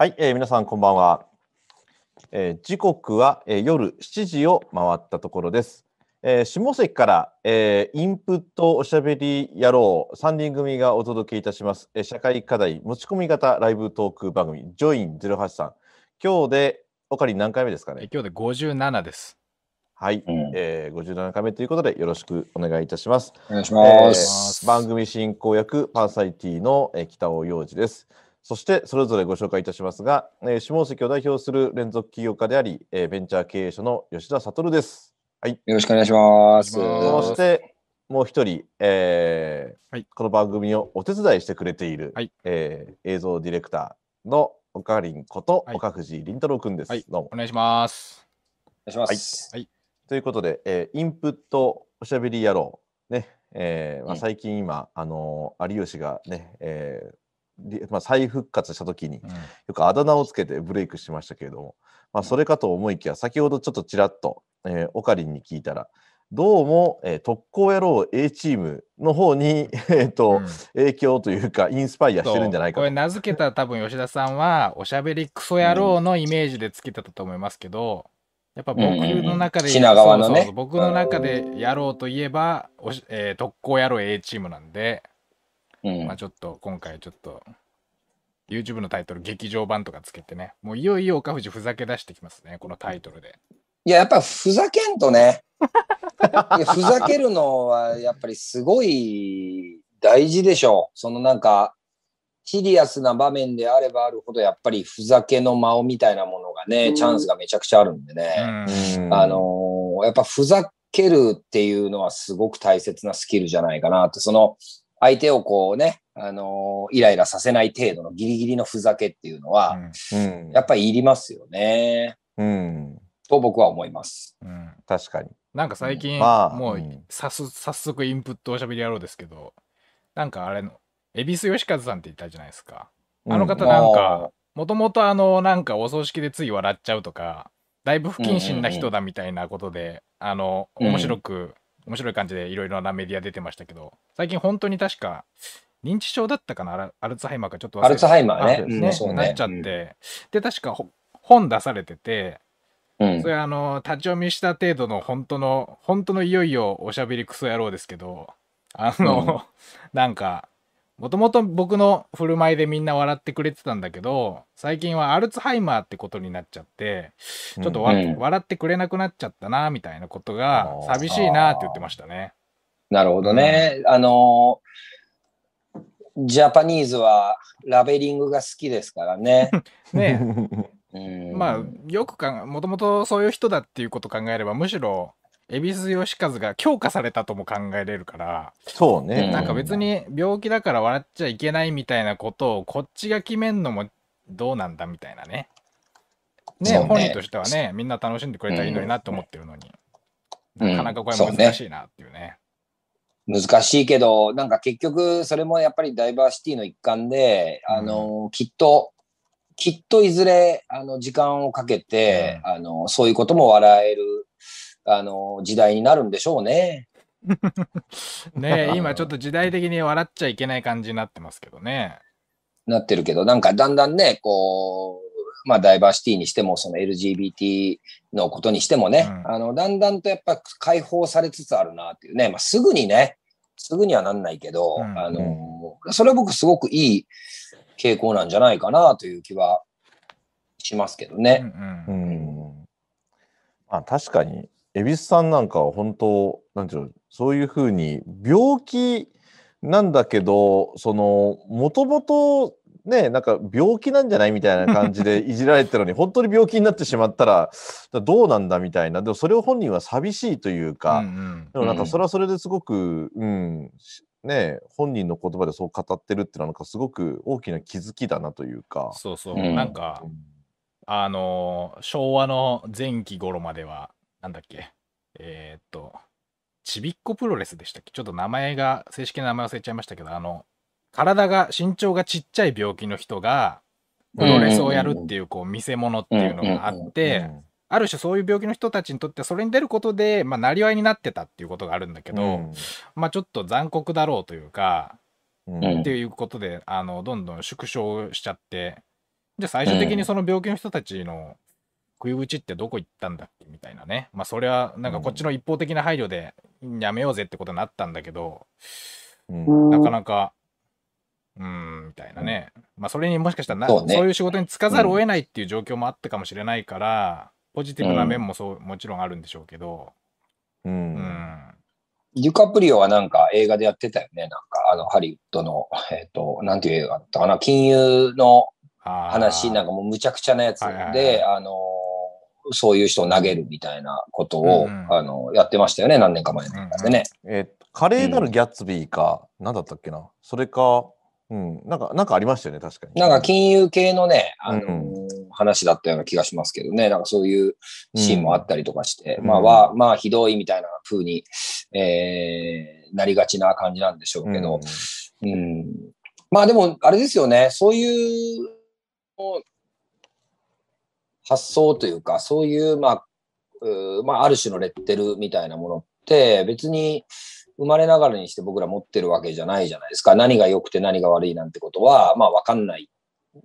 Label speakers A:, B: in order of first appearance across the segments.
A: はい、えー皆さんこんばんは。えー時刻は、えー夜7時を回ったところです。えー下関から、えーインプットおしゃべり野郎3人組がお届けいたします、えー社会課題持ち込み型ライブトーク番組ジョイン083今日でおかり何回目ですかね？
B: え今日で57です。
A: はい、
C: うん
A: えー、57回目ということでよろしくお願いいたします。
C: お願いします。
A: えー番組進行役パーサイティの、えー北尾洋二です。そしてそれぞれご紹介いたしますが、えー下関を代表する連続起業家であり、えーベンチャー経営者の吉田悟です。
C: よろしくお願いします。
A: そしてもう一人、えー
B: はい
A: この番組をお手伝いしてくれている、
B: はい
A: えー映像ディレクターの岡林こと
B: はい
A: 岡藤凛太郎くんです。
B: はい
A: どうも。
B: お願いします。
C: お願いします。
A: ということで、えーインプットおしゃべり野郎、ねえーまあ、
C: うん
A: 最近今、あのー有吉がね、えーりまあ、再復活した時に
B: うん。
A: よくあだ名をつけてブレイクしましたけれども、まあ、それかと思いきや先ほどちょっとちらっと、えーオカリンに聞いたらどうも、えー特攻野郎 A チームの方に、えーと
B: うん。
A: 影響というかインスパイアしてるんじゃないか
B: これ名付けた多分吉田さんはおしゃべりクソ野郎のイメージでつけてたと思いますけど、やっぱ僕の中で、
C: うん。品川のね。
B: 僕の中でやろうといえば、おしえー特攻野郎 A チームなんで、
C: うん
B: まあちょっと今回ちょっと YouTube のタイトル劇場版とかつけてね、もういよいよ岡藤ふざけ出してきますね、このタイトルで。
C: いや、やっぱふざけんとね。いやふざけるのはやっぱりすごい大事でしょう。そのなんか、シリアスな場面であればあるほど、やっぱりふざけの間をみたいなものがね、チャンスがめちゃくちゃあるんで
B: う
C: ね。
B: ん
A: うん
C: あのーやっぱふざけるっていうのはすごく大切なスキルじゃないかなと。その、相手をこうね、あのーイライラさせない程度のギリギリのふざけっていうのは、
A: うん。
C: やっぱりいりますよね。
A: うん。
C: と僕は思います。
B: うん。うん
A: 確かに。
B: なんか最近、
A: まあ
B: もう
A: うん。
B: さす早速インプットおしゃべりやろうですけど、なんかあれの、恵比寿義和さんって言ったじゃないですか。あの方
C: うん
B: なんか、もともとあの、なんかお葬式でつい笑っちゃうとか、だいぶ不謹慎な人だみたいなことで、あの、
C: うん。
B: 面白く、面白い感じでいろいろなメディア出てましたけど、最近本当に確か、認知症だったかな？アルアルツハイマーかちょっと忘れ
C: アルツハイマーね。
B: あ
A: うん
C: そうね。
B: なっちゃって、で、確かほ本出されてて、
C: うん。
B: それあの立ち読みした程度の本当の本当のいよいよおしゃべりクソ野郎ですけどあの、なんかもともと僕の振る舞いでみんな笑ってくれてたんだけど最近はアルツハイマーってことになっちゃってちょっとわ、
C: うん
B: 笑ってくれなくなっちゃったなみたいなことが寂しいなって言ってましたね。
C: なるほどね。あのージャパニーズはラベリングが好きですからね。
B: ね
C: うん
B: まあよくかもともとそういう人だっていうことを考えればむしろ恵比寿義和が強化されたとも考えれるから。
A: そうね。
C: うん
B: なんか別に病気だから笑っちゃいけないみたいなことをこっちが決めんのもどうなんだみたいなね。ね
C: ね
B: 本人としてはねみんな楽しんでくれたらいいのになって思ってるのに、
C: うん
B: なかなかこれ難しいなっていうね。
C: 難しいけど、なんか結局それもやっぱりダイバーシティの一環で、あのーきっと、きっといずれ、あの、時間をかけて、あの、そういうことも笑える、あの、時代になるんでしょうね。
B: ね今ちょっと時代的に笑っちゃいけない感じになってますけどね。
C: なってるけど、なんかだんだんね、こう、まあ、ダイバーシティにしても、その LGBT のことにしてもね、
B: うん
C: あの、だんだんとやっぱ解放されつつあるなっていうね、まあ、すぐにね、すぐにはなんないけど、
B: うん
C: あの、それは僕すごくいい傾向なんじゃないかなという気はしますけど
B: うん
C: ね。
A: う
B: うん
A: んまあ確かに恵比寿さんなんかは本当なんていうのそういうふうに病気なんだけどそのもともとねなんか病気なんじゃないみたいな感じで いじられてるのに本当に病気になってしまったらどうなんだみたいな。でもそれを本人は寂しいというか、
B: うんうん。
A: でもなんか
C: うん。
A: それはそれですごく、うんしね本人の言葉でそう語ってるっていうのはなんかすごく大きな気づきだなというか。
B: そうそう、
C: うん。
B: なんかあのー昭和の前期頃まではなんだっけ。えーっとちびっこプロレスでしたっけ。ちょっと名前が正式な名前忘れちゃいましたけどあの体が身長がちっちゃい病気の人がプロレスをやるっていうこう見せ物っていうのがあって、
A: うん
B: ある種そういう病気の人たちにとってそれに出ることでまあなりわいになってたっていうことがあるんだけど、
A: うん。
B: まあちょっと残酷だろうというか
A: うん。
C: うん
B: っていうことであのどんどん縮小しちゃってじゃあ最終的にその病気の人たちの食い口ってどこ行ったんだっけ？みたいなね。まあそれはなんかこっちの一方的な配慮でやめようぜってことになったんだけど、
A: うん
B: なかなか、うーん、みたいなね。まあそれにもしかしたらな
C: そうね
B: そういう仕事に就かざるを得ないっていう状況もあったかもしれないから、ポジティブな面もそう、もちろんあるんでしょうけど、
A: う
B: うん。
A: ん
C: デュカプリオはなんか映画でやってたよね。なんかあのハリウッドの、えっ、と、なんていう映画だったかな？金融の話、なん
B: か、
C: かもうむちゃくちゃなやつ
B: はいはいはい
C: で、あの、そういう人を投げるみたいなことを、
B: うんうん
C: あの、やってましたよね。何年か前の映画でね。
A: えっと華麗なるギャッツビーか、なんだったっけな。それか、うん、なんか、なんかありましたよね、確かに。
C: なんか金融系のね、あの、
A: うん
C: 話だったような気がしますけどね。なんかそういうシーンもあったりとかして、
A: うん
C: まあは、まあひどいみたいな風に、えー、なりがちな感じなんでしょうけど、うん。まあでも、あれですよね。そういう発想というか、そういう、まあ、まあ、ある種のレッテルみたいなものって、別に生まれながらにして僕ら持ってるわけじゃないじゃないですか。何が良くて何が悪いなんてことは、まあ、わかんない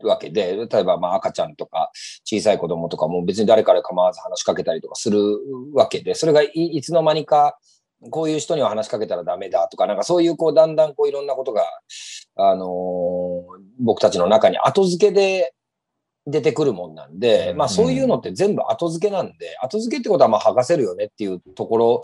C: わけで、例えば、まあ、赤ちゃんとか、小さい子供とかも別に誰から構わず話しかけたりとかするわけで、それがいいつの間にか、こういう人には話しかけたらダメだとか、なんかそういうこうだんだんこういろんなことが、あのー僕たちの中に後付けで出てくるもんなんで、
B: うん
C: まあそういうのって全部後付けなんで、後付けってことはまあ剥がせるよねっていうところ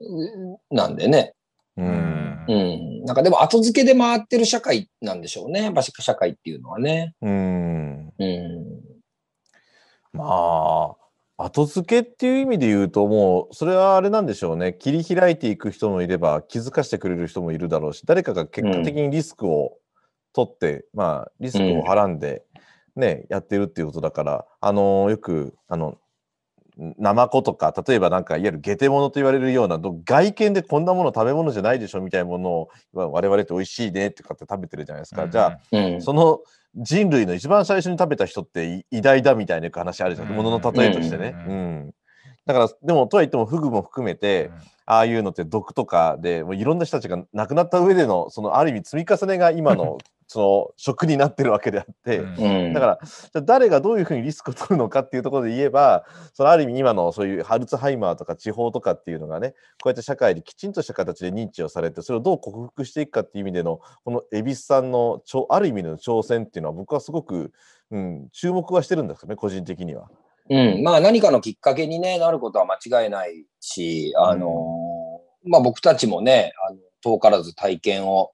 C: うんなんでね。
A: うん。
B: うん
C: うん。なんかでも後付けで回ってる社会なんでしょうね。やっぱ社会っていうのはね。
A: うん。
C: うん。
A: まあ、後付けっていう意味で言うと、もう、それはあれなんでしょうね。切り開いていく人もいれば、気づかせてくれる人もいるだろうし、誰かが結果的にリスクを取って、まあ、リスクをはらんで、ね、やってるっていうことだから、あのよく、あの、ナマコとか、例えばなんか、いわゆるゲテモノと言われるような、ど外見でこんなもの食べ物じゃないでしょみたいなものを、まあ我々って美味しいねってかって食べてるじゃないですか。じゃあ、
C: うん。
A: その人類の一番最初に食べた人ってい偉大だみたいな話あるじゃん。
B: うん
A: ものの例えとしてね。
B: う
A: うんん。だから、でも、とはいっても、フグも含めて、ああいうのって毒とかで、もういろんな人たちが亡くなった上での、そのある意味積み重ねが今の、その食になってるわけであって、
B: うん
C: うん。
A: だから、じゃあ誰がどういうふうにリスクを取るのかっていうところで言えば、そのある意味今のそういうハルツハイマーとか地方とかっていうのがね、こうやって社会にきちんとした形で認知をされて、それをどう克服していくかっていう意味での、この蛭子さんのちょある意味での挑戦っていうのは僕はすごく、うん、注目はしてるんですよね、個人的には。
C: うん。まあ何かのきっかけに、ね、なることは間違いないし、あのーまあ僕たちもね、あの遠からず体験を、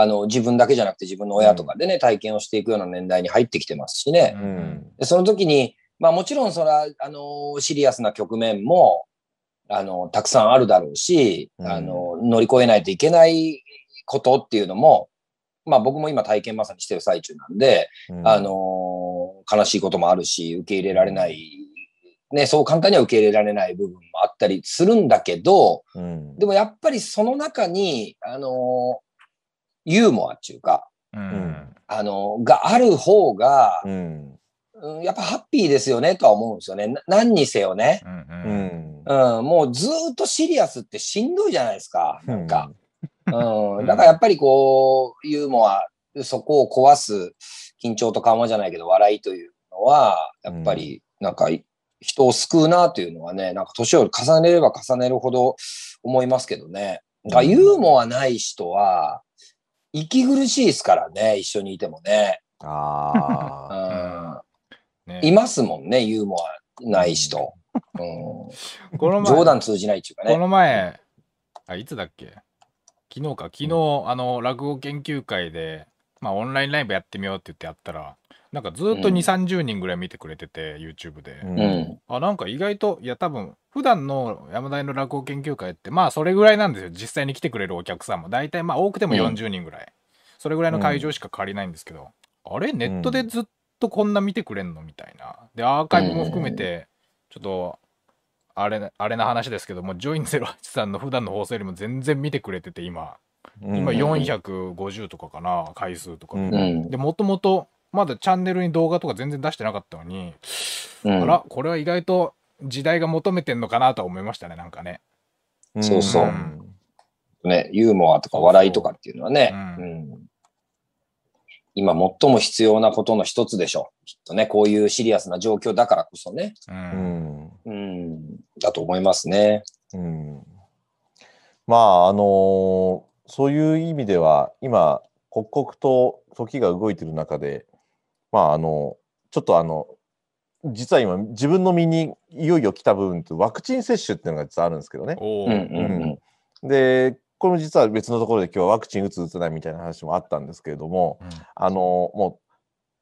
C: あの自分だけじゃなくて自分の親とかでね、体験をしていくような年代に入ってきてますしね。
B: う
A: うん
C: その時に、まあもちろんそれは、あの、シリアスな局面も、あの、たくさんあるだろうし、
A: うん。
C: あの、乗り越えないといけないことっていうのも、まあ僕も今体験まさにしてる最中なんで、
A: うん。
C: あ、の、悲しいこともあるし、受け入れられない、ね、そう簡単には受け入れられない部分もあったりするんだけど、
A: うん、
C: でもやっぱりその中に、あの、ユーモアっていうか、
B: うん
C: あの、がある方が、
A: うん。
C: うんやっぱハッピーですよねとは思うんですよね。な何にせよね。
B: うん
C: もうずーっとシリアスってしんどいじゃないですか。なんか。うん。
B: ん
C: だからやっぱりこう、ユーモア、そこを壊す緊張と緩和じゃないけど、笑いというのは、やっぱりなんか人を救うなというのはね、なんか年を重ねれば重ねるほど思いますけどね。だユーモアない人は、息苦しいですからね、一緒にいてもね。
A: あ
C: う
A: あ。
C: ん。
B: ね
C: いますもんね、ユーモアない人。うん。
B: この前
C: 冗談通じないっていうか
B: こ
C: ね。
B: の前、あ、いつだっけ？昨日か、昨日、あの、落語研究会で、まあ、オンラインライブやってみようって言ってやったら、なんかずっと
C: うん
B: 2、30人ぐらい見てくれてて、YouTube で。
A: う
C: うん。
B: あ、なんか意外と、いや、多分、普段の山大の落語研究会って、まあ、それぐらいなんですよ。実際に来てくれるお客さんも。大体、まあ、多くても
C: うん
B: 40人ぐらい。それぐらいの会場しか借りないんですけど、あれネットでずっとこんな見てくれんのみたいな。で、アーカイブも含めて、ちょっと、あれ、あれな話ですけども、ジョイン08さんの普段の放送よりも全然見てくれてて、今。今
A: うん
B: 450とかかな、回数とか。
A: うん
C: うん。
B: で、もともと、まだチャンネルに動画とか全然出してなかったのに、
C: うん
B: あら、これは意外と時代が求めてんのかなとは思いましたね、なんかね。
C: そうそうんね、ユーモアとか笑いとかっていうのはね。今最も必要なことの一つでしょう。きっとね、こういうシリアスな状況だからこそね。
B: う。
A: うんん。
C: うん、だと思いますね。
A: うん。まあ、あのーそういう意味では、今、刻々と時が動いてる中で、まあ、あの、ちょっとあの、実は今、自分の身にいよいよ来た部分って、ワクチン接種っていうのが実はあるんですけどね。
B: お
C: うん
B: ー
C: うん
A: で、これも実は別のところで今日はワクチン打つ打つないみたいな話もあったんですけれども、あのも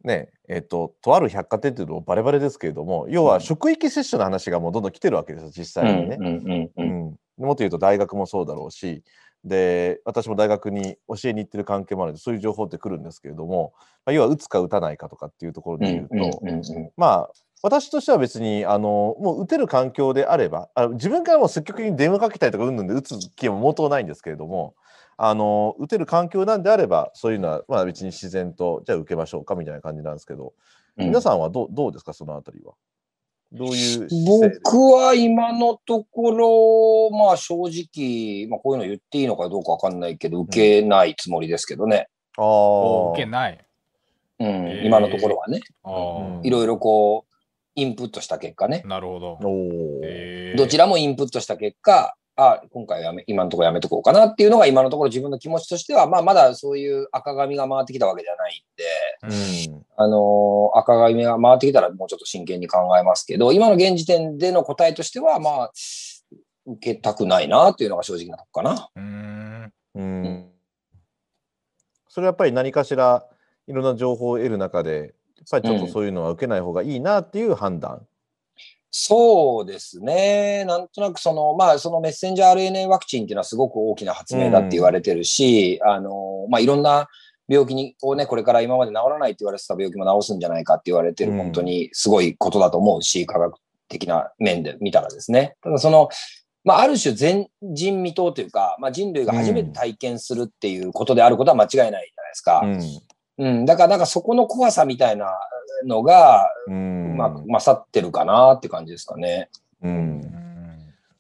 A: うねえっ、ととある百貨店っていうのもバレバレですけれども要は職域接種の話がもうどんどん来てるわけですよ実
C: うん。
A: 際にね。
C: うんうんう
A: うんん、もっと言うと大学もそうだろうしで私も大学に教えに行ってる関係もあるのでそういう情報って来るんですけれども、まあ、要は打つか打たないかとかっていうところで言うと、
C: うんうんうん
A: まあ私としては別にあのもう打てる環境であればあ自分からも積極的に電話かけたりとかうんぬんで打つ気も毛頭ないんですけれどもあの打てる環境なんであればそういうのはまあ別に自然とじゃあ受けましょうかみたいな感じなんですけど、
C: うん
A: 皆さんはどうどうですかそのあたりは？どういう姿勢で
C: 僕は今のところ、まあ正直、まあこういうの言っていいのかどうかわかんないけど、受けないつもりですけどね。
A: あ
B: お
A: ー
B: 受けない。
C: うん、
B: ー
C: 今のところはね。いろいろこう、インプットした結果ね。
B: なるほど。えー
C: どちらもインプットした結果、あ、今回はやめ、今のところやめとこうかなっていうのが今のところ自分の気持ちとしては、まあまだそういう赤紙が回ってきたわけじゃないんで、
A: うん
C: あのー赤紙が回ってきたらもうちょっと真剣に考えますけど、今の現時点での答えとしては、まあ、受けたくないなっていうのが正直なとこかな。
B: うーん。
A: うんそれはやっぱり何かしらいろんな情報を得る中でやっぱりちょっとそういうのは受けない方がいいなっていう判断。
C: そうですね。なんとなくその、まあ、そのメッセンジャー RNA ワクチンっていうのはすごく大きな発明だって言われてるし、あの、まあ、いろんな病気に、をね、これから今まで治らないって言われてた病気も治すんじゃないかって言われてる、
A: うん
C: 本当にすごいことだと思うし、科学的な面で見たらですね。ただその、まあ、ある種前人未到というか、まあ、人類が初めて体験するっていうことであることは間違いないじゃないですか。
A: うん
C: うん。だから、なんかそこの怖さみたいなのが、
A: う
C: うんまく勝ってるかなって感じですかね。
A: う、
B: うんん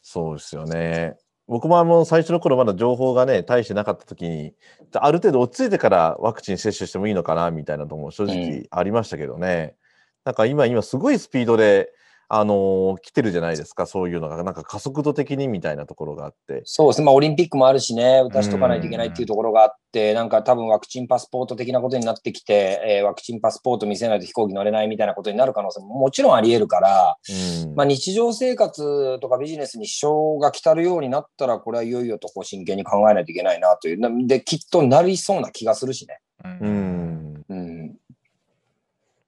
A: そうですよね。僕もあの最初の頃まだ情報がね大してなかった時にある程度落ち着いてからワクチン接種してもいいのかなみたいなとも正直ありましたけどね、なんか今今すごいスピードであのー来てるじゃないですかそういうのがなんか加速度的にみたいなところがあって
C: そうですね。まあ、オリンピックもあるしね、打たしとかないといけないっていうところがあって、なんか多分ワクチンパスポート的なことになってきて、えーワクチンパスポート見せないと飛行機乗れないみたいなことになる可能性ももちろんあり得るから、
A: うん
C: まあ、日常生活とかビジネスに支障が来たるようになったら、これはいよいよとこう真剣に考えないといけないなという。なで、きっとなりそうな気がするしね。
B: う
A: うんん
C: うん。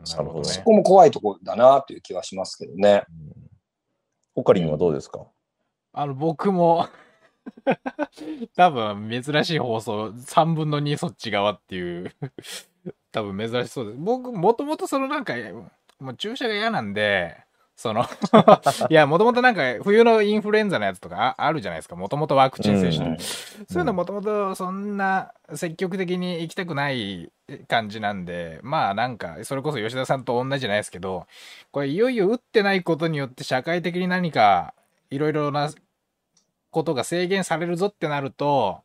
B: なるほどね。
C: そこも怖いところだなという気はしますけどね。
A: オカリンはどうですか、
B: あの、僕も、多分珍しい放送、3分の2そっち側っていう、多分珍しそうです。僕、もともとそのなんか、もう注射が嫌なんで、その いや、もともとなんか冬のインフルエンザのやつとかああるじゃないですか。もともとワクチン接種で。そういうのもともとそんな積極的に行きたくない感じなんで、まあなんか、それこそ吉田さんと同じじゃないですけど、これいよいよ打ってないことによって社会的に何かいろいろなことが制限されるぞってなると、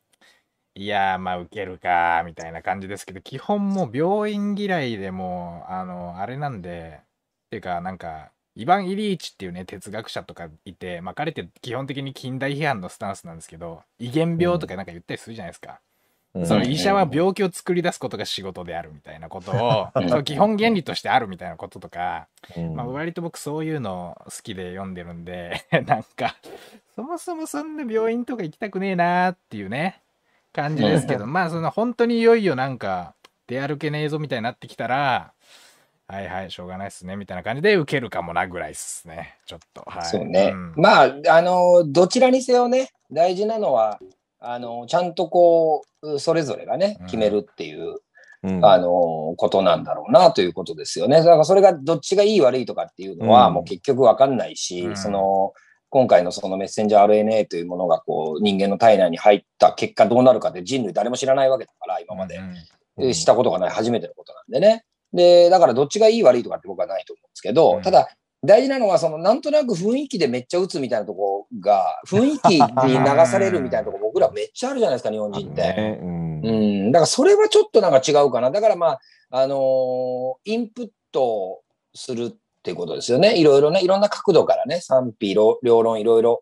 B: いやーまあ受けるかみたいな感じですけど、基本もう病院嫌いでもう、あの、あれなんで、っていうかなんか、イヴァン・イリーチっていうね、哲学者とかいて、まあ彼って基本的に近代批判のスタンスなんですけど、威厳病とかなんか言ったりするじゃないですか。
A: うん
B: その医者は病気を作り出すことが仕事であるみたいなことを、
C: うん
B: その基本原理としてあるみたいなこととか、
A: うん。
B: まあ、割と僕そういうの好きで読んでるんで、なんか、そもそもそんな病院とか行きたくねえなーっていうね、感じですけど、まあその本当にいよいよなんか出歩けねえぞみたいになってきたら、はいはい、しょうがないっすね、みたいな感じで受けるかもなぐらいっすね、ちょっと。はい、
C: そうね。
B: ん。
C: まあ、あの、どちらにせよね、大事なのは、あの、ちゃんとこう、それぞれがね
B: うん、
C: 決めるっていう、
A: うん。
C: あの、ことなんだろうなということですよね。だからそれがどっちがいい悪いとかっていうのは、
A: うん。
C: もう結局わかんないし、
B: うん。
C: その、今回のそのメッセンジャー RNA というものがこう人間の体内に入った結果どうなるかって人類誰も知らないわけだから、今まで。
B: うん。
C: えーしたことがない初めてのことなんでね。で、だからどっちがいい悪いとかって僕はないと思うんですけど、
B: うん。
C: ただ大事なのはそのなんとなく雰囲気でめっちゃ打つみたいなとこが、雰囲気に流されるみたいなとこ 僕らめっちゃあるじゃないですか、日本人って。
A: ねうん
C: うん。だからそれはちょっとなんか違うかな。だからまあ、あのーインプットするってことですよね。いろいろね、いろんな角度からね、賛否両両論いろいろ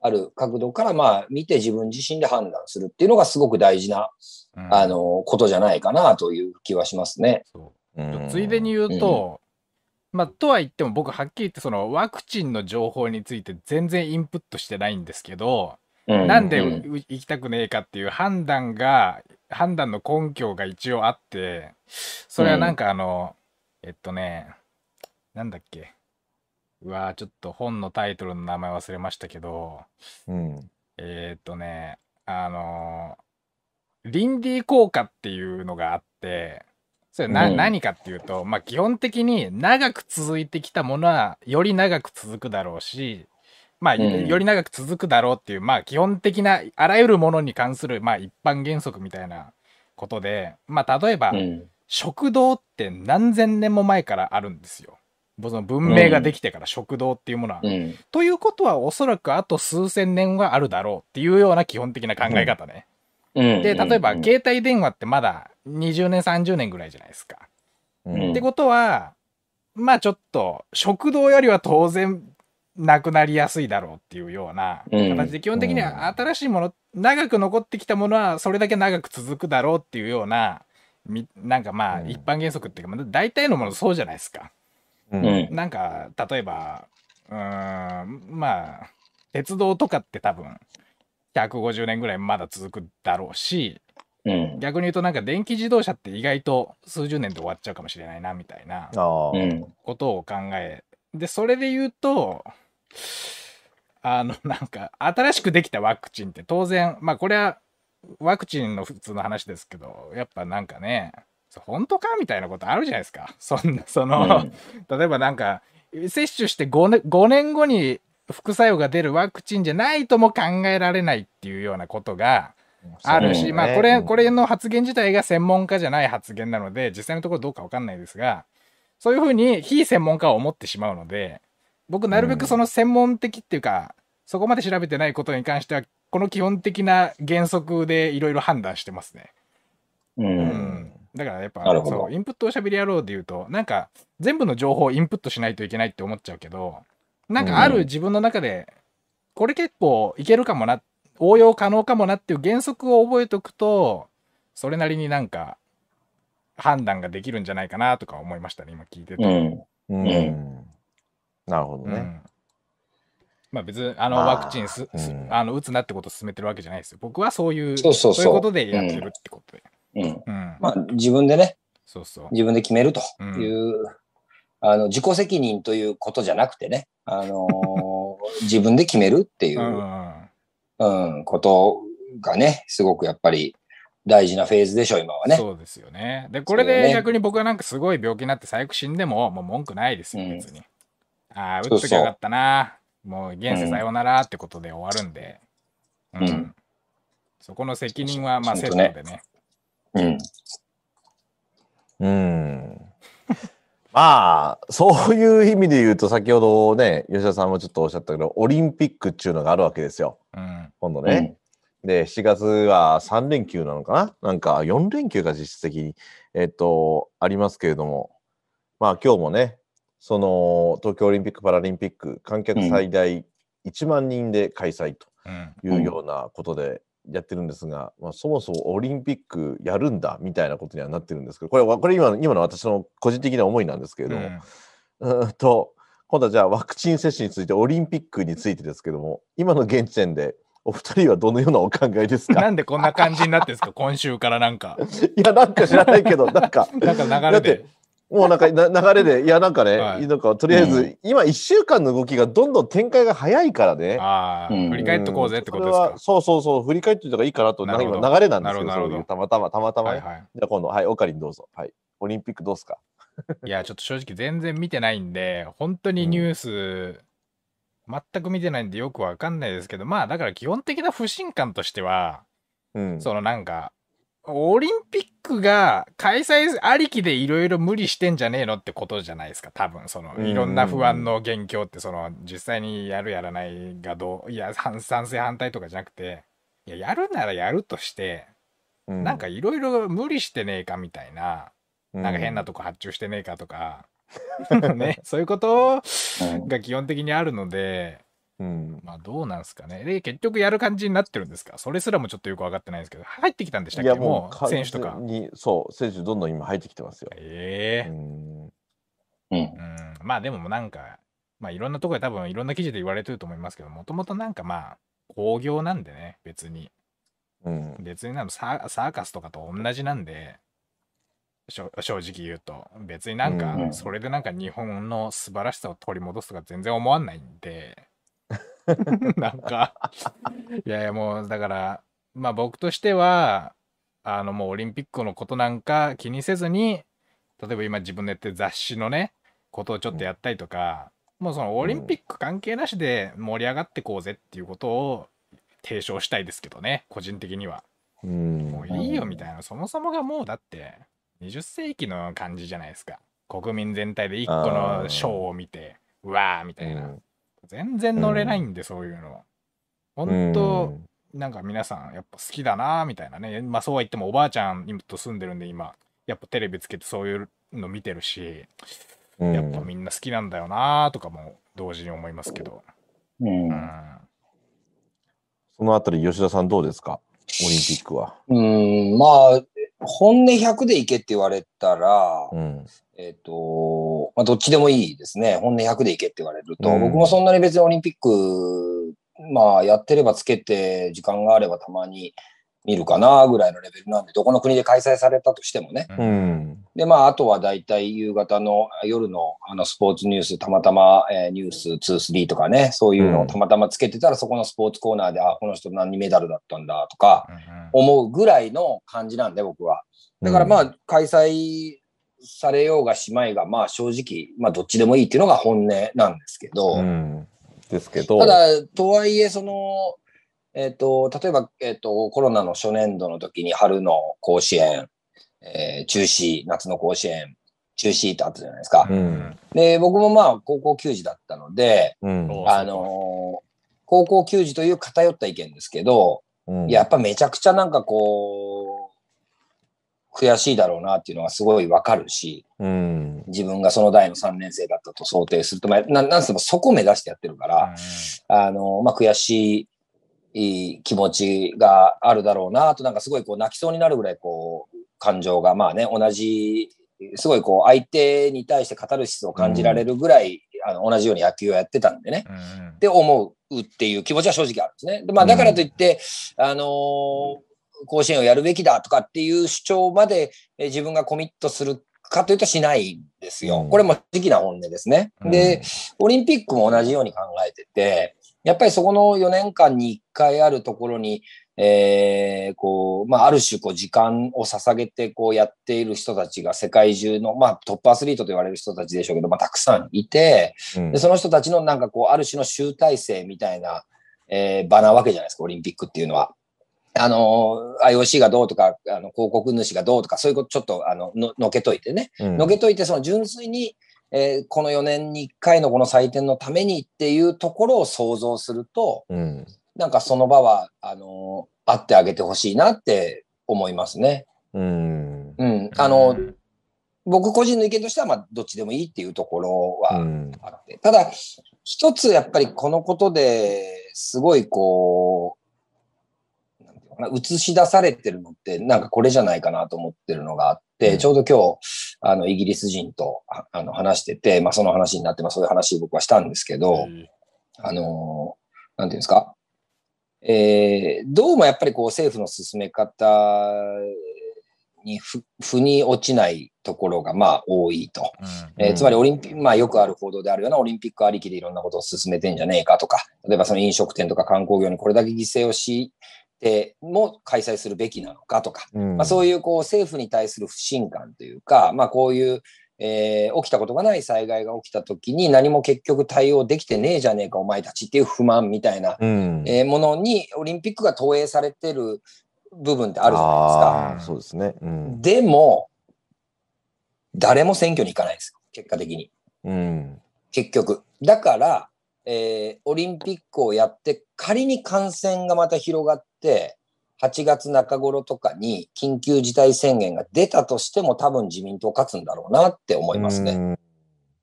C: ある角度からまあ見て自分自身で判断するっていうのがすごく大事な、
B: うん
C: あのーことじゃないかなという気はしますね。
B: う
A: ん
B: ついでに言うと、まあ、とは言っても僕はっきり言ってそのワクチンの情報について全然インプットしてないんですけど、
C: う
B: なんで
C: うん。
B: う行きたくねえかっていう判断が判断の根拠が一応あってそれはなんかあの、えっとねなんだっけ。うわーちょっと本のタイトルの名前忘れましたけど
A: うん。
B: えーっとねあのリンディ効果っていうのがあってそれな、
C: うん
B: 何かっていうとまあ基本的に長く続いてきたものはより長く続くだろうしまあ、
C: うん
B: より長く続くだろうっていうまあ基本的なあらゆるものに関するまあ一般原則みたいなことでまあ例えば、
C: うん
B: 食堂って何千年も前からあるんですよ。その文明ができてから食堂っていうものは。
C: うん
B: ということはおそらくあと数千年はあるだろうっていうような基本的な考え方ね。
C: うん
B: で例えば
C: うん
B: 携帯電話ってまだ20年30年ぐらいじゃないですか。
A: うん。
B: ってことはまあちょっと食堂よりは当然なくなりやすいだろうっていうような
C: うん。
B: 形で基本的には新しいもの長く残ってきたものはそれだけ長く続くだろうっていうようなみなんかまあ
A: うん。
B: 一般原則っていうかまあ大体のものそうじゃないですか。なんか例えばうーんまあ鉄道とかって多分150年ぐらいまだ続くだろうし
C: うん。
B: 逆に言うとなんか電気自動車って意外と数十年で終わっちゃうかもしれないなみたいなことを考えでそれで言うとあの なんか新しくできたワクチンって当然まあこれはワクチンの普通の話ですけどやっぱなんかねそ本当かみたいなことあるじゃないですか。そんなその、例えばなんか接種して5年 ,5 年後に副作用が出るワクチンじゃないとも考えられないっていうようなことがあるし、
C: ね
B: まあこれこれの発言自体が専門家じゃない発言なので実際のところどうかわかんないですがそういうふうに非専門家は思ってしまうので僕なるべくその専門的っていうか、そこまで調べてないことに関してはこの基本的な原則でいろいろ判断してますね。
C: う
B: うん。ん、だからやっぱそうインプットおしゃべり野郎で言うとなんか全部の情報をインプットしないといけないって思っちゃうけどなんかある自分の中でこれ結構いけるかもな応用可能かもなっていう原則を覚えておくとそれなりになんか判断ができるんじゃないかなとか思いましたね今聞いてて。
C: うん
A: うん
C: う
A: なるほどね。
B: うんまあ別にあの
A: まあ
B: ワクチンす、す
A: うん
B: あの打つなってことを勧めてるわけじゃないですよ。僕はそういう
C: そうそうそう
B: いうことでやってるってことで。
C: うん
B: うん。
C: まあ自分でね、
B: そうそう。
C: 自分で決めるという、あの自己責任ということじゃなくてね、あのー 自分で決めるっていうう、
B: ん
C: うんことがね、すごくやっぱり大事なフェーズでしょ、今はね。
B: そうですよね。で、これで逆に僕はなんかすごい病気になって最悪死んでも、もう文句ないですよ、
C: うん
B: 別に。ああ、
C: そうそう
B: 打っときゃよかったな。もう現世さようならってことで終わるんで。うん。
C: うん
B: そこの責任はまあセットでね。
C: うん。
A: うん。まあ、そういう意味で言うと、先ほどね、吉田さんもちょっとおっしゃったけど、オリンピックっていうのがあるわけですよ。
B: うん。
A: 今度ね。で、7月は3連休なのかな？なんか4連休が実質的に、えっと、ありますけれども、まあ今日もね、その東京オリンピック・パラリンピック、観客最大1万人で開催と
B: うん。
A: いうようなことでやってるんですが、まあ、そもそもオリンピックやるんだみたいなことにはなってるんですけど、これはこれ今の今の私の個人的な思いなんですけれども、うーんと、今度はじゃあワクチン接種について、オリンピックについてですけども、今の現時点でお二人はどのようなお考えです
B: な
A: か
B: んでこんな感じになってんですか？今週からなんか。
A: いや、なんか知らないけど、なんか、
B: なんか流れで。
A: もうなんかな流れで、いや、なんかね、
B: はい
A: なんかとりあえず、
C: うん
A: 今1週間の動きがどんどん展開が早いからね。
B: ああ、
C: うん
B: 振り返っとこうぜってことですか？
A: うんそ。そうそうそう、振り返っておいた方がいいかなと、
B: な
A: 今流れなんですよ、
B: なるほど
A: そういうたまたま、たまたまね。
B: はいはい。
A: じゃあ今度、はい、オカリンどうぞ。はい。オリンピックどうすか？
B: いや、ちょっと正直全然見てないんで、本当にニュース、全く見てないんでよくわかんないですけど、まあだから基本的な不信感としては、
A: うん。
B: そのなんか、オリンピックが開催ありきでいろいろ無理してんじゃねえのってことじゃないですか、多分その
A: うん。
B: いろんな不安の元凶って、その実際にやるやらないがどう、いや、反賛成反対とかじゃなくて、いや、やるならやるとして、
A: う
B: なんかいろいろ無理してねえかみたいな、なんか変な
A: と
B: とこ発注してねえかとか、ね、そういうこと
C: うん。
B: が基本的にあるので、
A: うん。
B: まあどうなんすかね。で、結局やる感じになってるんですか？それすらもちょっとよく分かってないんですけど、入ってきたんでしたっけ？
A: いやも
B: もう選手とか。
A: に、そう、選手どんどん今入ってきてますよ。
B: ええ
A: うん。
C: うん
B: うん、まあでもなんか、まあいろんなところで多分いろんな記事で言われてると思いますけど、もともとなんかまあ、工業なんでね、別に。
A: うん。
B: 別になんかササーカスとかと同じなんで、正直言うと、別になんか
C: う、ん
B: それでなんか日本の素晴らしさを取り戻すとか全然思わないんで、なんか、いやいやもうだから、まあ僕としては、あのもうオリンピックのことなんか気にせずに、例えば今自分でやってる雑誌のね、ことをちょっとやったりとか、もうそのオリンピック関係なしで盛り上がってこうぜっていうことを提唱したいですけどね、個人的には。
A: うん。
B: もういいよみたいな、そもそもがもうだって20世紀の感じじゃないですか。国民全体で一個のショーを見て、うわーみたいな。全然乗れないんで、そういうの。本当、なんか皆さんやっぱ好きだなーみたいなね。まあそうは言ってもおばあちゃんと住んでるんで今、やっぱテレビつけてそういうの見てるし、
A: うん、
B: やっぱみんな好きなんだよなーとかも同時に思いますけど。
C: うん
B: うん。
A: そのあたり吉田さんどうですか？オリンピックは。
C: うん、まあ、本音100でいけって言われたら、
A: うん。
C: えっ、と、まあ、どっちでもいいですね。本音100でいけって言われると、
A: うん
C: 僕もそんなに別にオリンピック、まあ、やってればつけて、時間があればたまに見るかなぐらいのレベルなんで、どこの国で開催されたとしてもね。
A: う。ん。
C: で、まあ、あとは大体夕方の夜のあのスポーツニュース、たまたま、えーニュース2、3とかね、そういうのをたまたまつけてたら、そこのスポーツコーナーで、あ、この人何メダルだったんだとか、思うぐらいの感じなんで、僕は。だからまあ、開催されようがしまいが、まあ正直、まあどっちでもいいっていうのが本音なんですけど、
A: うん。ですけど。
C: ただ、とはいえ、その、えっ、と、例えば、えっ、と、コロナの初年度の時に春の甲子園、えー中止、夏の甲子園、中止ってあったじゃないですか。
A: うん
C: で、僕もまあ高校球児だったので、
A: うん。
C: あのー高校球児という偏った意見ですけど、
A: うん
C: いややっぱめちゃくちゃなんかこう、悔しいだろうなっていうのがすごいわかるし、
A: うん。
C: 自分がその代の3年生だったと想定すると、まあ、ななんつってもそこを目指してやってるから、あの、まあ、悔しい気持ちがあるだろうなと、なんかすごいこう泣きそうになるぐらいこう、感情がまあね、同じ、すごいこう相手に対してカタルシスを感じられるぐらい、あの同じように野球をやってたんでね。
B: うんうん
C: って思うっていう気持ちは正直あるんですね。でまあ、だからといって、あのー甲子園をやるべきだとかっていう主張までえー自分がコミットするかというとしないんですよ。
A: うん
C: これも正直な本音ですね。で、オリンピックも同じように考えてて、やっぱりそこの4年間に1回あるところに、えーこう、まあ、ある種、こう、時間を捧げて、こう、やっている人たちが世界中の、まあ、トップアスリートと言われる人たちでしょうけど、まあ、たくさんいて、
A: うん
C: で、その人たちのなんかこう、ある種の集大成みたいな、えー場なわけじゃないですか、オリンピックっていうのは。あの、IOC がどうとか、あの、広告主がどうとか、そういうことちょっと、あの、ののけといてね。
A: うん
C: のけといて、その純粋に、えーこの4年に1回のこの祭典のためにっていうところを想像すると、
A: うん。
C: なんかその場は、あの、あってあげてほしいなって思いますね。
A: うん。
C: うん。あの、僕個人の意見としては、まあ、どっちでもいいっていうところは、
A: うん。
C: あって。ただ、一つやっぱりこのことですごいこう、映し出されてるのって、なんかこれじゃないかなと思ってるのがあっちょうど今日、あの、イギリス人とああの話してて、まあその話になって、まあそういう話を僕はしたんですけど、あの、なんていうんですか、えーどうもやっぱりこう政府の進め方にふ腑に落ちないところがまあ多いと。えー
A: うん
C: つまりオリンピック、まあよくある報道であるようなオリンピックありきでいろんなことを進めてんじゃねえかとか、例えばその飲食店とか観光業にこれだけ犠牲をしても開催するべきなのかとか、
A: うん
C: まあそういうこう政府に対する不信感というか、まあこういう、えー起きたことがない災害が起きた時に何も結局対応できてねえじゃねえかお前たちっていう不満みたいな、
A: うん。
C: えーものにオリンピックが投影されてる部分ってあるじゃないですか。
A: そうですね。うん。
C: でも、誰も選挙に行かないですよ。結果的に。
A: うん。
C: 結局。だから、えーオリンピックをやって、仮に感染がまた広がって、8月中頃とかに緊急事態宣言が出たとしても多分自民党勝つんだろうなって思いますね。
A: ね。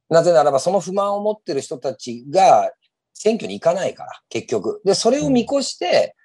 C: なぜならばその不満を持ってる人たちが選挙に行かないから、結局。で、それを見越して、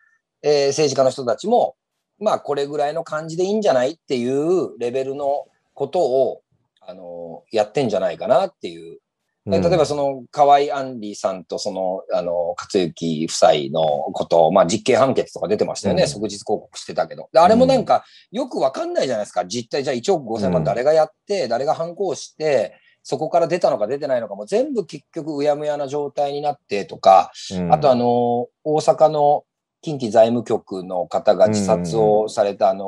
C: えー政治家の人たちも、まあこれぐらいの感じでいいんじゃないっていうレベルのことを、あのやってんじゃないかなっていう例えばその河合杏里さんとその、あの、勝之夫妻のことを、まあ実刑判決とか出てましたよね。
A: うん
C: 即日広告してたけど。であれもなんかよくわかんないじゃないですか。実態じゃあ1億5000万誰がやって、誰が反抗して、そこから出たのか出てないのかも全部結局うやむやな状態になってとか、
A: うん
C: あとあの、大阪の近畿財務局の方が自殺をされたあの、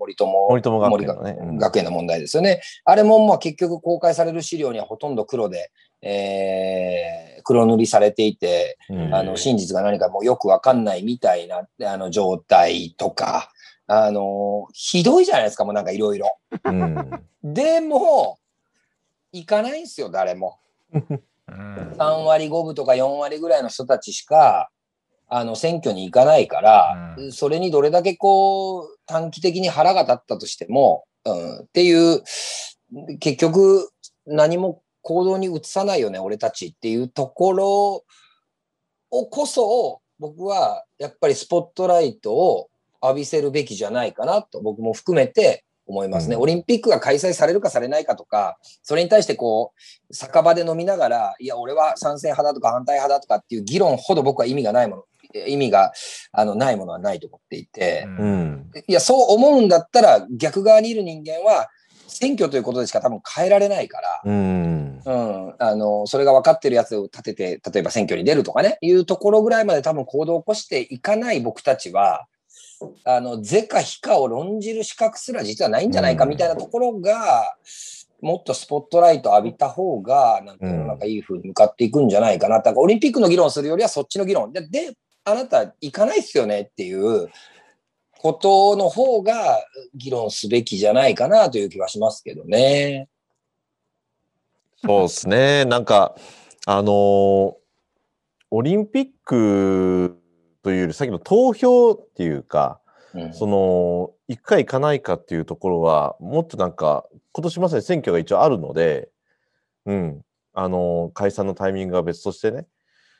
C: 森友
A: 森友学
C: 森
A: 園のね。うん
C: 学園の問題ですよね。あれもまあ結局公開される資料にはほとんど黒で、えー黒塗りされていて、
A: うん
C: あの真実が何かもうよくわかんないみたいなあの状態とか、あのひどいじゃないですか、もうなんかいろいろ。
A: うん
C: でも、行かないんですよ、誰も。
B: うん
C: 3割5分とか4割ぐらいの人たちしか、あの、選挙に行かないから、
B: うん。
C: それにどれだけこう、短期的に腹が立ったとしても、うん、っていう、結局、何も行動に移さないよね、俺たちっていうところをこそ、僕は、やっぱりスポットライトを浴びせるべきじゃないかなと、僕も含めて思いますね。
A: うん。
C: オリンピックが開催されるかされないかとか、それに対してこう、酒場で飲みながら、いや、俺は賛成派だとか反対派だとかっていう議論ほど僕は意味がないもの、意味があのないものはないと思っていて、
A: うん。
C: いや、そう思うんだったら逆側にいる人間は、選挙ということでしか多分変えられないから、
A: うん。
C: うん、あの、それが分かってるやつを立てて、例えば選挙に出るとかね、いうところぐらいまで多分行動を起こしていかない僕たちは、あの、是か非かを論じる資格すら実はないんじゃないかみたいなところが、もっとスポットライト浴びた方が、なんか世の中いい風に向かっていくんじゃないかな。だからオリンピックの議論するよりはそっちの議論。で、であなた行かないっすよねっていうことの方が議論すべきじゃないかなという気はしますけどね。
A: そうですね。なんか、あのーオリンピックというより、さっきの投票っていうか、
C: うん
A: その、行くか行かないかっていうところは、もっとなんか、今年まさに選挙が一応あるので、うん、あのー解散のタイミングは別としてね。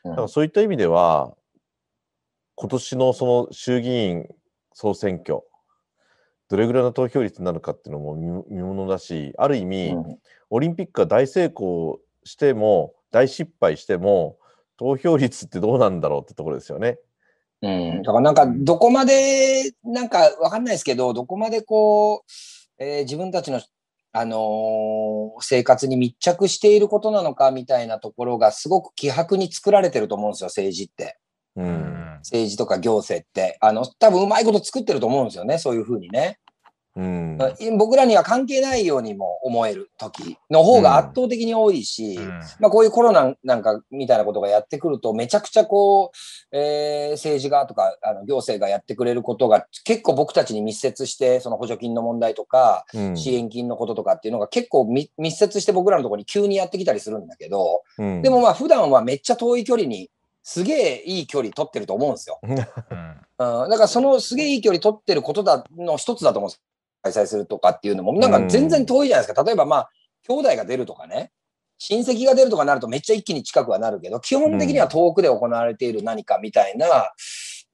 C: うん
A: だからそういった意味では、今年のその衆議院総選挙、どれぐらいの投票率になるかっていうのも見見ものだし、ある意味、
C: うん
A: オリンピックが大成功しても、大失敗しても、投票率ってどうなんだろうってところですよね。
C: うん、だからなんか、どこまで、なんかわかんないですけど、どこまでこう、えー自分たちの、あのー生活に密着していることなのかみたいなところがすごく希薄に作られてると思うんですよ、政治って。
A: う。
B: うんん
C: 政治とか行政って。あの、多分うまいこと作ってると思うんですよね、そういうふうにね。
A: うん。
C: 僕らには関係ないようにも思える時の方が圧倒的に多いし、
B: うん
C: まあこういうコロナなんかみたいなことがやってくると、めちゃくちゃこう、えー政治がとかあの行政がやってくれることが結構僕たちに密接して、その補助金の問題とか、
A: うん
C: 支援金のこととかっていうのが結構み密接して僕らのところに急にやってきたりするんだけど、
A: うん
C: でもまあ普段はめっちゃ遠い距離に、すげえいい距離取ってると思うんですよ。
B: うん
C: うん、だからそのすげえいい距離取ってることだの一つだと思うんです。開催するとかっていうのも、なんか全然遠いじゃないですか。例えばまあ、兄弟が出るとかね、親戚が出るとかなるとめっちゃ一気に近くはなるけど、基本的には遠くで行われている何かみたいな、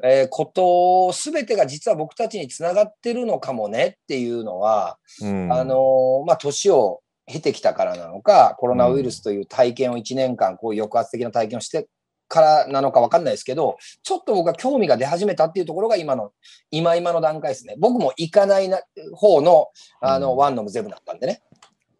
C: えーことすべてが実は僕たちにつながってるのかもねっていうのは、
A: うん
C: あのーまあ、年を経てきたからなのか、コロナウイルスという体験を1年間、こういう抑圧的な体験をしてからなのか分かんないですけど、ちょっと僕は興味が出始めたっていうところが今の、今今の段階ですね。僕も行かないな方の、あの、
A: うん
C: ワンノムゼブだったんでね。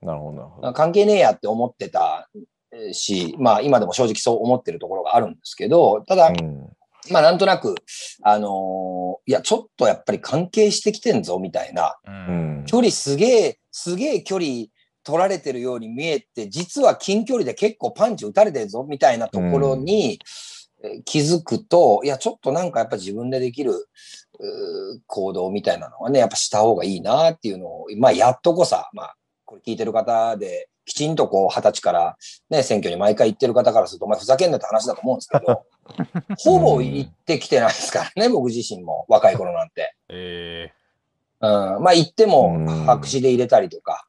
A: なるほど、なるほど。
C: 関係ねえやって思ってたえーし、まあ今でも正直そう思ってるところがあるんですけど、ただ、
A: うん
C: まあなんとなく、あのーいや、ちょっとやっぱり関係してきてんぞ、みたいな。
B: う
A: うんん
C: 距離すげえ、すげえ距離取られてるように見えて、実は近距離で結構パンチ打たれてるぞ、みたいなところに、えー気づくと、いや、ちょっとなんかやっぱ自分でできる、うー行動みたいなのはね、やっぱした方がいいなっていうのを、まあ、やっとこさ、まあ、これ聞いてる方で、きちんとこう、二十歳からね、選挙に毎回行ってる方からすると、お前ふざけんなって話だと思うんですけど、ほぼ行ってきてないですからね、僕自身も、若い頃なんて。
B: え
C: うん、まあ行っても
A: うん。
C: 白紙で入れたりとか、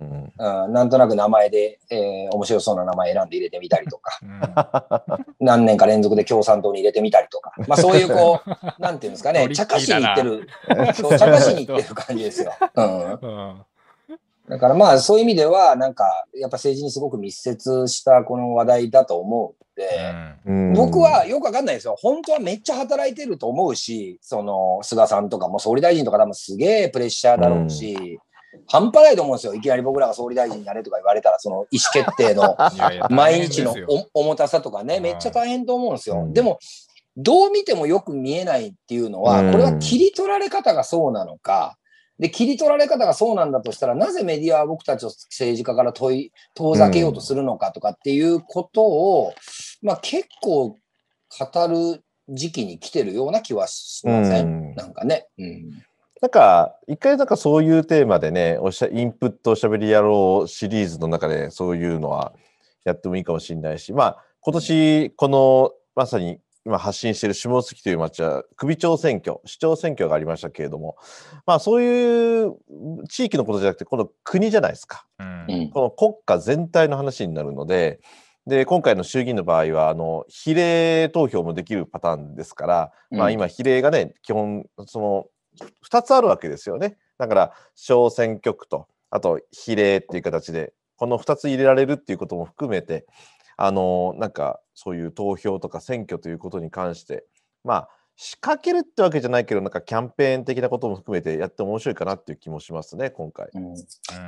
A: うん。
C: うん、なんとなく名前で、えー面白そうな名前選んで入れてみたりとか、
B: ーうん。
C: 何年か連続で共産党に入れてみたりとか、まあそういうこう、なんていうんですかね茶化しに行ってる、そう茶化しに行ってる感じですよ。うん。
B: うん。
C: だからまあそういう意味では、なんか、やっぱ政治にすごく密接したこの話題だと思うんで、
A: うん。
C: 僕はよくわかんないですよ。本当はめっちゃ働いてると思うし、その、菅さんとかも総理大臣とか多分すげえプレッシャーだろうし、半端ないと思うんですよ。いきなり僕らが総理大臣になれとか言われたら、その意思決定の 毎日の重たさとかね、
B: うん
C: めっちゃ大変と思うんですよ。
A: うん
C: でも、どう見てもよく見えないっていうのは、
A: うん
C: これは切り取られ方がそうなのか、で、切り取られ方がそうなんだとしたら、なぜメディアは僕たちを政治家から問い、遠ざけようとするのかとかっていうことを、まあ結構語る時期に来てるような気はしません、
A: うん
C: なんかね。うん。
A: なんか、一回なんかそういうテーマでね、おっしゃ、インプットおしゃべり野郎シリーズの中でそういうのはやってもいいかもしれないし、まあ、今年、この、まさに今発信している下関という町は、首長選挙、市長選挙がありましたけれども、まあそういう地域のことじゃなくて、この国じゃないですか。
B: うん
C: うん。
A: この国家全体の話になるので、で、今回の衆議院の場合は、あの、比例投票もできるパターンですから、まあ
C: うん
A: 今、比例がね、基本、その、2つあるわけですよね。だから、小選挙区と、あと、比例っていう形で、この2つ入れられるっていうことも含めて、あの、なんか、そういう投票とか選挙ということに関して、まあ、仕掛けるってわけじゃないけど、なんかキャンペーン的なことも含めてやって面白いかなっていう気もしますね、今回。
C: うん
B: うん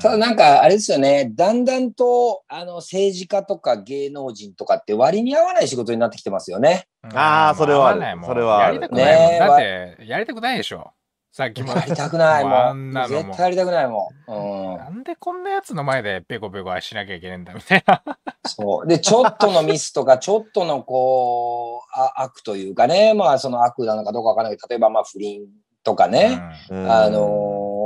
C: ただなんかあれですよね、だんだんとあの政治家とか芸能人とかって割に合わない仕事になってきてますよね。
A: あーそれはそれはある
B: やりたくないもん。
C: ね
B: だって、やりたくないでしょ。さっきも。
C: やりたくない
B: も
C: ん。
B: んなのも
C: 絶対やりたくないもん。うん、
B: なんでこんなやつの前でペコペコしなきゃいけないんだみたいな。
C: そう。で、ちょっとのミスとか、ちょっとのこう、あ悪というかね、まあその悪なのかどうかわからないけど、例えばまあ不倫とかね、
A: うん
C: あの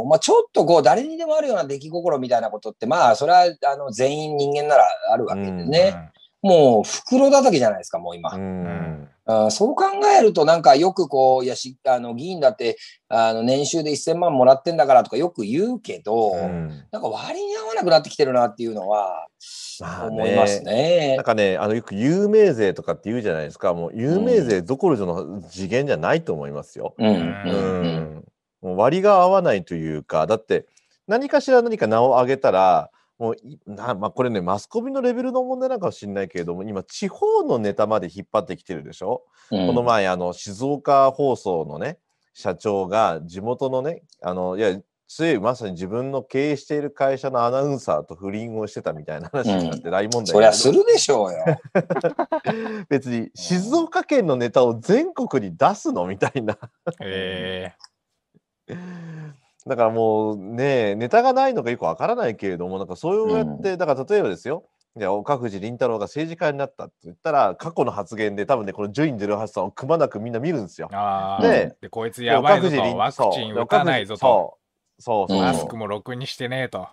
C: ーまあちょっとこう誰にでもあるような出来心みたいなことって、まあそれはあの全員人間ならあるわけで
B: うん
C: ね。もう袋叩きじゃないですか、もう今。
A: うん
C: あーそう考えると、なんかよくこう、いやし、あの、議員だって、あの、年収で1000万もらってんだからとかよく言うけど、
A: うん
C: なんか割に合わなくなってきてるなっていうのは、
A: まあ
C: 思いますね
A: なん。かね、あのよく有名税とかって言うじゃないですか、もう有名税どころの次元じゃないと思いますよ。
C: うん、うん、
A: う
C: うん。
A: ん、もう割が合わないというか、だって何かしら何か名を上げたら、もういなまあ、これね、マスコミのレベルの問題なのかもしれないけれども、今、地方のネタまで引っ張ってきてるでしょ？
C: うん
A: この前、あの静岡放送のね、社長が地元のね、あのいや、ついまさに自分の経営している会社のアナウンサーと不倫をしてたみたいな話になって大問題に
C: そりゃするでしょうよ。
A: 別に静岡県のネタを全国に出すの？みたいな。
B: え
A: だからもうね、ネタがないのかよくわからないけれども、なんかそうやって、だから例えばですよ、いや岡藤倫太郎が政治家になったって言ったら、過去の発言で多分ね、この順位出るはずさんをくまなくみんな見るんですよ。で
B: で、こいつやばいぞと、ワクチン打たないぞと、
A: そうそうそうそう。
B: マスクもろくにしてねえと。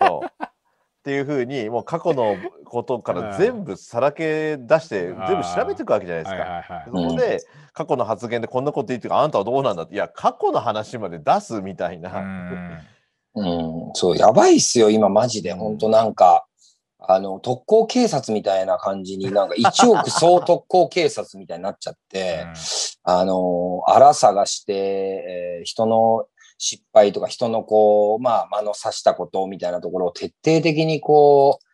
A: そうっていうふうに、もう過去のことから全部さらけ出して、全部調べていくわけじゃないですか。そこで過去の発言でこんなこと言ってるからあんたはどうなんだっていや過去の話まで出すみたいな、
B: うん。
C: うん、そう、やばいっすよ、今マジで。
A: うん。
C: 本当なんか、あの、特攻警察みたいな感じになんか1億総特攻警察みたいになっちゃって、あの、荒探して、えー人の失敗とか人のこう、まあ、間の差したことみたいなところを徹底的にこう、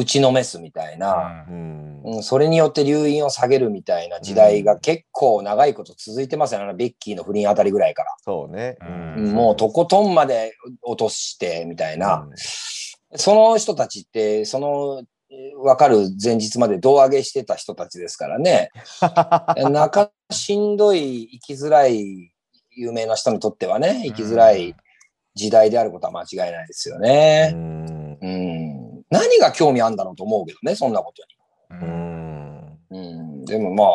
C: 打ちのめすみたいな、
B: う
A: うん
C: うん、それによって留飲を下げるみたいな時代が結構長いこと続いてますよね。あのベッキーの不倫あたりぐらいから。
A: そうね、
B: うん
C: もうとことんまで落としてみたいな。
A: うん
C: その人たちって、その、えーわかる前日まで胴上げしてた人たちですからね。なかしんどい、生きづらい、有名な人にとってはね、生きづらい時代であることは間違いないですよ
A: う
C: ね。
A: ん
C: うん。何が興味あんだろうと思うけどね、そんなこと
B: ん
A: うん
C: に。うん。でもまあ、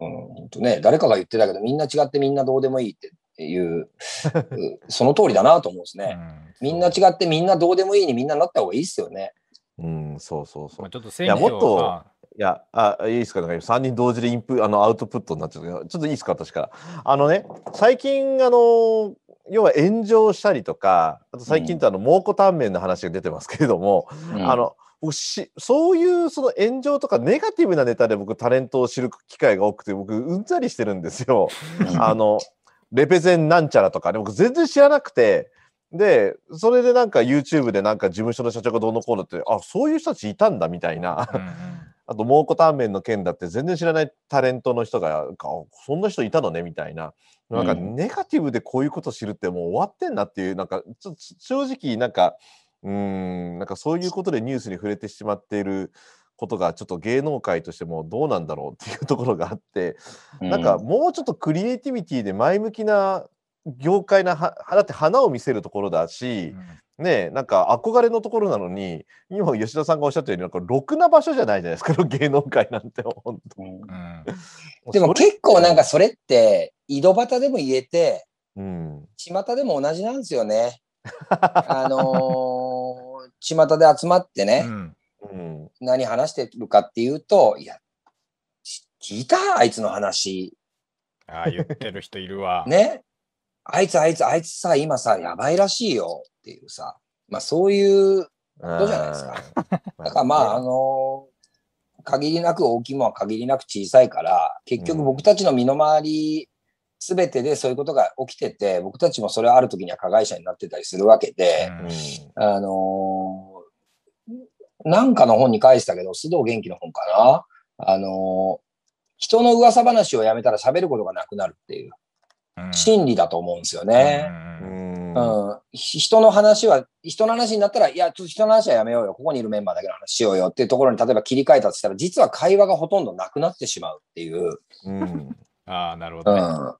C: うん、本当ね、誰かが言ってたけど、みんな違ってみんなどうでもいいって、いう、う その通りだなと思うんですね。みんな違ってみんなどうでもいいにみんななった方がいいですよね。
A: うん、そうそうそう
B: まあ、。ちょっと
A: いや、
B: あ、
A: いいですか、なんか3人同時でインプ、あの、アウトプットになっちゃうけど、ちょっといいですか、私か。ら。あのね、最近、あの、要は炎上したりとか、あと最近ってあの、蒙古タンメンの話が出てますけれども、
C: うん。
A: あの、僕しそういうその炎上とかネガティブなネタで僕タレントを知る機会が多くて僕うんざりしてるんですよ。
C: うん。
A: あのレペゼンなんちゃらとかね僕全然知らなくてでそれでなんか YouTube でなんか事務所の社長がどうのこうのってあそういう人たちいたんだみたいな。
B: うんうん
A: あと、蒙古タンメンの件だって全然知らないタレントの人が、あそんな人いたのねみたいな。なんか
C: うん
A: ネガティブでこういうこと知るってもう終わってんなっていう、なんかちょ正直なんか、うーん、なんかそういうことでニュースに触れてしまっていることがちょっと芸能界としてもどうなんだろうっていうところがあって、なんかもうちょっとクリエイティビティで前向きな業界なはだって花を見せるところだし、ねえなんか憧れのところなのに今吉田さんがおっしゃったようになんかろくな場所じゃないじゃないですか 芸能界なんて本
C: うん
B: うんうん
A: 当
C: でも結構なんかそれって井戸端でも言えて
A: うん
C: 巷でも同じなんですよね。あのー巷で集まってね、
B: うん
A: うん
C: 何話してるかっていうと、いや、し聞いたあいつの話。
B: ああ言ってる人いるわ。
C: ね。あいつあいつあいつさ、今さ、やばいらしいよっていうさ。まあそういう、ことじゃないですか。だからまあ、あのー限りなく大きいものは限りなく小さいから、結局僕たちの身の回り、すべてでそういうことが起きてて、僕たちもそれはある時には加害者になってたりするわけで、
B: うん。
C: あのーなんかの本に返したけど、須藤元気の本かな？あのー人の噂話をやめたら喋ることがなくなるっていう
B: うん
C: 心理だと思うんですよね。
A: う
B: うん
C: 人の話は、人の話になったら、いや、ちょっと人の話はやめようよ。ここにいるメンバーだけの話しようよっていうところに、例えば切り替えたとしたら、実は会話がほとんどなくなってしまうっていう。
A: うん
B: ああ、なるほ
C: う
B: どね。
C: ん。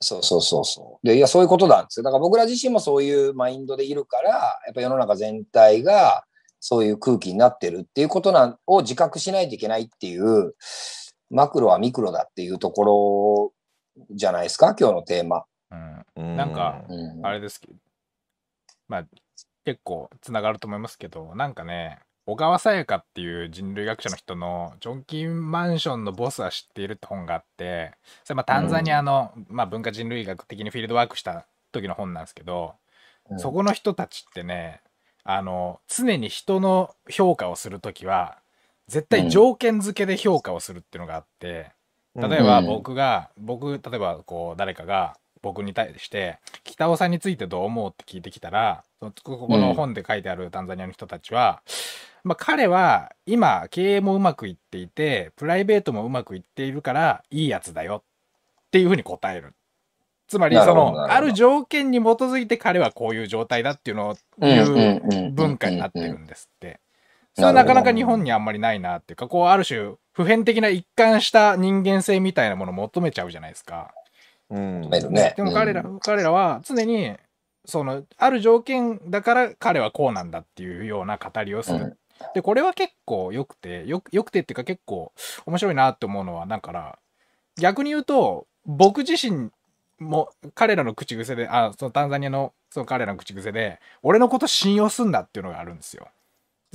C: そうそうそうそう。で、いや、そういうことなんですよ。だから僕ら自身もそういうマインドでいるから、やっぱ世の中全体がそういう空気になってるっていうことなんを自覚しないといけないっていう、マクロはミクロだっていうところじゃないですか、今日のテーマ。
B: うん。
A: うん。
B: なんか
C: うん。
B: あれですけど、まあ、結構つながると思いますけど、なんかね、小川さやかっていう人類学者の人の「ジョンキンマンションのボスは知っている」って本があってそれまあタンザニアの、まあ、文化人類学的にフィールドワークした時の本なんですけど、
C: うん。
B: そこの人たちってねあの常に人の評価をする時は絶対条件付けで評価をするっていうのがあって、例えば
C: うん。
B: 僕が、僕例えばこう誰かが僕に対して北尾さんについてどう思うって聞いてきたらそのここの本で書いてあるタンザニアの人たちは、まあ、彼は今経営もうまくいっていてプライベートもうまくいっているからいいやつだよっていうふうに答える。つまりそのある条件に基づいて彼はこういう状態だっていうのを
C: うん
B: いう文化になってるんですって。それはなかなか日本にあんまりないなっていうかこうある種普遍的な一貫した人間性みたいなものを求めちゃうじゃないですか。
A: うん
C: ね。
B: でも彼ら、
C: うん
B: 彼らは常にそのある条件だから彼はこうなんだっていうような語りをする。
C: うん
B: でこれは結構よくてよくよくてっていうか結構面白いなって思うのはだから逆に言うと僕自身も彼らの口癖であそのタンザニアのその彼らの口癖で俺のこと信用すんだっていうのがあるんですよ。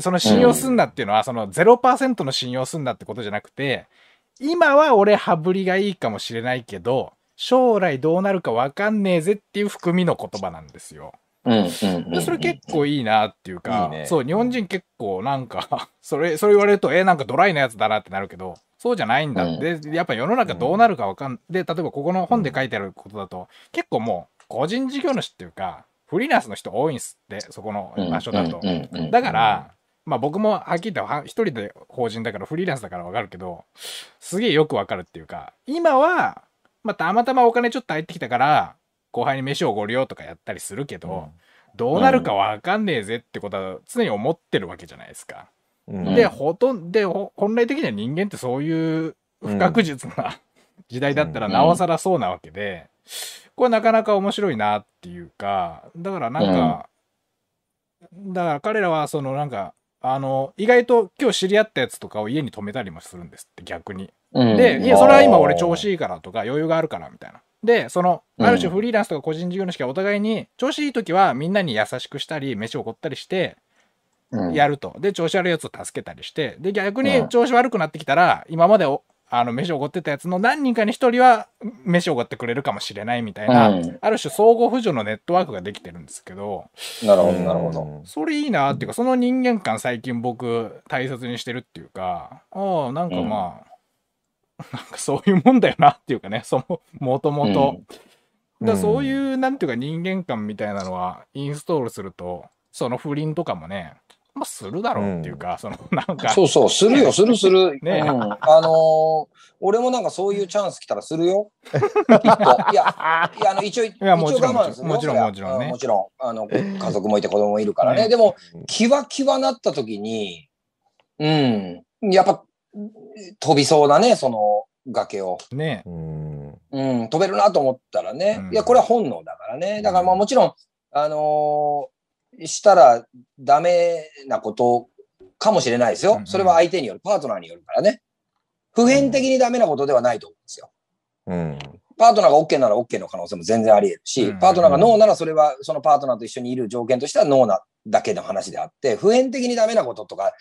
B: その信用すんだっていうのは、その0%の信用すんだってことじゃなくて今は俺羽振りがいいかもしれないけど将来どうなるか分かんねえぜっていう含みの言葉なんですよ。
C: うんうんうん
B: でそれ結構いいなっていうか、
A: いいね。
B: そう日本人結構なんか それそれ言われるとえなんかドライなやつだなってなるけどそうじゃないんだって、でやっぱ世の中どうなるか分かんで例えばここの本で書いてあることだと、結構もう個人事業主っていうかフリーランスの人多いんすってそこの場所だと。
C: うんうんうんうん。
B: だから、まあ僕もはっきり言っては一人で法人だからフリーランスだからわかるけど、すげえよくわかるっていうか、今は、まあたまたまお金ちょっと入ってきたから、後輩に飯をおごるよとかやったりするけど、どうなるかわかんねえぜってことは常に思ってるわけじゃないですか。
A: うん。
B: で、ほとんど、本来的には人間ってそういう不確実な時代だったら
C: うん。
B: なおさらそうなわけで、これなかなか面白いなっていうか、だからなんか、だから彼らはそのなんか、あの、意外と今日知り合ったやつとかを家に泊めたりもするんですって逆に。
C: うん
B: で、いや、それは今俺調子いいからとか余裕があるからみたいな。で、その、
C: うん
B: ある種フリーランスとか個人事業主がお互いに、調子いい時はみんなに優しくしたり、飯をおごったりして、
C: うん
B: やると。で、調子悪いやつを助けたりして、で、逆
C: うん
B: に調子悪くなってきたら、今までお、あの、飯をおごってたやつの何人かに一人は、飯をおごってくれるかもしれないみたいな、
C: うん。
B: ある種相互扶助のネットワークができてるんですけど、
C: なるほど、なるほど。
B: それいいなっていうか、その人間観最近僕大切にしてるっていうか、ああ、なんかまあ、なんかそういうもんだよなっていうかね、その、もともと。だからそういう、なんていうか人間観みたいなのはインストールすると、その不倫とかもね、まあするだろうっていうか、その、なんか、
C: そうそう、するよ、するする。
B: ね
C: うん、あのー俺もなんかそういうチャンス来たらするよ。きっと。いや、いや、あの、一応、一応我慢するよ
B: もちろんもちろんね
C: うもちろん。あの、家族もいて子供もいるからね。
B: ね
C: でも、キワキワなった時に、うん、やっぱ、飛びそうだね、その崖を。
B: ね、
A: うん。
C: うん、飛べるなと思ったらね。
B: うん
C: いや、これは本能だからね。だからまあもちろん、あのーしたらダメなことかもしれないですよ。
B: うんうん
C: それは相手による、パートナーによるからね。普遍的にダメなことではないと思うんですよ。
A: うん。
C: パートナーが OK なら OK の可能性も全然あり得るし、
B: うん
C: パートナーがノーならそれはそのパートナーと一緒にいる条件としてはノーなだけの話であって、普遍的にダメなこととか、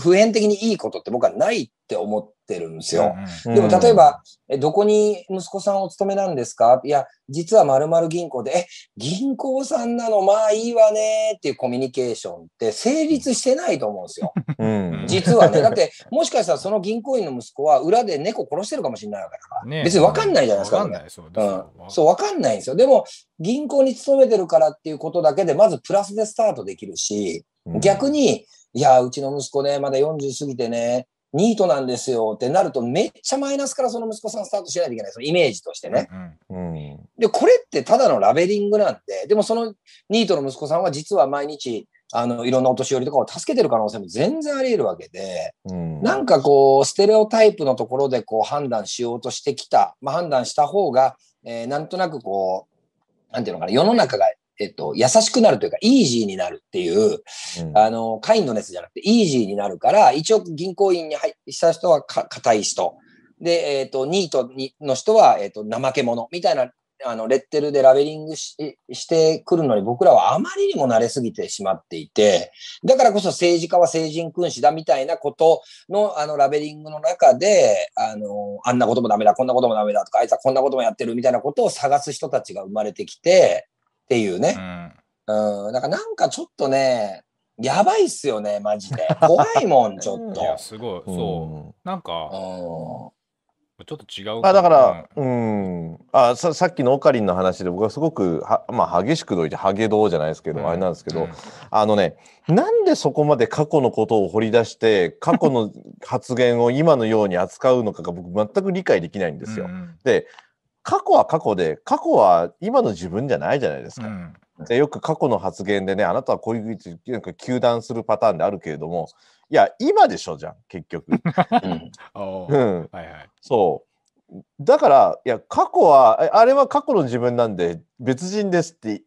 C: 普遍的にいいことって僕はないって思ってるんですよ。
B: うん
C: でも例えば、え、どこに息子さんお勤めなんですか？いや、実は〇〇銀行で、え、銀行さんなの？まあいいわねっていうコミュニケーションって成立してないと思うんですよ。
A: うん。
C: 実はね。だって、もしかしたらその銀行員の息子は裏で猫殺してるかもしれないわけだから。
B: ね
C: 別にわかんないじゃないですか。
B: わかんないですよ。
C: うん、そう、わかんないんですよ。でも、銀行に勤めてるからっていうことだけで、まずプラスでスタートできるし、逆に、いや、うちの息子ね、まだ40過ぎてね、ニートなんですよってなると、めっちゃマイナスからその息子さんスタートしないといけない。そのイメージとしてね。
B: うん
A: うん。
C: で、これってただのラベリングなんで、でもそのニートの息子さんは実は毎日、あの、いろんなお年寄りとかを助けてる可能性も全然あり得るわけで、
A: うん。
C: なんかこう、ステレオタイプのところでこう判断しようとしてきた、まあ判断した方が、えーなんとなくこう、なんていうのかな、世の中が、えっと、優しくなるというか、イージーになるっていう、
A: うん
C: あの、カインドネスじゃなくて、イージーになるから、一応銀行員に入した人はか硬い人。で、えっ、と、ニートにの人は、えっ、と、怠け者みたいな、あの、レッテルでラベリングししてくるのに、僕らはあまりにも慣れすぎてしまっていて、だからこそ政治家は成人君子だみたいなことの、あの、ラベリングの中で、あの、あんなこともダメだ、こんなこともダメだとか、あいつはこんなこともやってるみたいなことを探す人たちが生まれてきて、っていうね。うん、だからなんかちょっとね、やばいっすよね、マジで。怖いもん、ちょっと。
B: いや、すごい、そう。なんか、
C: う
B: ちょっと違う。
A: あだから、うん、あささっきのオカリンの話で僕はすごくは、まあ、激しくどいてハゲドウじゃないですけど、
B: うん
A: あれなんですけど、
B: うん
A: あのねなんでそこまで過去のことを掘り出して過去の発言を今のように扱うのかが僕全く理解できないんですよ。
B: うん
A: で過去は過去で過去は今の自分じゃないじゃないですか。
B: うん
A: でよく過去の発言でねあなたはこういうふうになんか糾弾するパターンであるけれどもいや今でしょじゃん結局。うん。そう。だから、いや、過去は、えあれは過去の自分なんで、別人ですってい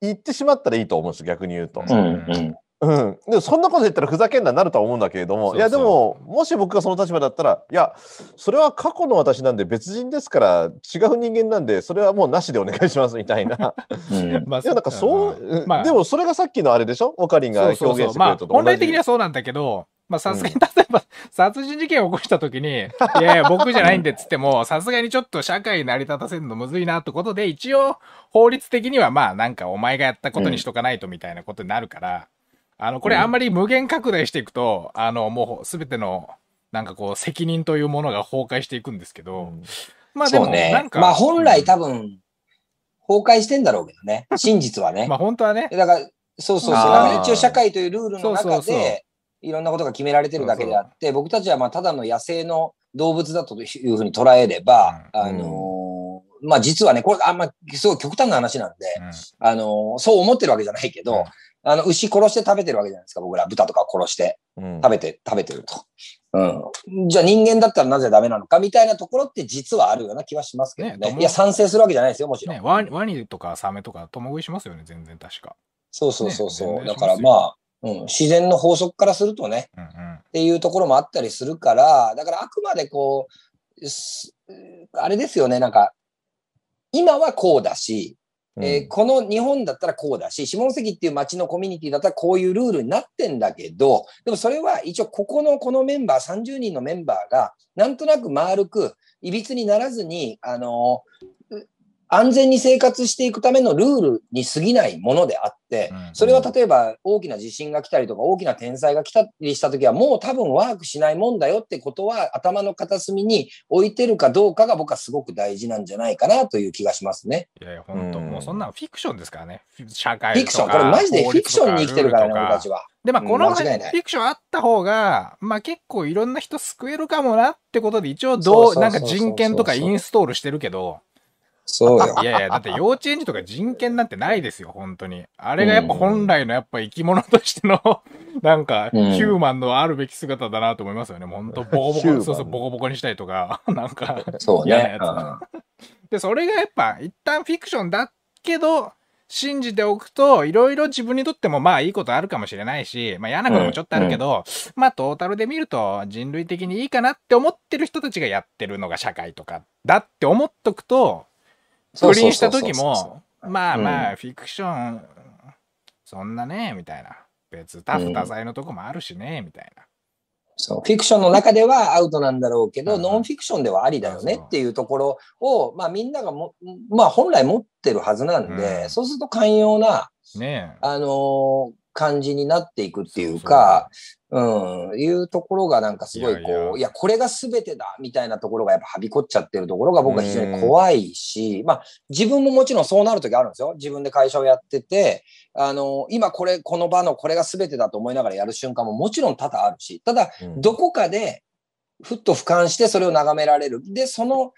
A: 言ってしまったらいいと思うんです、逆に言うと。
C: うん。うん。
A: うん。でも、そんなこと言ったらふざけんなになるとは思うんだけれども、いや、でも、もし僕がその立場だったら、いや、それは過去の私なんで別人ですから、違う人間なんで、それはもうなしでお願いしますみたいな。
C: うん。
B: まあ
A: いや、なんかそう、うん
B: まあ
A: でもそれがさっきのあれでしょ？オカリンが表現してく
B: まあ
A: れたと
B: 本来的にはそうなんだけど、まあさすがに例えば殺人事件を起こした時に、いやいや僕じゃないんでっつっても、さすがにちょっと社会成り立たせるのむずいなってことで、一応法律的にはまあなんかお前がやったことにしとかないとみたいなことになるから、あのこれあんまり無限拡大していくと、あのもうすべてのなんかこう責任というものが崩壊していくんですけど、
A: うん。
B: まあでも
C: そうね。
B: なん。か、
C: まあ本来多
B: 分、
C: 分、崩壊してんだろうけどね。真実はね。
B: まあ本当はね、
C: だから、そうそうそう。一応社会というルールの
B: そうそうそう。
C: 中で、いろんなことが決められてるだけであって、僕たちはまあただの野生の動物だというふうに捉えれば、
B: うん。
C: あのーまあ実はね、これあんますごい極端な話なんで、
B: うん。
C: あのーそう思ってるわけじゃないけど、
B: うん
C: あの、牛殺して食べてるわけじゃないですか、僕ら。豚とか殺して
A: うん
C: 食べて、食べてると。うん。じゃあ人間だったらなぜダメなのかみたいなところって実はあるような気はしますけどね。
B: ね
C: いや、賛成するわけじゃないですよ、もちろん。
B: ね、ワニワニとかサメとか共食いしますよね、全然確か。
C: そうそうそうそう。
B: ね
C: だからまあ、うん、自然の法則からするとね、
B: うんうん。
C: っていうところもあったりするから、だからあくまでこう、すあれですよね、なんか、今はこうだし、
A: うん
C: えーこの日本だったらこうだし、下関っていう街のコミュニティだったらこういうルールになってんだけど、でもそれは一応ここのこのメンバー、30人のメンバーが、なんとなく丸く、いびつにならずに、あのう安全に生活していくためのルールに過ぎないものであって
B: うん、
C: それは例えば大きな地震が来たりとか大きな天災が来たりしたときはもう多分ワークしないもんだよってことは頭の片隅に置いてるかどうかが僕はすごく大事なんじゃないかなという気がしますね。
B: いやいや、本当
A: うん
B: もうそんなのフィクションですからね。フィ社会
C: フィクション、これマジでフィクションに生きてるからね、
B: 法律と
C: 俺たちは。
B: で、まあ、
C: うん
B: このフィクションあった方が、まあ結構いろんな人救えるかもなってことで、一応どうなんか人権とかインストールしてるけど、
C: そうよ
B: い。やいや、だって幼稚園児とか人権なんてないですよ、本当に。あれがやっぱ本来のやっぱ生き物としての、なんか、
C: うん
B: ヒューマンのあるべき姿だなと思いますよね。本当ボコボコ、そうそう、ボコボコにしたりとか、なんか、
C: そう
B: 嫌な
C: ね
B: や。で、それがやっぱ一旦フィクションだけど、信じておくと、いろいろ自分にとってもまあいいことあるかもしれないし、まあ嫌なこともちょっとあるけど、まあトータルで見ると人類的にいいかなって思ってる人たちがやってるのが社会とかだって思っとくと、不倫した時も、まあまあ、
C: う
B: フィクション、そんなね、みたいな。別、タフ多彩のとこもあるしね、みたいな。
C: そう。フィクションの中ではアウトなんだろうけど、
B: うん。
C: ノンフィクションではありだよねっていうところを、まあみんながも、まあ本来持ってるはずなんで、
B: うん。
C: そうすると寛容な、
B: ねえ。
C: あのー感じになっていくっていうか、うん、いうところがなんかすごいこう、い
B: いやいや
C: やこれが全てだみたいなところがやっぱはびこっちゃってるところが僕は非常に怖いし、まあ自分ももちろんそうなる時あるんですよ。自分で会社をやってて、あの今これ、この場のこれが全てだと思いながらやる瞬間ももちろん多々あるし、ただ
A: うん
C: どこかでふっと俯瞰してそれを眺められる。で、その、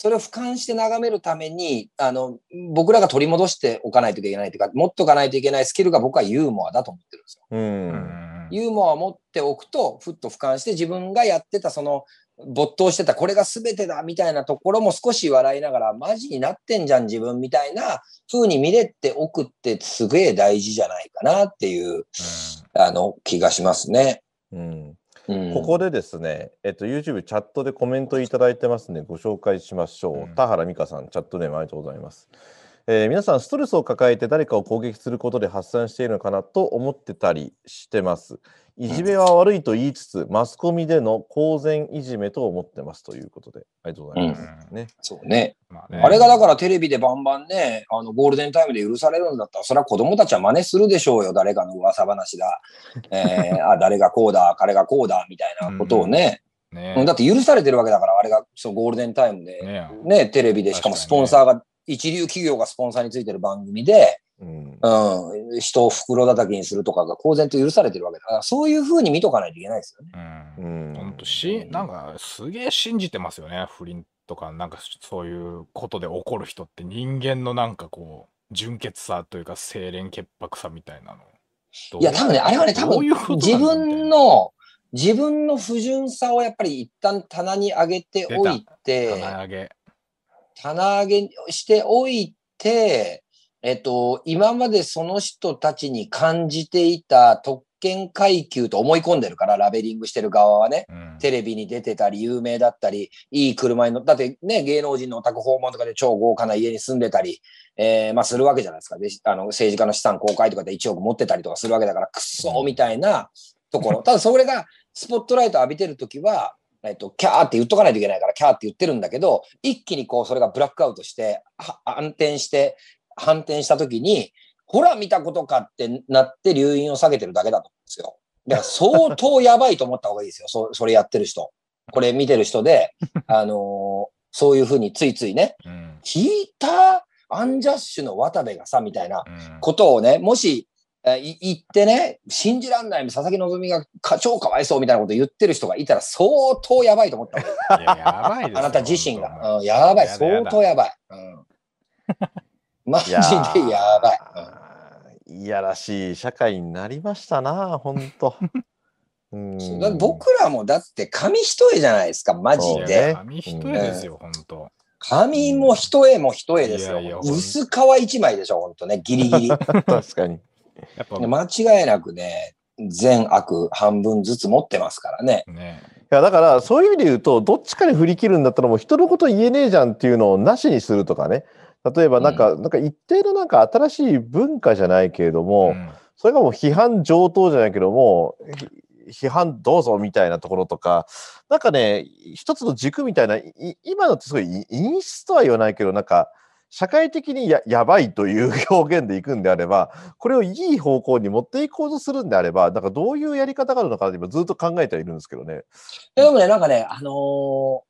C: それを俯瞰して眺めるために、あの、僕らが取り戻しておかないといけないというか、持っとかないといけないスキルが僕はユーモアだと思ってるんですよ。
A: う。
B: うんん
C: ユーモアを持っておくと、ふっと俯瞰して自分がやってたその、没頭してたこれが全てだみたいなところも少し笑いながら、マジになってんじゃん自分みたいな風に見れておくってすげえ大事じゃないかなっていう、あの、気がしますね。
A: うん
C: うん、
A: ここでですね、えっと、YouTube チャットでコメントいただいてますので、ご紹介しましょう。
B: うん
A: 田原美香さん、チャットネームありがとうございます。えー皆さん、ストレスを抱えて誰かを攻撃することで発散しているのかなと思ってたりしてます。いじめは悪いと言いつつ、マスコミでの公然いじめと思ってますということで、ありがとうございます。
B: うん
A: ね、
C: そうね。
B: まあね
C: あれがだからテレビでバンバンね、あのゴールデンタイムで許されるんだったら、それは子供たちは真似するでしょうよ。誰かの噂話だ。えーあ、誰がこうだ、彼がこうだ、みたいなことをね。
B: ね
C: だって許されてるわけだから、あれがそうゴールデンタイムで、
B: ね
C: ね、テレビで、しかもスポンサーが、一流企業がスポンサーについてる番組で、
A: うん
C: うん、人を袋叩きにするとかが公然と許されてるわけだから、そういうふうに見とかないといけないですよね。
B: う。
A: うんん
B: ほんとし、なんかすげえ信じてますよね。不倫とか、なんかそういうことで起こる人って人間のなんかこう、純潔さというか、清廉潔白さみたいなの。
C: いや、多分ね、あれはね、多分
B: どういう
C: 自分の、自分の不純さをやっぱり一旦棚に上げておいて、
B: 棚上げ。
C: 棚上げしておいて、えっと、今までその人たちに感じていた特権階級と思い込んでるから、ラベリングしてる側はね。
B: うん
C: テレビに出てたり、有名だったり、いい車に乗だってね、芸能人のお宅訪問とかで超豪華な家に住んでたり、えーまあするわけじゃないですか。で、あの、政治家の資産公開とかで1億持ってたりとかするわけだから、くっそーみたいなところ。ただそれが、スポットライト浴びてるときは、えっと、キャーって言っとかないといけないから、キャーって言ってるんだけど、一気にこう、それがブラックアウトして、は暗転して、反転したときに、ほら見たことかってなって留飲を下げてるだけだと思うんですよ。だから相当やばいと思った方がいいですよ。そそれやってる人。これ見てる人で、あのーそういうふうについついね、
B: うん
C: 聞いたアンジャッシュの渡部がさ、みたいな
B: うん
C: ことをね、もし、言ってね、信じらんない、佐々木希がか超かわいそうみたいなこと言ってる人がいたら相当やばいと思った方がいい。
B: いや、やばいですよ
C: あなた自身が。うん、やばい、相当やばい。うん、マジでやばい。うん
A: いやらしい社会になりましたな、本当。うん
C: 僕らもだって紙一重じゃないですか、マジ
A: そうね。
B: 紙一重ですよ、本当。
C: 紙も一重も一重ですよ。
B: いやいや
C: 薄皮一枚でしょ、ほんとね、ギリギリ。
A: 確かに。
B: やっぱ
C: 間違いなくね、善悪半分ずつ持ってますからね。
B: ね、
A: いやだからそういう意味で言うとどっちかに振り切るんだったらもう人のこと言えねえじゃんっていうのをなしにするとかね例えばなんか、なんか一定のなんか新しい文化じゃないけれども、
B: うん
A: それがもう批判上等じゃないけども、ひ批判どうぞみたいなところとか、なんかね、一つの軸みたいな、い今のってすごいい陰湿とは言わないけど、なんか、社会的にややばいという表現でいくんであれば、これをいい方向に持っていこうとするんであれば、なんかどういうやり方があるのかなって今ずっと考えてはいるんですけどね。
C: でもね、なんかね、あのー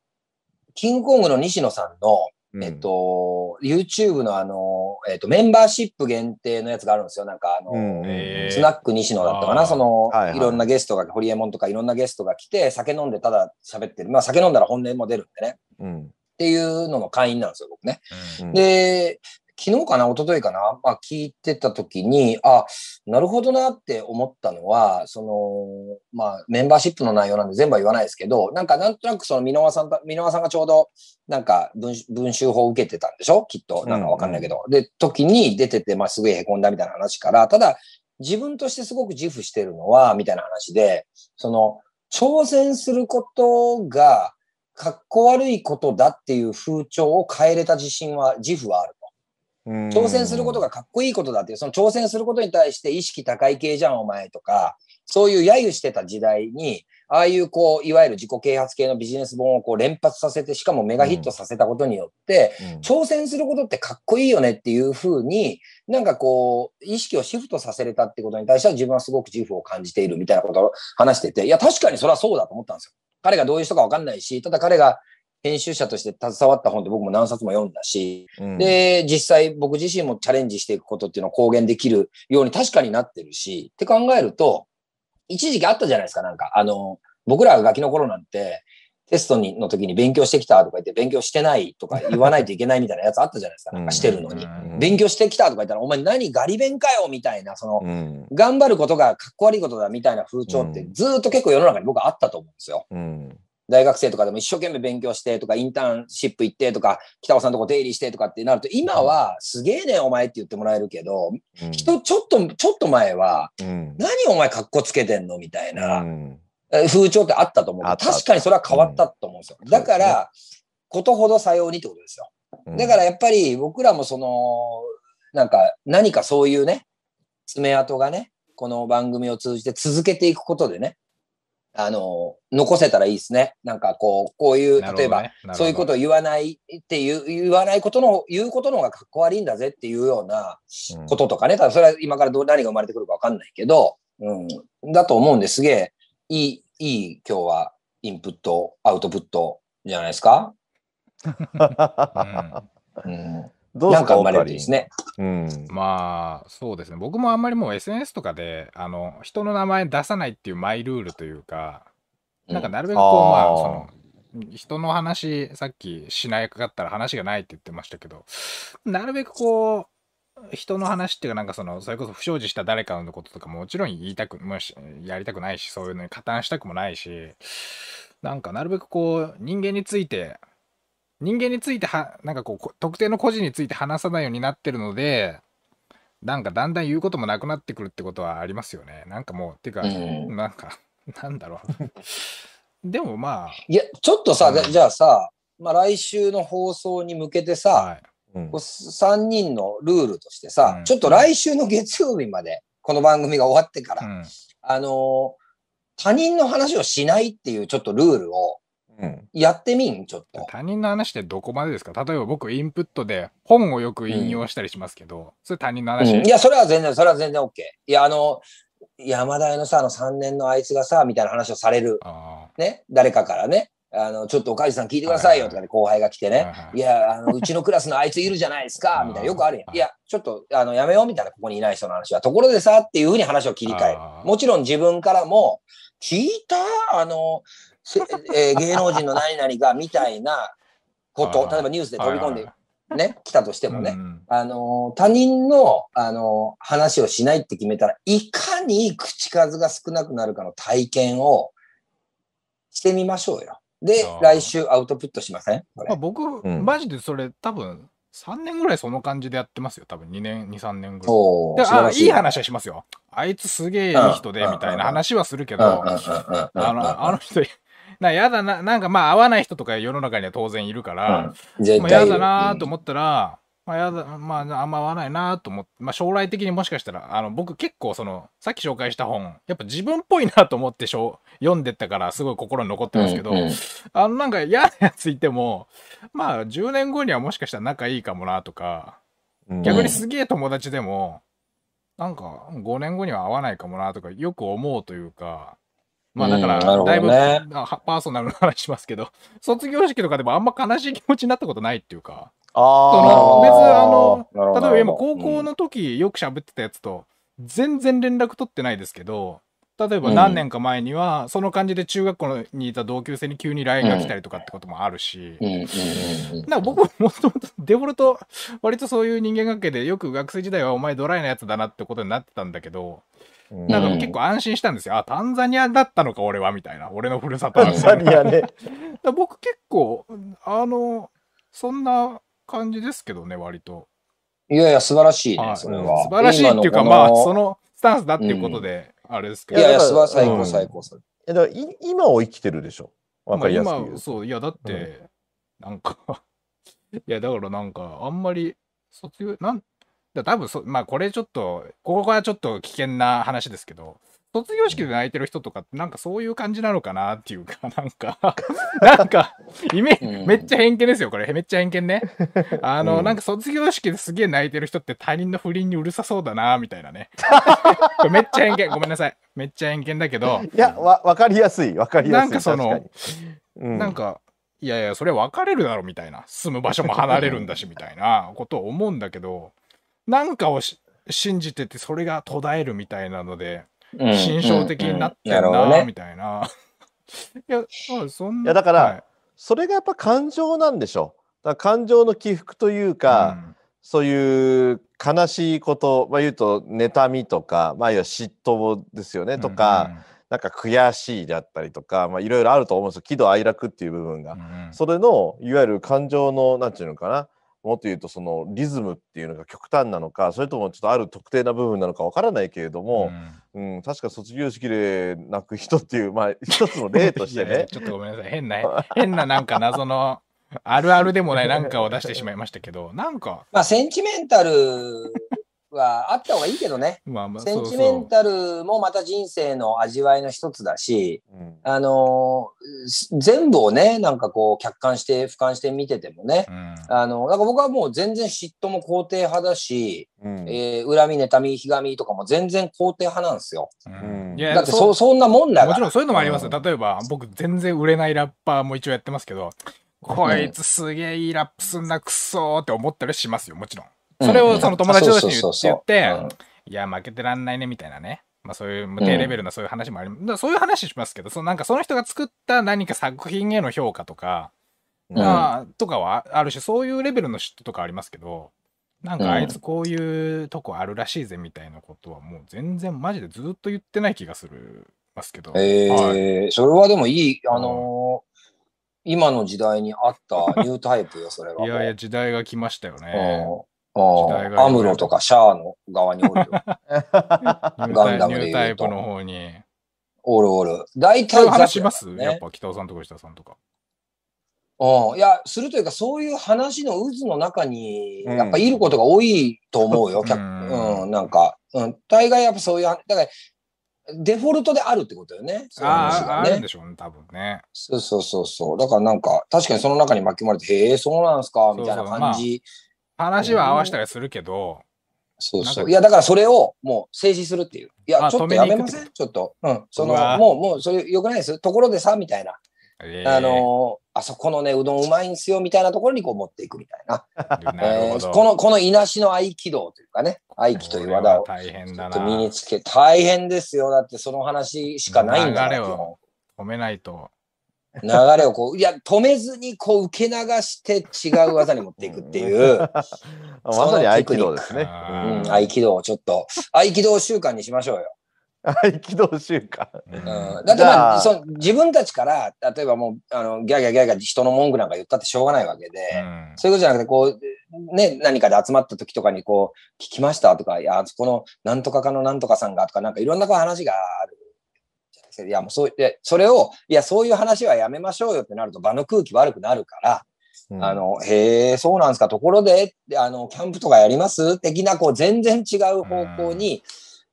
C: キングコングの西野さんの、
A: うん
C: えっ、と、YouTube のあのーえっ、と、メンバーシップ限定のやつがあるんですよ。なんかあのー
A: うんうん
B: えー
C: スナック西野だったかな、その、
A: はいはい
C: いろんなゲストが、ホリエモンとかいろんなゲストが来て、酒飲んでただ喋ってる。まあ酒飲んだら本音も出るんでね。
A: うん
C: っていうのの会員なんですよ、僕ね。
A: うん
C: で、昨日かな、一昨日かな、まあ聞いてた時に、あ、なるほどなって思ったのは、その、まあメンバーシップの内容なんで全部は言わないですけど、なんかなんとなくその箕輪さんと、箕輪さんがちょうどなんか文文集法を受けてたんでしょ？きっと。なんかわかんないけど。で、時に出てて、まあすごい凹んだみたいな話から、ただ自分としてすごく自負してるのは、みたいな話で、その、挑戦することが、かっこ悪いことだっていう風潮を変えれた自信は、自負はあると。挑戦することがかっこいいことだっていう、その挑戦することに対して意識高い系じゃん、お前とか、そういう揶揄してた時代に、ああいうこう、いわゆる自己啓発系のビジネス本をこう連発させて、しかもメガヒットさせたことによって、
A: うん。
C: 挑戦することってかっこいいよねっていうふうに、なんかこう、意識をシフトさせれたってことに対しては自分はすごく自負を感じているみたいなことを話してて、いや、確かにそれはそうだと思ったんですよ。彼がどういう人かわかんないし、ただ彼が編集者として携わった本って僕も何冊も読んだし、
A: うん
C: で、実際僕自身もチャレンジしていくことっていうのを公言できるように確かになってるし、って考えると、一時期あったじゃないですか、なんか。あの、僕らがガキの頃なんて、テストにの時に勉強してきたとか言って勉強してないとか言わないといけないみたいなやつあったじゃないですか、なんかしてるのに。
B: うん
C: 勉強してきたとか言ったら、お前何ガリ勉かよみたいな、その、
A: うん
C: 頑張ることがかっこ悪いことだみたいな風潮って
A: うん
C: ずーっと結構世の中に僕はあったと思うんですよ。
A: うん
C: 大学生とかでも一生懸命勉強してとか、インターンシップ行ってとか、北尾さんのとこ出入りしてとかってなると、今はすげえね、お前って言ってもらえるけど、
A: うん。
C: 人、ちょっと、ちょっと前は、
A: うん。
C: 何お前かっこつけてんの？みたいな
A: うん。
C: え風潮ってあったと思う。確かにそれは変わったと思う。ん。ですよ。
A: ん
C: だから、ことほどさようにってことですよ。
A: うん。
C: だからやっぱり僕らもその、なんか何かそういうね、爪痕がね、この番組を通じて続けていくことでね、あの、残せたらいいですね。なんかこう、こういう、例えば、そういうことを言わないっていう、言わないことの、言うことの方がかっこ悪いんだぜっていうような
A: うん。
C: こととかね、ただそれは今からどう何が生まれてくるかわかんないけど、うん、だと思うんですげえ、いい、いい今日はインプット、アウトプットじゃないですか？うん、
A: どうですか
C: なんか生まれるですね。
A: うん。
B: まあそうですね。僕もあんまりもう SNS とかであの人の名前出さないっていうマイルールというかなんかなるべくこう、
A: あー。
B: まあその人の話さっきしないかったら話がないって言ってましたけどなるべくこう人の話っていうかなんかそのそれこそ不祥事した誰かのこととかももちろん言いたくもしやりたくないしそういうのに加担したくもないしなんかなるべくこう人間について人間についてはなんかこうこ特定の個人について話さないようになってるのでなんかだんだん言うこともなくなってくるってことはありますよね。なんかもうっていうか、
C: うん。
B: なんかなんだろう。でもま
C: いや、ちょっとさ、
B: うん。
C: じゃあさ、まあ、来週の放送に向けて
B: あ、
C: さ、
B: はい、
A: うん。
C: こう3人のルールとしてさ、
B: うん。
C: ちょっと来週の月曜日まで、この番組が終わってから、
B: うん。
C: あのー他人の話をしないっていうちょっとルールを
A: うん。
C: やってみんちょっと。
B: 他人の話ってどこまでですか？例えば僕インプットで本をよく引用したりしますけど、それ他人の
C: うん。
B: 話、
C: いや、それは全然、それは全然 OK。いや、あの、山田屋のさ、あの3年のあいつがさ、みたいな話をされる。
B: あ
C: ね、誰かからね。あの、ちょっとおかじさん聞いてくださいよとかで後輩が来てね。
B: はいはい
C: い。や、あの、うちのクラスのあいついるじゃないですか、みたいな、よくあるやん。いや、ちょっと、あの、やめようみたいな、ここにいない人の話は。ところでさ、っていうふうに話を切り替える。もちろん自分からも、聞いた？あの、せえー 芸能人の何々が、みたいなこと、例えばニュースで飛び込んでね、来たとして
B: い
C: もね。
B: うん
C: あの、他人の、あの、話をしないって決めたら、いかに口数が少なくなるかの体験をしてみましょうよ。で来週アウトプットしません？これ。
B: まあ、僕、
A: ん。
B: マジでそれ多分3年ぐらいその感じでやってますよ多分2年23年ぐらい。であい。い話はしますよ。あいつすげえいい人で
C: うん。
B: みたいな話はするけど、あの、あの人、な、やだな、なんかまあ合わない人とか世の中には当然いるから、
C: うん。絶
B: まあやだなと思ったら、まあ、やだ、まあ、あんま合わないなと思って、まあ、将来的にもしかしたら、あの、僕結構その、さっき紹介した本、やっぱ自分っぽいなと思ってしょ読んでったから、すごい心に残ってますけど、
C: うんうん。
B: あの、なんか嫌なやついても、まあ、10年後にはもしかしたら仲いいかもなとか、
A: うん。
B: 逆にすげえ友達でも、なんか5年後には会わないかもなとかよく思うというか、まあだから、だいぶ、
C: ね
B: あはパーソナルな話しますけど、卒業式とかでもあんま悲しい気持ちになったことないっていうか、その
A: あ
B: 別にあ
A: あ
B: の、例えば今高
C: うん
B: 校の時よく喋ってたやつと全然連絡取ってないですけど、例えば何年か前にはその感じで中学校にいた同級生に急に LINE が来たりとかってこともあるし、
C: うんうんうんうん。
B: なんか僕もともとデフォルト割とそういう人間関係でよく学生時代はお前ドライなやつだなってことになってたんだけどなんか
C: うん
B: 結構安心したんですよ、あタンザニアだったのか俺はみたいな。俺のふるさとは。
A: タンザニアね。
B: 僕結構あのそんな感じですけどね割と、
C: いやいや、素晴らしいね、
B: はい。
C: それは。
B: 素晴らしいっていうかまあそのスタンスだっていうことであれですけど、
C: いやいや、素晴らしい、最高、
A: うん。
C: 最高、それ。
A: えだからい今を生きてるでしょ？わかりやす
B: 今そういやだって、なんか いやだからなんかあんまり卒業なんだ多分そまあこれちょっとここはちょっと危険な話ですけど卒業式で泣いてる人とかってなんかそういう感じなのかなっていうか なんか なんかイメージ、
C: うん。
B: めっちゃ偏見ですよこれ。めっちゃ偏見ね。あの、
A: うん。
B: なんか卒業式ですげえ泣いてる人って他人の不倫にうるさそうだなみたいなね。これめっちゃ偏見。ごめんなさい。めっちゃ偏見だけど
A: いや、わ、わかりやすい、わかりやすい。
B: なんかそのなんか、いやいや、それ別れるだろみたいな、住む場所も離れるんだしみたいなことを思うんだけど、なんかをし信じてて、それが途絶えるみたいなので、
C: うん
B: 心象的になって
C: うんうん
B: るな、みたいな。いや、まあそんな。
A: いやだから
B: はい
A: それがやっぱ感情なんでしょう。だ感情の起伏というか、そういう悲しいこと、まあ、言うと妬みとか、まあ、要は嫉妬ですよね、とか、、なんか悔しいだったりとか、まあ、いろいろあると思うんですよ喜怒哀楽っていう部分が。
B: うんうん
A: それのいわゆる感情のなんていうのかなもっと言うとそのリズムっていうのが極端なのかそれともちょっとある特定な部分なのかわからないけれども、うん。確か卒業式で泣く人っていうまあ 一つの例としてね。
B: ちょっとごめんなさい。変な、変ななんか謎の、あるあるでもないなんかを出してしまいましたけど、なんか、
C: まあ、センチメンタルはあった方がいいけどね。
B: まあまあ、
C: センチ。メンタルもまた人生の味わいの一つだし、
A: うん
C: あのー全部をね、なんかこう、客観して、俯瞰して見ててもね、
B: うん
C: あの、なんか僕はもう全然嫉妬も肯定派だし、
A: うん
C: えー恨み、妬み、ひがみとかも全然肯定派なんですよ。だってそ、そんなもんだから。
B: もちろんそういうのもありますよ。
C: うん
B: 例えば、僕全然売れないラッパーも一応やってますけど、こいつすげえいいラップすんなくっそーって思ったりしますよ、もちろん。それをその友達同士に言って言って、いや、負けてらんないねみたいなね。まあそういう低レベルなそういう話もあり、だからそういう話しますけど、そのなんかその人が作った何か作品への評価とか、
A: うん。
B: まあとかはあるし、そういうレベルの嫉妬とかありますけど、なんかあいつこういうとこあるらしいぜみたいなことはもう全然マジでずっと言ってない気がするますけど。
C: え
B: はい。
C: ーそれはでもいい、あのー今の時代に合った ニュータイプよ、それは。
B: いやいや、時代が来ましたよね。
C: アムロとかシャアの側におるよ。ガンダムで
B: タイプの方に。
C: おるおる。大体ザク
B: 話します？やっぱ北尾さんとか下さんとか。
C: うん。いや、するというか、そういう話の渦の中に、
A: うん
C: やっぱいることが多いと思うよ。客
B: うん
C: うん、なんか、うん。大概やっぱそういう、だから、デフォルトであるってことよね。そういう話
B: ああ、
C: がね
B: あるんで。しょうね、多分ね。
C: そうそうそうそう。だからなんか、確かにその中に巻き込まれて、へえ、そうなんすか、みたいな
B: そうそう
C: 感じ。
B: 話は合わせたりするけど、
C: そうそう。いや、だからそれをもう静止するっていう。いや、
B: あ
C: ちょっとやめませんちょっと。うん。そうの、
B: わ
C: もう、もう、それ良くないです。ところでさ、みたいな。
B: え
C: あのーあそこのね、うどんうまいんすよ、みたいなところにこう持っていくみたいな。この、このいなしの合気道というかね、合気という技を
B: 大変だ
C: ちょっと身
B: な。
C: につけ、大変ですよ。だってその話しかないんだから、
B: 流れを
C: 基本
B: 止めないと。
C: 流れをこう、いや、止めずにこう受け流して違う技に持っていくっていう、
A: まさに合気道ですね。
B: あ
C: うん、
B: ー
C: 合気道をちょっと、合気道習慣にしましょうよ。
A: 合気道習慣。
B: うん。
C: うん、だってまあ
A: あ。
C: その自分たちから例えばもうあのギャーギャーギャーギャー人の文句なんか言ったってしょうがないわけで、
B: うん。
C: そういうことじゃなくてこう、ね、何かで集まった時とかにこう聞きましたとかいやあそこのなんとかかのなんとかさんがとかなんかいろんなこう話がある。いやもうそうでそれをいやそういう話はやめましょうよってなると場の空気悪くなるから
A: うん
C: あの、へえ、そうなんですか。ところで、あの、キャンプとかやります？的な、こう、全然違う方向に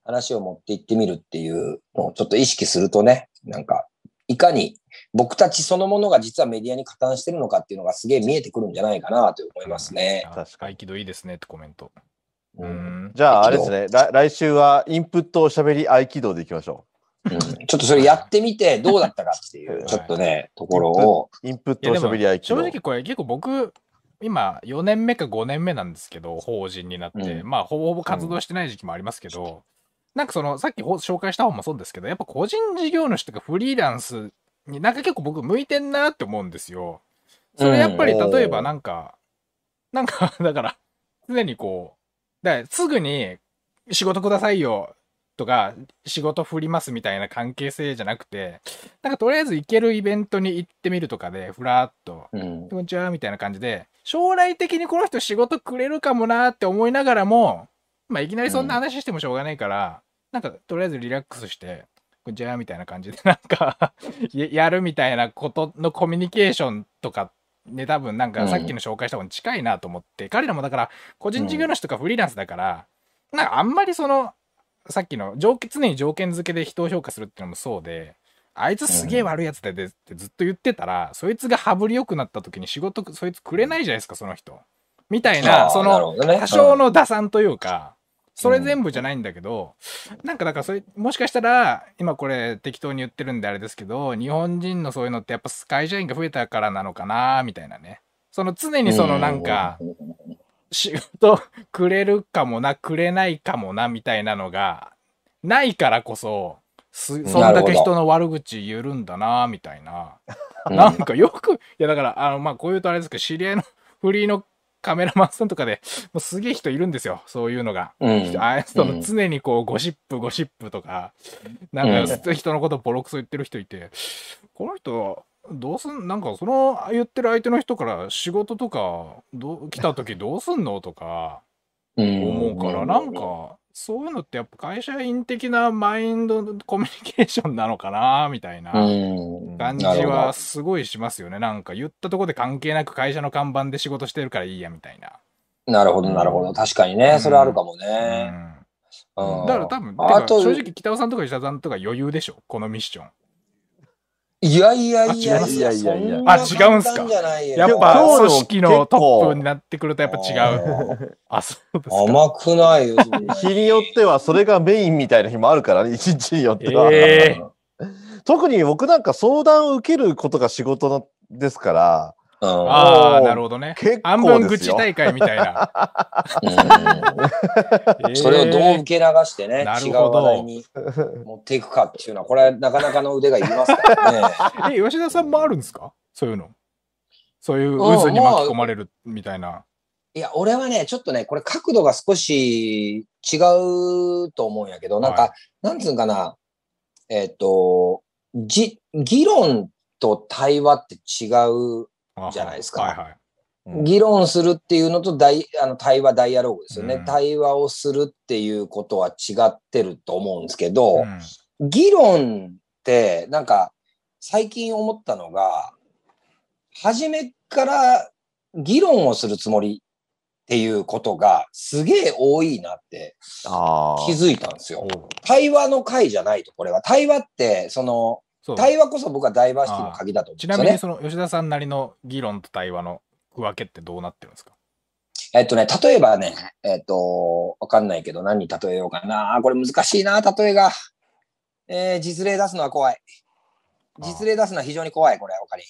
C: 話を持っていってみるっていうのをちょっと意識するとね、なんか、いかに僕たちそのものが実はメディアに加担してるのかっていうのがすげえ見えてくるんじゃないかなと思いますね。
B: あ
A: 確かに
B: 合気道いいですねってコメント。
C: う
B: うんん。
A: じゃあ、あれですね、来来週はインプットおしゃべり合気道でいきましょ
C: うんちょっとそれやってみてどうだったかっていう、ちょっとね、ところを。
A: う。インプットおしゃべり合気
B: 正
A: 道。
B: 直これ結構僕、今4年目か5年目なんですけど、法人になって、
C: うん
B: まあほぼほぼ活動してない時期もありますけど、なんかそのさっきほ紹介した本もそうですけど、やっぱ個人事業主とかフリーランスになんか結構僕向いてんなって思うんですよ。それやっぱり
C: うん
B: 例えばなんか、なんかだから常にこう、だからすぐに仕事くださいよとか仕事振りますみたいな関係性じゃなくて、なんかとりあえず行けるイベントに行ってみるとかで、ふらっと、
C: うん。
B: こんにちはみたいな感じで、将来的にこの人仕事くれるかもなって思いながらも、まあいきなりそんな話してもしょうがないから、なんかとりあえずリラックスして、こんにちはみたいな感じで、なんか ややるみたいなことのコミュニケーションとか、ね、多分なんかさっきの紹介した方に近いなと思って、彼らもだから個人事業主とかフリーランスだから、なんかあんまりその、さっきの条件常に条件付けで人を評価するっていうのもそうで、あいつすげえ悪いやつだでってずっと言ってたら、そいつが羽振り良くなった時に仕事そいつくれないじゃないですか、その人。みたい
C: あ
B: な、
C: ー
B: その多少の打算というか、それ全部じゃないんだけど、なんかだからそれ、もしかしたら、今これ適当に言ってるんであれですけど、日本人のそういうのってやっぱ会社員が増えたからなのかな、みたいなね。その常にそのなんか、仕事くれるかもな、くれないかもな、みたいなのが、ないからこそ、すそんだけ人の悪口言えるんだな、みたいな。
C: うん。
B: なんかよく、いやだから、あの、まあ、こういうとあれですけど、知り合いのフリーのカメラマンさんとかで、もうすげえ人いるんですよ、そういうのが。
C: うん。
B: あそ
C: うん。
B: の常にこう、ゴシップ、ゴシップとか、なんか人のことボロクソ言ってる人いて、この人、どうすん、なんかその言ってる相手の人から仕事とか、どう来た時どうすんのとか思うから、なんか、そういうのってやっぱ会社員的なマインドコミュニケーションなのかな、みたいな。
C: うん
B: 感じはすごいしますよね。なんか言ったところで関係なく会社の看板で仕事してるからいいやみたいな。
C: なるほど、なるほど。確かにね、それあるかも
B: う
C: ね。
B: ん、
C: うん
B: だから多分、正直北尾さんとか石田さんとか余裕でしょ、このミッション。
C: いやいやいや。
B: い
C: や、
A: いやいや。
B: あ違うんすか。やっぱ組織のトップになってくるとやっぱ違う。あ、そうですか。
C: 甘くないよ。
A: 日によってはそれがメインみたいな日もあるからね、一日によっては。
B: ええ
A: 特に僕なんか相談を受けることが仕事のですから、
C: うん
B: ああ、なるほどね。
A: 結
B: 半
A: 構ですよ。
B: 分口大会みたいな。
C: うん それをどう受け流してね、違う話題に持っていくかっていうのは、これはなかなかの腕がいりますからね。
B: え、吉田さんもあるんですか？そういうの。そういう
C: うん
B: 渦に巻き込まれるみたいな。
C: いや、俺はね、ちょっとね、これ角度が少し違うと思うんやけど、なんか、
B: はい
C: なんつうんかな、えっ、と、じ、議論と対話って違う
B: あ
C: じゃないですか。
B: はいはい。
A: うん。
C: 議論するっていうのとダイあの対話、ダイアローグですよね、
B: うん。
C: 対話をするっていうことは違ってると思うんですけど、
B: うん。
C: 議論って、なんか、最近思ったのが、初めから議論をするつもりっていうことがすげえ多いなって気づいたんですよ。対話の回じゃないと、これは。対話って、その、対話こそ僕はダイバーシティの鍵だと思うんですよね。
B: ちなみにその吉田さんなりの議論と対話の区分けってどうなってるんですか？
C: えっとね、例えばね、えっと、わかんないけど何に例えようかな。これ難しいな、例えが。えー実例出すのは怖い。実例出すのは非常に怖い、これ、他に。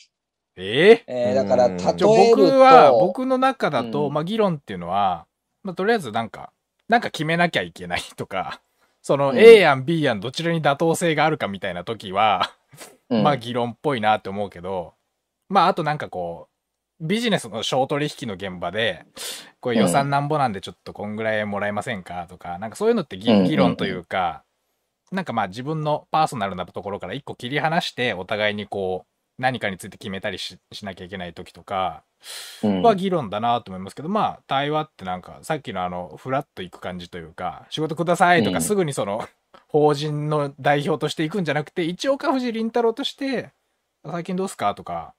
B: ええ
C: えーだから、
A: うん
C: 例え
B: 僕は僕の中だと、
C: うん
B: まあ議論っていうのは、まあ、とりあえずなんかなんか決めなきゃいけないとかその
C: うん
B: A 案 B 案どちらに妥当性があるかみたいな時は、
C: うん
B: まあ議論っぽいなって思うけどまああとなんかこうビジネスの小取引の現場でこれ予算なんぼなんでちょっとこんぐらいもらえませんかとかなんかそういうのって議論というか、なんかまあ自分のパーソナルなところから一個切り離してお互いにこう何かについて決めたりししなきゃいけない時とか
C: うん。
B: は議論だなと思いますけど、まあ対話ってなんかさっきのあのフラッと行く感じというか仕事くださいとか
C: うん。
B: すぐにその法人の代表として行くんじゃなくて一応岡藤倫太郎として最近どうすかとか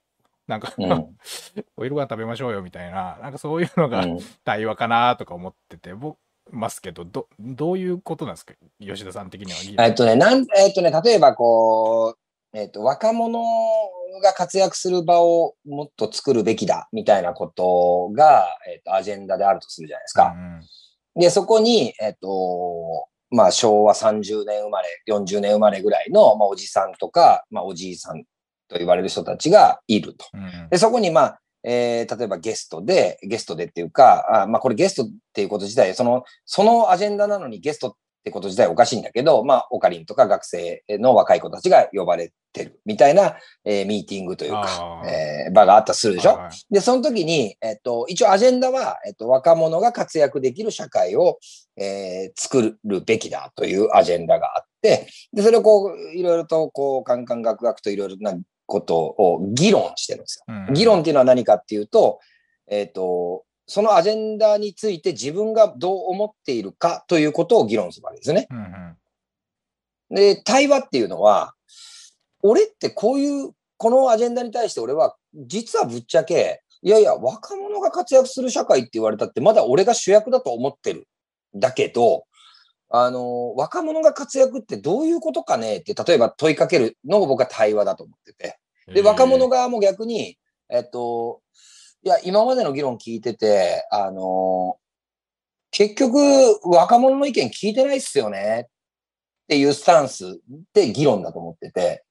B: なんか、
C: うん。
B: お昼ご飯食べましょうよみたいな、なんかそういうのが
C: うん
B: 対話かなとか思ってて、僕、ますけど、ど、どういうことなんですか？吉田さん的には。
C: えっとね、なん、えっとね、例えばこう、えっと、若者が活躍する場をもっと作るべきだ、みたいなことが、えっと、アジェンダであるとするじゃないですか。
B: うん
C: で、そこに、えっと、まあ、昭和30年生まれ、40年生まれぐらいの、まあ、おじさんとか、まあ、おじいさんと言われる人たちがいると。
B: うん
C: で、そこに、まあ、えー例えばゲストで、ゲストでっていうか、あまあ、これゲストっていうこと自体、その、そのアジェンダなのにゲストってこと自体おかしいんだけど、まあ、オカリンとか学生の若い子たちが呼ばれてるみたいな、えーミーティングというかえー場があったとするでしょ、
B: はいはい。
C: で、その時に、えっと、一応アジェンダは、えっと、若者が活躍できる社会を、えー作るべきだというアジェンダがあって、で、それをこう、いろいろと、こう、カンカンガクガクといろいろなことを議論してるんですよ。
B: うん。
C: 議論っていうのは何かっていうと、えっ、と、そのアジェンダについて自分がどう思っているかということを議論するわけですね。
B: うんうん
C: で、対話っていうのは、俺ってこういう、このアジェンダに対して俺は、実はぶっちゃけ、いやいや、若者が活躍する社会って言われたって、まだ俺が主役だと思ってる。だけど、あの、若者が活躍ってどういうことかね？って、例えば問いかけるのが僕は対話だと思ってて。で、若者側も逆に、えっと、いや、今までの議論聞いてて、あの、結局、若者の意見聞いてないっすよねっていうスタンスで議論だと思ってて、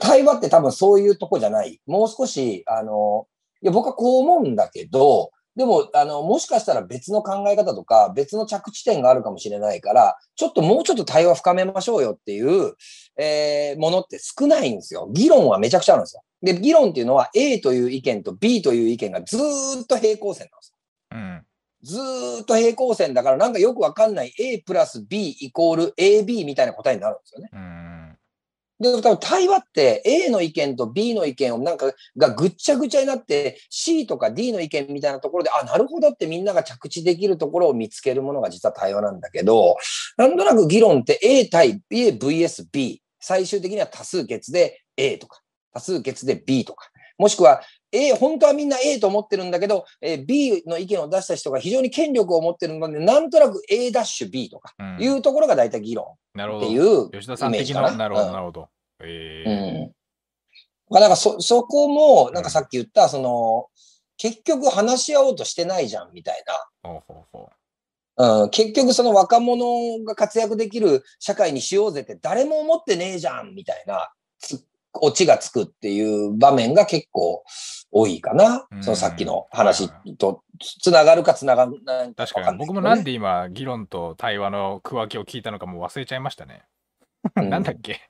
C: 対話って多分そういうとこじゃない。もう少し、あの、いや、僕はこう思うんだけど、でも、あの、もしかしたら別の考え方とか、別の着地点があるかもしれないから、ちょっともうちょっと対話深めましょうよっていう、えーものって少ないんですよ。議論はめちゃくちゃあるんですよ。で、議論っていうのは A という意見と B という意見がずーっと平行線なんですよ。
B: うん
C: ずーっと平行線だからなんかよくわかんない A プラス B イコール AB みたいな答えになるんですよね。
B: うん
C: で、多分対話って A の意見と B の意見をなんかがぐっちゃぐちゃになって C とか D の意見みたいなところで、あ、なるほどってみんなが着地できるところを見つけるものが実は対話なんだけど、なんとなく議論って A 対 A vs B、最終的には多数決で A とか、多数決で B とか、もしくは A、本当はみんな A と思ってるんだけど、えー B の意見を出した人が非常に権力を持ってるので、なんとなく A ダッシュ B とか
B: うん。
C: いうところが大体議論。っていう
B: 吉田さん的な、な。るほど、
C: うん
B: なるほど。え
C: う
B: え
C: ん。だからそ、そこも、なんかさっき言った、その、結局話し合おうとしてないじゃん、みたい
B: ほうほうほ
C: な。うん、結局その若者が活躍できる社会にしようぜって誰も思ってねえじゃん、みたいな、つオチがつくっていう場面が結構多いかな
B: う。ん
C: そのさっきの話とつながるかつながらないか
B: 確かに、僕もなんで今、議論と対話の区分けを聞いたのかもう忘れちゃいましたね。
C: う ん
B: なんだっけ？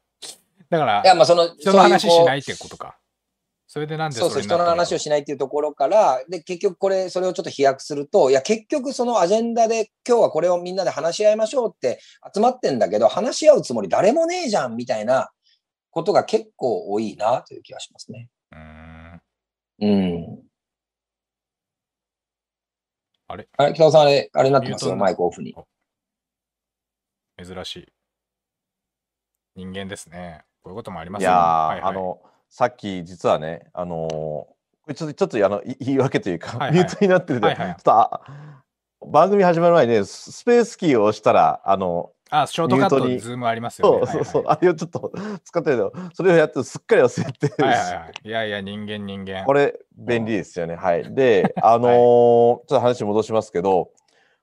B: だから
C: い、や、まあその、
B: 人の話しないってことか。それでなんで
C: そうそう、人の話をしないっていうところから、で、結局これ、それをちょっと飛躍すると、いや、結局そのアジェンダで今日はこれをみんなで話し合いましょうって集まってんだけど、話し合うつもり誰もねえじゃんみたいなことが結構多いなという気がしますね。
B: うーん。
C: うん。
B: あれ？
C: あれ、北尾さん、あれ、あれになってますよ、マイクオフに。
B: 珍しい。人間ですね。こういうこともありま
A: いやー、
B: すよはいはい
A: あの、さっき実はね、あのーこれちょっと、ちょっとあのい言い訳というか、
B: はいはい
A: ミュートになってるで、
B: はいはい
A: ちょっとあ番組始まる前にね、ススペースキーを押したら、あの、
B: あ、ショートカット
A: に
B: ズームありますよね。
A: そうそうそう、
B: は
A: あれをちょっと使ってるの、それをやってすっかり忘れて、
B: いはいはいはいはい。いやいや、人間人間。
A: これ便利ですよね。はい。で、あのーちょっと話戻しますけど、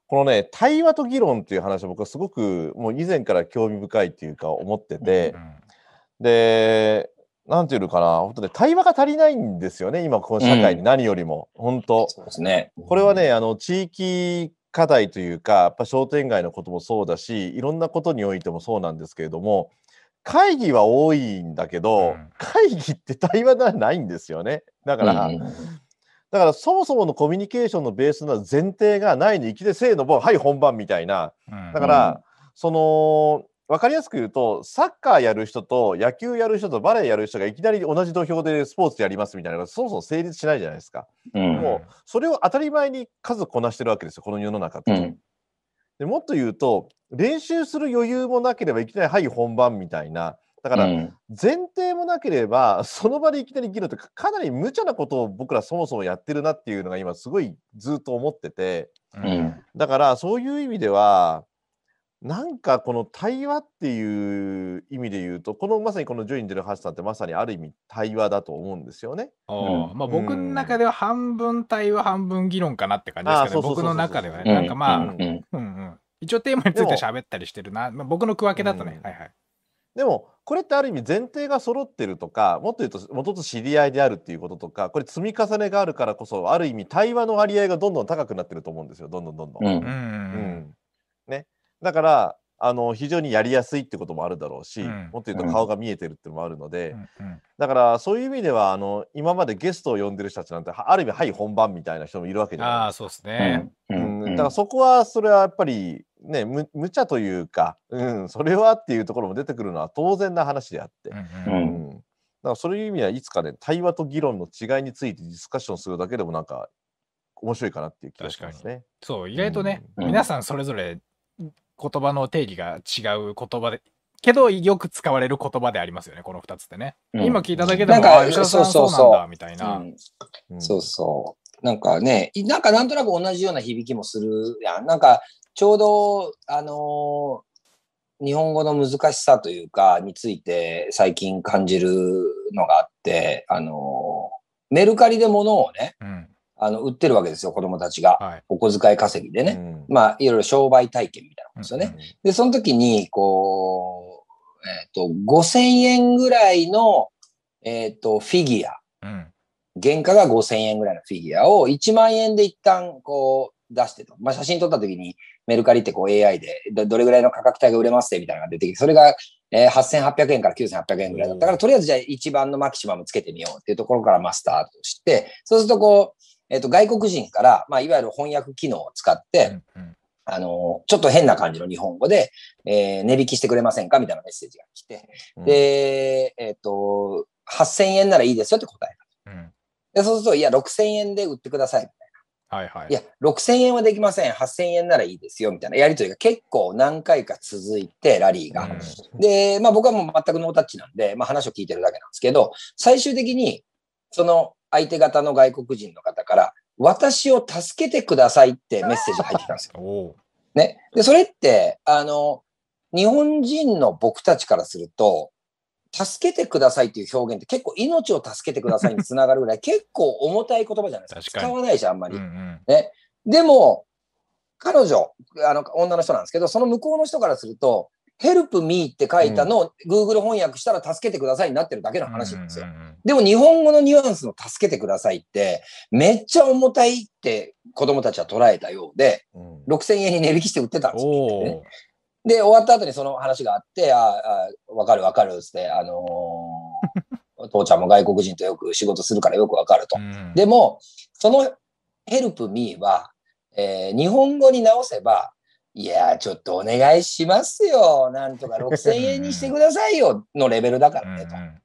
A: このね、対話と議論っていう話は僕はすごくもう以前から興味深いっていうか思ってて
B: う、ん
A: で、なんていうのかな、本当ね、対話が足りないんですよね、今この社会に何よりも、本当。
C: そうですね。
A: これはね、あの地域課題というか、やっぱ商店街のこともそうだし、いろんなことにおいてもそうなんですけれども、会議は多いんだけど、
B: うん
A: 会議って対話ではないんですよね。だから、
C: うん
A: だからそもそものコミュニケーションのベースの前提がないに行きでせーのぼんはい本番みたいな。
B: うん
A: だから、その分かりやすく言うとサッカーやる人と野球やる人とバレーやる人がいきなり同じ土俵でスポーツやりますみたいなのがそもそも成立しないじゃないですか。
C: うん。
A: もうそれを当たり前に数こなしてるわけですよこの世の中って。
C: うん。
A: でもっと言うと練習する余裕もなければいきなりはい本番みたいな。だから、
C: うん。
A: 前提もなければその場でいきなり議論ってかかなり無茶なことを僕らそもそもやってるなっていうのが今すごいずっと思ってて。
B: う
C: うん。
A: だからそういう意味ではなんかこの対話っていう意味で言うとこのまさにこのジョインデルハッサンってまさにある意味対話だと思うんですよね。
B: あー
C: うん。
B: まあ僕の中では半分対話半分議論かなって感じですけど、
A: そうそうそうそう
B: 僕の中ではね、
C: うん
B: なんかまあ、
A: う
B: うんん。うん一応テーマについて喋ったりしてるな、まあ、僕の区分けだとね、
A: うん。
B: はいはい。
A: でもこれってある意味前提が揃ってるとかもっと言うと元々知り合いであるっていうこととかこれ積み重ねがあるからこそある意味対話の割合がどんどん高くなってると思うんですよ。どんどんどんどん。
C: うん
B: うん。
A: うん。ね、だからあの非常にやりやすいってこともあるだろうし、
B: うん。
A: もっと言うと顔が見えてるっていうのもあるので、
B: うんうん。
A: だからそういう意味ではあの今までゲストを呼んでる人たちなんてはある意味はい本番みたいな人もいるわけじゃない
B: ああ、
A: ですか。
B: そうですね。
C: う
A: うん
C: ん。
A: だからそこはそれはやっぱりねむ無茶というか、うん、それはっていうところも出てくるのは当然な話であって、
B: うん
C: う
B: うん。
A: うん。だからそういう意味はいつかね対話と議論の違いについてディスカッションするだけでもなんか面白いかなっていう気がしますね。
B: そう、意外とね、
C: うん。
B: 皆さんそれぞれ言葉の定義が違う言葉で、けどよく使われる言葉でありますよね、この2つってね。
C: うん
B: 今聞いただけでも、
C: なんか
B: あ吉田さん
C: そうそうそう
B: なんだ、みたいな。
C: そうそう。なんかね、いなんかなんとなく同じような響きもするやん。なんかちょうど、あのー日本語の難しさというか、について最近感じるのがあって、あのーメルカリで物をね、
B: うん。
C: あの、売ってるわけですよ、子供たちが。
B: はい。
C: お小遣い稼ぎでね。
A: うん
C: まあ、いろいろ商売体験みたいなことですよね。
A: うん
C: で、その時に、こう、えっ、と、5000円ぐらいの、えっ、と、フィギュア。
B: うん。
C: 原価が5000円ぐらいのフィギュアを1万円で一旦こう出してと。まあ、写真撮った時にメルカリってこう AI でどどれぐらいの価格帯が売れますってみたいなのが出てきて、それが、えー8800円から9800円ぐらいだったから、とりあえずじゃあ一番のマキシマムつけてみようっていうところからマスタートして、そうするとこう、えっ、と外国人から、まあ、いわゆる翻訳機能を使って、
B: うんうん
C: あの、ちょっと変な感じの日本語で、えー値引きしてくれませんか？みたいなメッセージが来て、
A: うん
C: で、えっ、と、8000円ならいいですよって答えた。
B: うん。
C: で、そうすると、いや、6000円で売ってください。
B: はいはい。
C: いや、6000円はできません。8000円ならいいですよ。みたいなやりとりが結構何回か続いて、ラリーが。で、まあ僕はもう全くノータッチなんで、まあ話を聞いてるだけなんですけど、最終的に、その相手方の外国人の方から、私を助けてくださいってメッセージが入ってきたんですよ。ね。で、それって、あの、日本人の僕たちからすると、助けてくださいっていう表現って結構命を助けてくださいにつながるぐらい 結構重たい言葉じゃないですか。使わないし、あんまり
B: うんう。ん。
C: ね。でも、彼女、あの、女の人なんですけど、その向こうの人からすると、help me って書いたのを Google 翻訳したら助けてくださいになってるだけの話なんですよでも日本語のニュアンスの助けてくださいって、めっちゃ重たいって子供たちは捉えたようで、
A: うん
C: 6000円に値引きして売ってたんですよ。
B: お
C: ね
B: お。
C: で、終わった後にその話があって、ああ、わかるわかるっつって、あのー 父ちゃんも外国人とよく仕事するからよくわかると。
B: うん
C: でも、その help me は、えー日本語に直せば、いやー、ちょっとお願いしますよ。なんとか6000円にしてくださいよのレベルだからねと。
A: うん
C: うん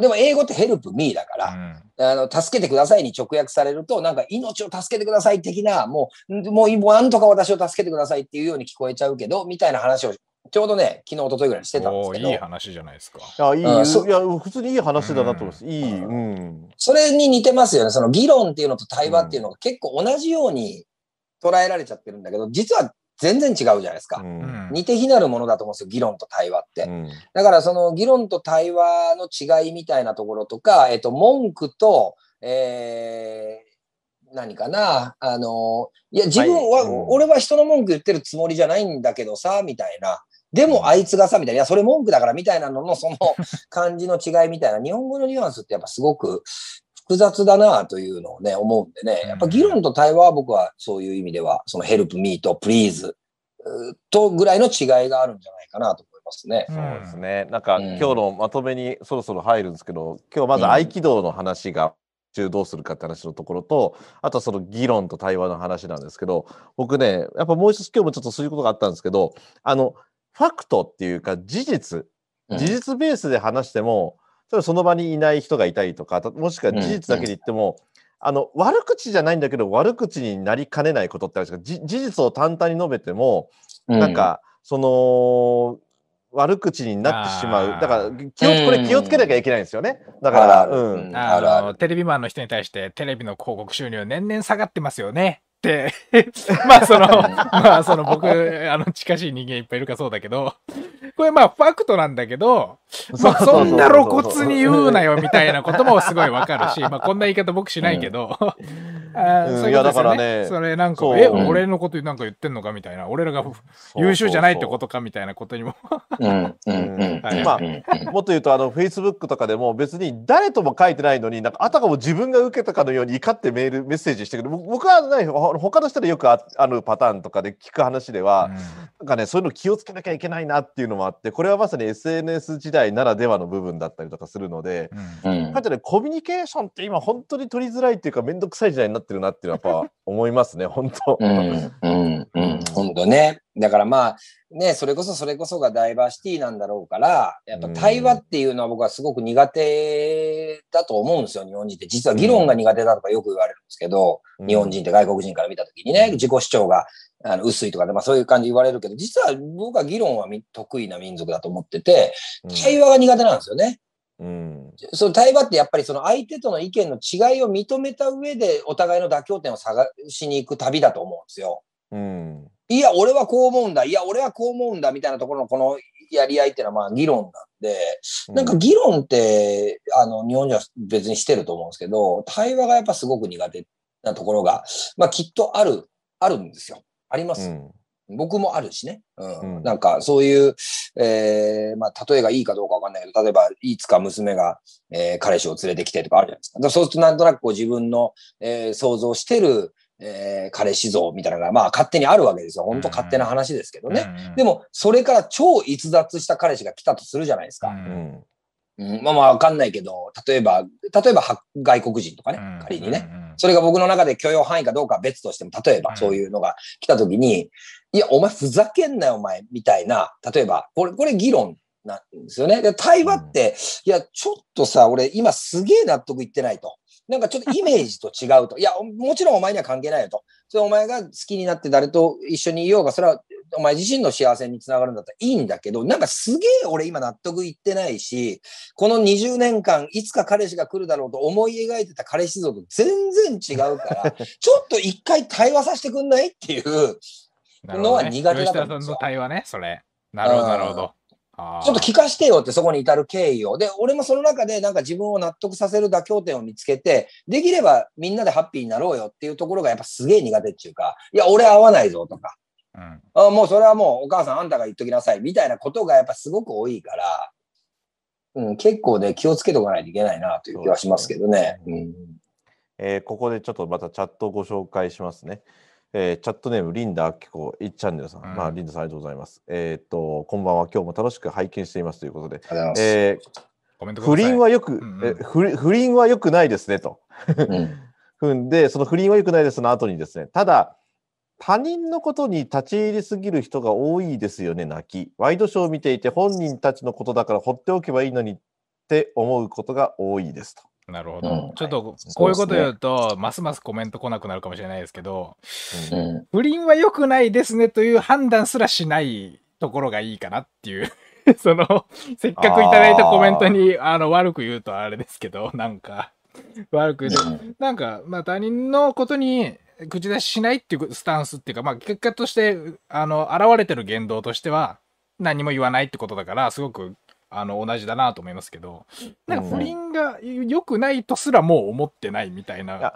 C: でも英語って help me だから、
B: うん
C: あの、助けてくださいに直訳されると、なんか命を助けてください的な、もう、んもう、なんとか私を助けてくださいっていうように聞こえちゃうけど、みたいな話を、ちょうどね、昨日、一昨日ぐらいにしてたんですけど
B: いい、話じゃないですか。
A: いやいい、
C: うんそ
A: いや普通にいい話だなと思います。いい、うん。
C: それに似てますよね。その議論っていうのと対話っていうのが結構同じように捉えられちゃってるんだけど、実は全然違うじゃないですか。
A: うん
C: 似て非なるものだと思うんですよ、議論と対話って。
A: うん
C: だからその議論と対話の違いみたいなところとか、えっと、文句と、えー、何かな、あの、いや、自分は、
A: はいうん
C: 俺は人の文句言ってるつもりじゃないんだけどさ、みたいな。でもあいつがさ、みたいな。いや、それ文句だから、みたいなのの、その 感じの違いみたいな。日本語のニュアンスってやっぱすごく複雑だなというのをね、思うんでね。やっぱ議論と対話は僕はそういう意味では、その help me と please うーとぐらいの違いがあるんじゃないかなと思いますね。
A: そうですね。なんか、
C: うん
A: 今日のまとめにそろそろ入るんですけど、今日まず
C: うん
A: 合気道の話が、中どうするかって話のところと、あとはその議論と対話の話なんですけど、僕ね、やっぱもう一つ今日もちょっとそういうことがあったんですけど、あの、ファクトっていうか事実、
C: うん
A: 事実ベースで話しても、例えばその場にいない人がいたりとか、たもしくは事実だけで言っても、あの悪口じゃないんだけど悪口になりかねないことってあるんですかじ事実を淡々に述べても、なんかその悪口になってしまう。だから気をこれ気をつけなきゃいけないんですよね。だから、
C: る
A: うん。
C: うん。
B: あのテレビマンの人に対してテレビの広告収入年々下がってますよね。って。まあそのまあその僕あの近しい人間いっぱいいるからそうだけど。これまあファクトなんだけど、まあ、そんな露骨に言うなよみたいなこともすごいわかるし、まあこんな言い方僕しないけど、あー
A: うん
B: そういうことですよ
A: いやだからね
B: それなんかえ、
A: う。ん
B: 俺のことなんか言ってんのかみたいな、俺らが優秀じゃないってことかみたいなことにも。
C: うんうんうん
B: はい。
A: まあ
C: うん
A: もっと言うと、あの、Facebook とかでも別に誰とも書いてないのに、なんかあたかも自分が受けたかのように怒ってメール、メッセージしてくる。僕僕はね、ほ他の人でよくああるパターンとかで聞く話では、なんかね、そういうの気をつけなきゃいけないなっていうのもあって、これはまさに SNS 時代ならではの部分だったりとかするので、
B: うん
C: うん
A: やっぱりね、コミュニケーションって今本当に取りづらいっていうか、めんどくさい時代になってるなっていうのはやっぱ思いますね、本当。
C: うんうんうん本当ね。だからまあ、ね、それこそそれこそがダイバーシティなんだろうから、やっぱ対話っていうのは僕はすごく苦手だと思うんですよ、日本人って。実は議論が苦手だとかよく言われるんですけど、日本人って外国人から見たときにね、自己主張があの薄いとかで、まあそういう感じ言われるけど、実は僕は議論はみ得意な民族だと思ってて、対話が苦手なんですよね。
A: うん。
C: その対話ってやっぱりその相手との意見の違いを認めた上でお互いの妥協点を探しに行く旅だと思うんですよ。
A: うん。
C: いや、俺はこう思うんだ。いや、俺はこう思うんだ。みたいなところのこのやり合いっていうのはまあ議論なんで、なんか議論って、あの、日本人は別にしてると思うんですけど、対話がやっぱすごく苦手なところが、まあきっとある、あるんですよ。あります。
A: うん
C: 僕もあるしね。うん。
A: うん
C: なんか、そういう、えーまあ、例えがいいかどうかわかんないけど、例えば、いつか娘が、えー彼氏を連れてきてとかあるじゃないですか。そうすると、なんとなくこう自分の、えー想像してる、えー彼氏像みたいなのが、まあ、勝手にあるわけですよ。本当勝手な話ですけどね。で
B: も、
C: も、それから超逸脱した彼氏が来たとするじゃないですか。
A: うん。
C: うん、まあまあ、わかんないけど、例えば、例えば、は外国人とかね、仮にね。それが僕の中で許容範囲かどうかは別としても、例えば
B: うん
C: そういうのが来たときに、いや、お前ふざけんなよ、お前、みたいな、例えば、これ、これ議論なんですよね。で、対話って、いや、ちょっとさ、俺今すげえ納得いってないと。なんかちょっとイメージと違うと。いや、もちろんお前には関係ないよと。それお前が好きになって誰と一緒にいようが、それはお前自身の幸せにつながるんだったらいいんだけど、なんかすげえ俺今納得いってないし、この20年間、いつか彼氏が来るだろうと思い描いてた彼氏像と全然違うから、ちょっと一回対話させてくんない？っていう、のは苦手だと思うんですよ
B: 吉田さんの対話ね、それ。なるほど、なるほど。
C: ちょっと聞かしてよってそこに至る経緯を。で、俺もその中でなんか自分を納得させる妥協点を見つけて、できればみんなでハッピーになろうよっていうところがやっぱすげえ苦手っていうか、いや、俺合わないぞとか、
B: うん
C: あもうそれはもうお母さんあんたが言っときなさいみたいなことがやっぱすごく多いから、うん、結構ね、気をつけておかないといけないなという気はしますけどね。
A: えーここでちょっとまたチャットをご紹介しますね。えーチャットネーム、リンダアキコ1チャンネルさん。
B: うん
A: まあ、リンダさんありがとうございます。えーっと、こんばんは。今日も楽しく拝見していますということで。
C: ありがとうございます。
A: え
B: コメント
A: ー不倫はよく、
B: うんうん
A: え不倫不倫は良くないですねと。
C: うん
A: で、その不倫は良くないですの後にですね、ただ、他人のことに立ち入りすぎる人が多いですよね、泣き。ワイドショーを見ていて、本人たちのことだから放っておけばいいのにって思うことが多いですと。
B: なるほど。
C: うん。
B: ちょっとこういうこと言うと、ますますコメント来なくなるかもしれないですけど、
A: うん。
C: うん
B: 不倫は良くないですねという判断すらしないところがいいかなっていう。その、せっかくいただいたコメントに、あの、悪く言うとあれですけど、なんか、悪く言うと、なんか、まあ他人のことに口出ししないっていうスタンスっていうか、まあ結果として、あの、現れてる言動としては、何も言わないってことだから、すごく、あの、同じだなと思いますけど、なんか不倫が良くないとすらもう思ってないみたいな。
A: いや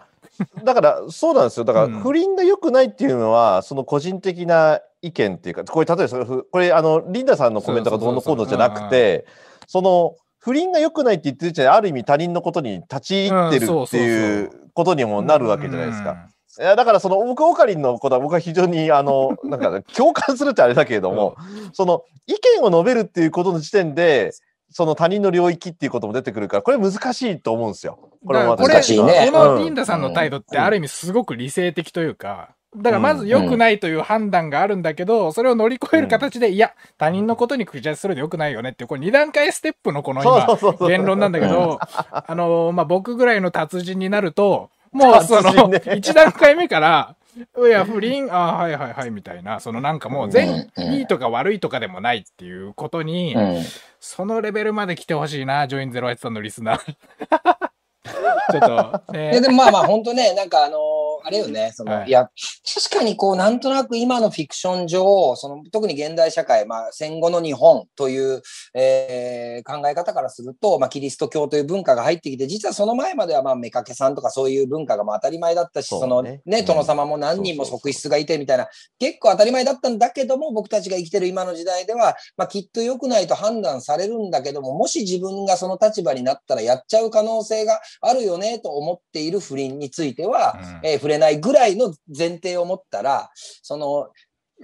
A: だからそうなんですよだから
B: うん
A: 不倫が良くないっていうのはその個人的な意見っていうかこれ例えばそれこれあのリンダさんのコメントがどうのこうのじゃなくてその不倫が良くないって言ってるじゃある意味他人のことに立ち入ってるっていうことにもなるわけじゃないですか。いやだからその僕オカリンのことは僕は非常にあの なんか共感するってあれだけれども、その意見を述べるっていうことの時点でその他人の領域っていうことも出てくるからこれ難しいと思うんですよ。これも
C: 難しいね。
B: この
A: うん
B: リンダさんの態度ってある意味すごく理性的というか、だからまず良くないという判断があるんだけど、それを乗り越える形で、いや、他人のことに口出しするで良くないよねっていう、これ二段階ステップのこの今、
A: そうそうそう
B: 言論なんだけど、あの、まあ、僕ぐらいの達人になると、もう その 一段階目から、いや、不倫、あはいはいはい、みたいな、そのなんかもう全、いいとか悪いとかでもないっていうことに、
C: うん。
B: そのレベルまで来てほしいな、ジョイン08さんのリスナー。ちょっと、ね。
C: ででもまあまあ本当ね、なんかあのーあれよね、その、
B: はい
C: い、や、確かにこう、なんとなく今のフィクション上、その、特に現代社会、まあ戦後の日本という、えー考え方からすると、まあキリスト教という文化が入ってきて、実はその前まではまあ妾さんとかそういう文化がまあ当たり前だったし、
A: そう
C: その
A: ね
C: ね、
A: うん。
C: 殿様も何人も側室がいてみたいな、結構当たり前だったんだけども、僕たちが生きてる今の時代では、まあきっと良くないと判断されるんだけども、もし自分がその立場になったらやっちゃう可能性があるよねと思っている不倫については、
B: うん
C: えー触れないぐらいの前提を持ったら、その、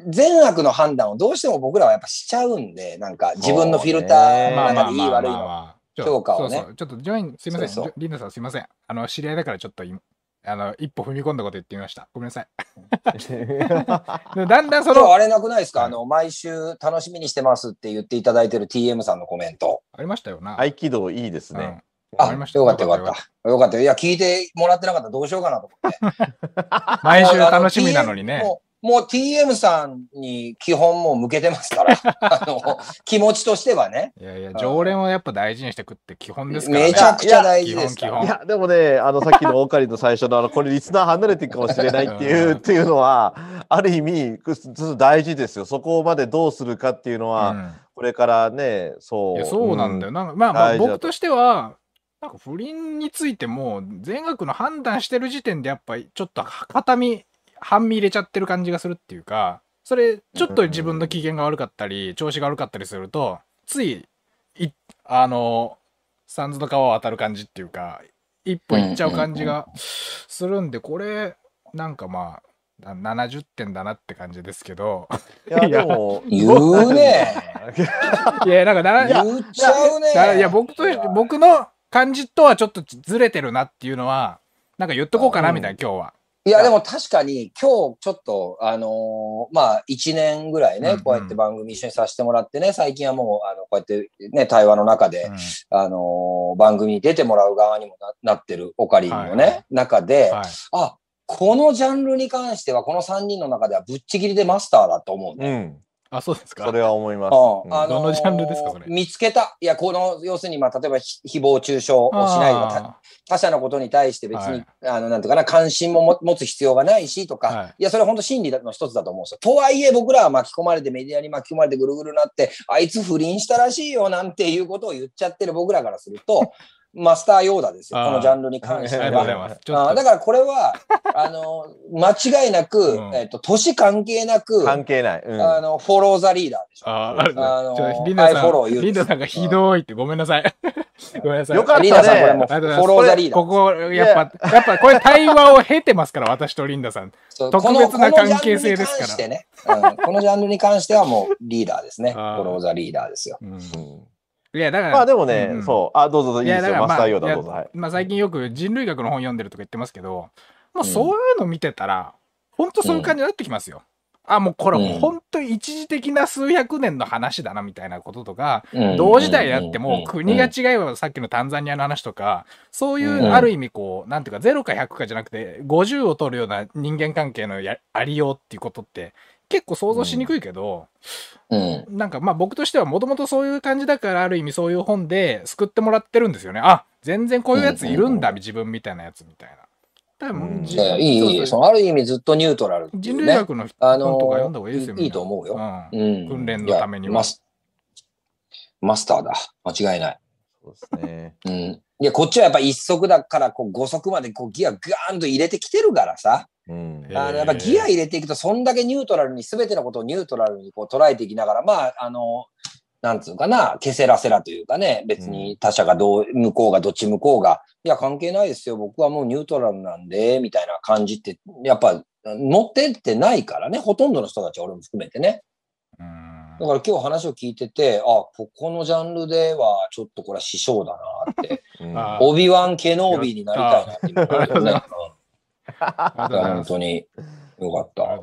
C: 善悪の判断をどうしても僕らはやっぱしちゃうんで、なんか自分のフィルターの中でいい悪いの。
B: あちょ
C: 評価をね
B: そうそうちょっとジョイン、すいません。
C: そう
B: リンダさんすいません。あの、知り合いだからちょっと今、あの、一歩踏み込んだこと言ってみました。ごめんなさい。でだんだんその、
C: あれなくないですか、
B: はい
C: あの、毎週楽しみにしてますって言っていただいてる TM さんのコメント。
B: ありましたよな。
A: 合気道いいですね。
B: うん
C: あ、
B: ありました
C: よかったよかった。よかった。いや、聞いてもらってなかったらどうしようかなと思って。
B: 毎週楽しみなのにね。
C: もうもう TM さんに基本もう向けてますから。あの、気持ちとしてはね。
B: いやいや、常連をやっぱ大事にしてくって基本ですからね。
C: めちゃくちゃ大事です
A: いや、でもね、あの、さっきのオーカリの最初の、あの、これリスナー離れていくかもしれないっていう、
B: う ん
A: っていうのは、ある意味、くす大事ですよ。そこまでどうするかっていうのは、
B: うん
A: これからね、そう。
B: いやそうなんだよ。
A: ん
B: なんかまあまあ僕としては、なんか不倫についても全額の判断してる時点でやっぱりちょっと片身、半身入れちゃってる感じがするっていうか、それちょっと自分の機嫌が悪かったり、調子が悪かったりすると、つい、い、あの、サンズの川を渡る感じっていうか、一歩行っちゃう感じがするんで、これ、なんかまあ、な70点だなって感じですけど、
A: いや、でも、
C: 言うね。
B: いや、なんかな、
C: 言っちゃうね。
B: だいや僕と僕の感じとはちょっとずれてるなっていうのはなんか言っとこうかなみたいな、今日は。
C: いや、でも確かに今日ちょっと、あのーまあ、一年ぐらいね、
B: うんうん
C: こうやって番組一緒にさせてもらってね、最近はもう、あの、こうやってね、対話の中で、あのー番組に出てもらう側にもななってるオカリンのね、
B: はいはい
C: 中で、
B: はい、
C: あ、このジャンルに関しては、この3人の中ではぶっちぎりでマスターだと思うね。
A: うん。
B: あそうですか？
A: それは思います。
C: あのー
B: どのジャンルですかそれ？
C: 見つけた。いや、この、要するに、まあ、例えば、ひ誹謗中傷をしないとか、
B: あ
C: 他者のことに対して別に、
B: はい
C: あの、なんていうかな、関心もも持つ必要がないしとか、
B: はい
C: い、や、それ本当真理の一つだと思うんですよ。とはいえ、僕らは巻き込まれて、メディアに巻き込まれてぐるぐるなって、あいつ不倫したらしいよ、なんていうことを言っちゃってる僕らからすると、マスターヨーダですよ、このジャンルに関して
B: ありがとうござい
C: は。あーだからこれは、あの、間違いなく、
B: うん
C: えっと、年関係なく、
A: 関係ない。うん。
C: あの、フォローザリーダーでしょ。
B: ああ
C: あの
B: リンダさ
C: I follow you
B: ん、リンダさんがひどいってごめんなさい。ごめんなさい。
A: よかった
C: リーダーさん、これも
A: ね。
C: フ
B: ありがとうございます
C: ォローザリーダー。
B: ここ、やっぱ、やっぱこれ対話を経てますから、私とリンダさん。特別な関係性ですから
C: このジャンルに関してね、うんこのジャンルに関してはもうリーダーですね。フォローザリーダーですよ。
B: うん
A: うん
B: いや、だから。
A: まあでもね、
B: うん
A: そう。あ、どうぞどうぞいいですよ。マスターどうぞ。はい。
B: まあ最近よく人類学の本読んでるとか言ってますけど、もうそういうの見てたら、本当そういう感じになってきますよ。あ、もうこれ
C: うん
B: 本当に一時的な数百年の話だなみたいなこととか、
C: うん
B: 同時代であっても国が
C: うん
B: 違えばさっきのタンザニアの話とか、そういう
C: うん
B: ある意味こう、なんていうか0か100かじゃなくて50を取るような人間関係のやありようっていうことって結構想像しにくいけど、
C: うん
B: なんかまあ僕としてはもともとそういう感じだからある意味そういう本で救ってもらってるんですよね。あ全然こういうやついるんだ、自分みたいなやつみたいな。多分
A: うん
C: いやいい、いい、そのある意味ずっとニュートラルってい
B: 人。類学の本とか読んだ方がいいですよ。
C: いいいいと思うよ。
B: うん
C: うん
B: 訓練のためには
C: マスターだ。間違いない。
A: そうですね。
C: うん。いや、こっちはやっぱ一足だから、こう、五足までこうギアガーンと入れてきてるからさ。
A: うん。
B: えー
C: あのやっぱギア入れていくと、そんだけニュートラルに、すべてのことをニュートラルにこう捉えていきながら、まあ、あの、なんつうかな、ケセラセラというかね、別に他者がどう、向こうがどっち向こうが、いや、関係ないですよ、僕はもうニュートラルなんで、みたいな感じって、やっぱ、乗ってってないからね、ほとんどの人たち、俺も含めてね。
B: うん。
C: だから今日話を聞いてて、あ、ここのジャンルではちょっとこれは師匠だなって、
A: うん。
B: あ
C: オビワン・ケノービーになりたいなって。本当によかった。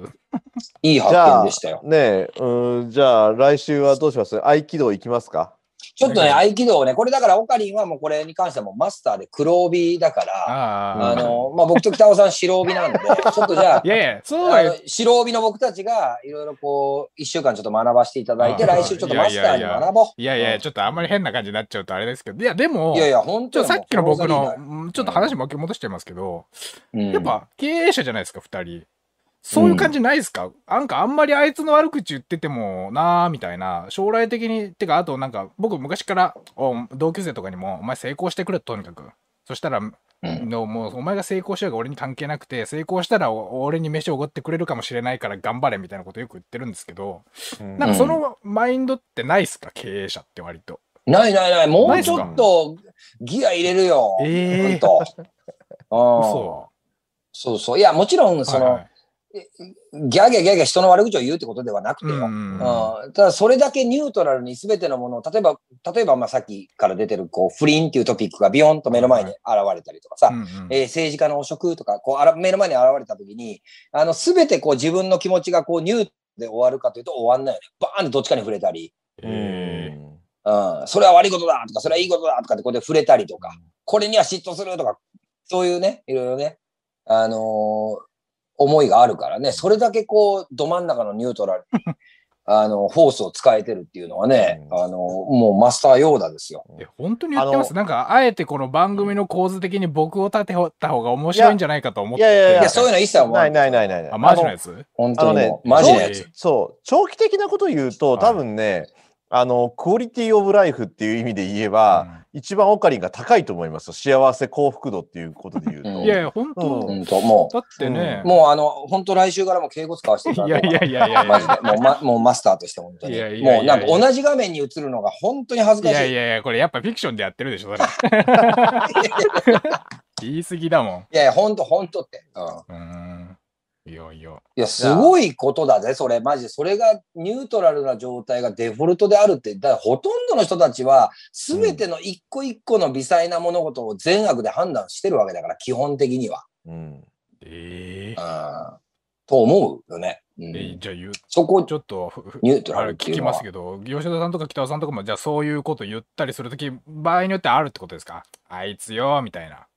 B: い
C: いい発見でしたよ。
A: ねえ、うん、じゃあ来週はどうします？合気道行きますか？
C: ちょっとね、
B: だ
C: 合気道をね、これだからオカリンはもうこれに関してはもうマスターで黒帯だから、
B: あ
C: の、まあ、僕と北尾さん白帯なんで、ちょっとじゃあ
B: い、やいや、そう
C: 白帯の僕たちがいろいろこう、一週間ちょっと学ばせていただいて、
B: あ
C: 来週ちょっとマスターに学ぼう。
B: いやいや、ちょっとあんまり変な感じになっちゃうとあれですけど、いや、でも、
C: いやいや、本当
B: さっきの僕の、ちょっと話巻き戻しちゃいますけど、
C: うん。
B: やっぱ経営者じゃないですか、二人。そういう感じないですか、なんかあんまりあいつの悪口言っててもなーみたいな、将来的に、てかあとなんか僕昔からお同級生とかにも、お前成功してくれとにかく。そしたら、
C: うん
B: のもうお前が成功しようが俺に関係なくて、成功したらお俺に飯をおごってくれるかもしれないから頑張れみたいなことよく言ってるんですけど、
A: うん
B: なんかそのマインドってないっすか？経営者って割と。
C: ないないない、もうちょっとギア入れるよ。
B: ええ
C: ほんと。う。そうそう。いや、もちろん、その、
B: はいはい
C: ギャーギャーギャーギャー人の悪口を言うってことではなくてよ。
B: うん。うん。
C: うんただ、それだけニュートラルに全てのものを、例えば、例えば、まあ、さっきから出てる、こう、不倫っていうトピックがビヨンと目の前に現れたりとかさ、
B: うんうん。
C: えー政治家の汚職とか、こう、あら目の前に現れたときに、あの、すべてこう、自分の気持ちがこう、ニューで終わるかというと終わんないよね。バーンってどっちかに触れたり、
B: え
C: うん、それは悪いことだとか、それはいいことだとかってここで触れたりとか、これには嫉妬するとか、そういうね、いろいろね、あのー思いがあるからね、それだけこう、ど真ん中のニュートラルに、あの、フォースを使えてるっていうのはね、
A: うん
C: あのもうマスターヨーダですよ。
B: え本当に言ってます
A: あ
B: なんか、あえてこの番組の構図的に僕を立てた方が面白いんじゃないかと思って。
A: いやいやいや
C: いや、そういうの一切思わ
A: ないないないないない。
B: あ、マジの
A: あ
B: やつ
C: 本当に
A: ね
C: マジなやつ。
A: そう、長期的なことを言うと、
B: はい
A: 多分ね、あの、クオリティオブライフっていう意味で言えば、一番オカリンが高いと思いますよ。幸せ幸福度っていうことで言うと。
C: うん
B: いやいや、本当、
A: うん
C: 本当も
B: だってね、
C: う、もうあの、本当来週からも敬語使わせていただ
B: いやいやいやいやい
C: マジで。
B: や。
C: もう、ま、もうマスターとして本当に。もうなんか同じ画面に映るのが本当に恥ず
B: い
C: かしい。
B: やいやいや、これやっぱフィクションでやってるでしょ、それ。言い過ぎだもん。
C: いやいや、本当本当って。うん。
B: いやいや。
C: いや、すごいことだぜ、それ。マジで。それがニュートラルな状態がデフォルトであるって。だほとんどの人たちは、すべての一個一個の微細な物事を善悪で判断してるわけだから、基本的には。
A: うん。
B: え
C: うん。と思うよね。う
B: え
C: ん、
B: じゃあ言う、
C: そこ
B: ち、ょっと
C: ニュートラ
B: あれ聞きますけど、吉田さんとか北尾さんとかも、じゃあそういうこと言ったりするとき、場合によってあるってことですか？あいつよ、みたいな。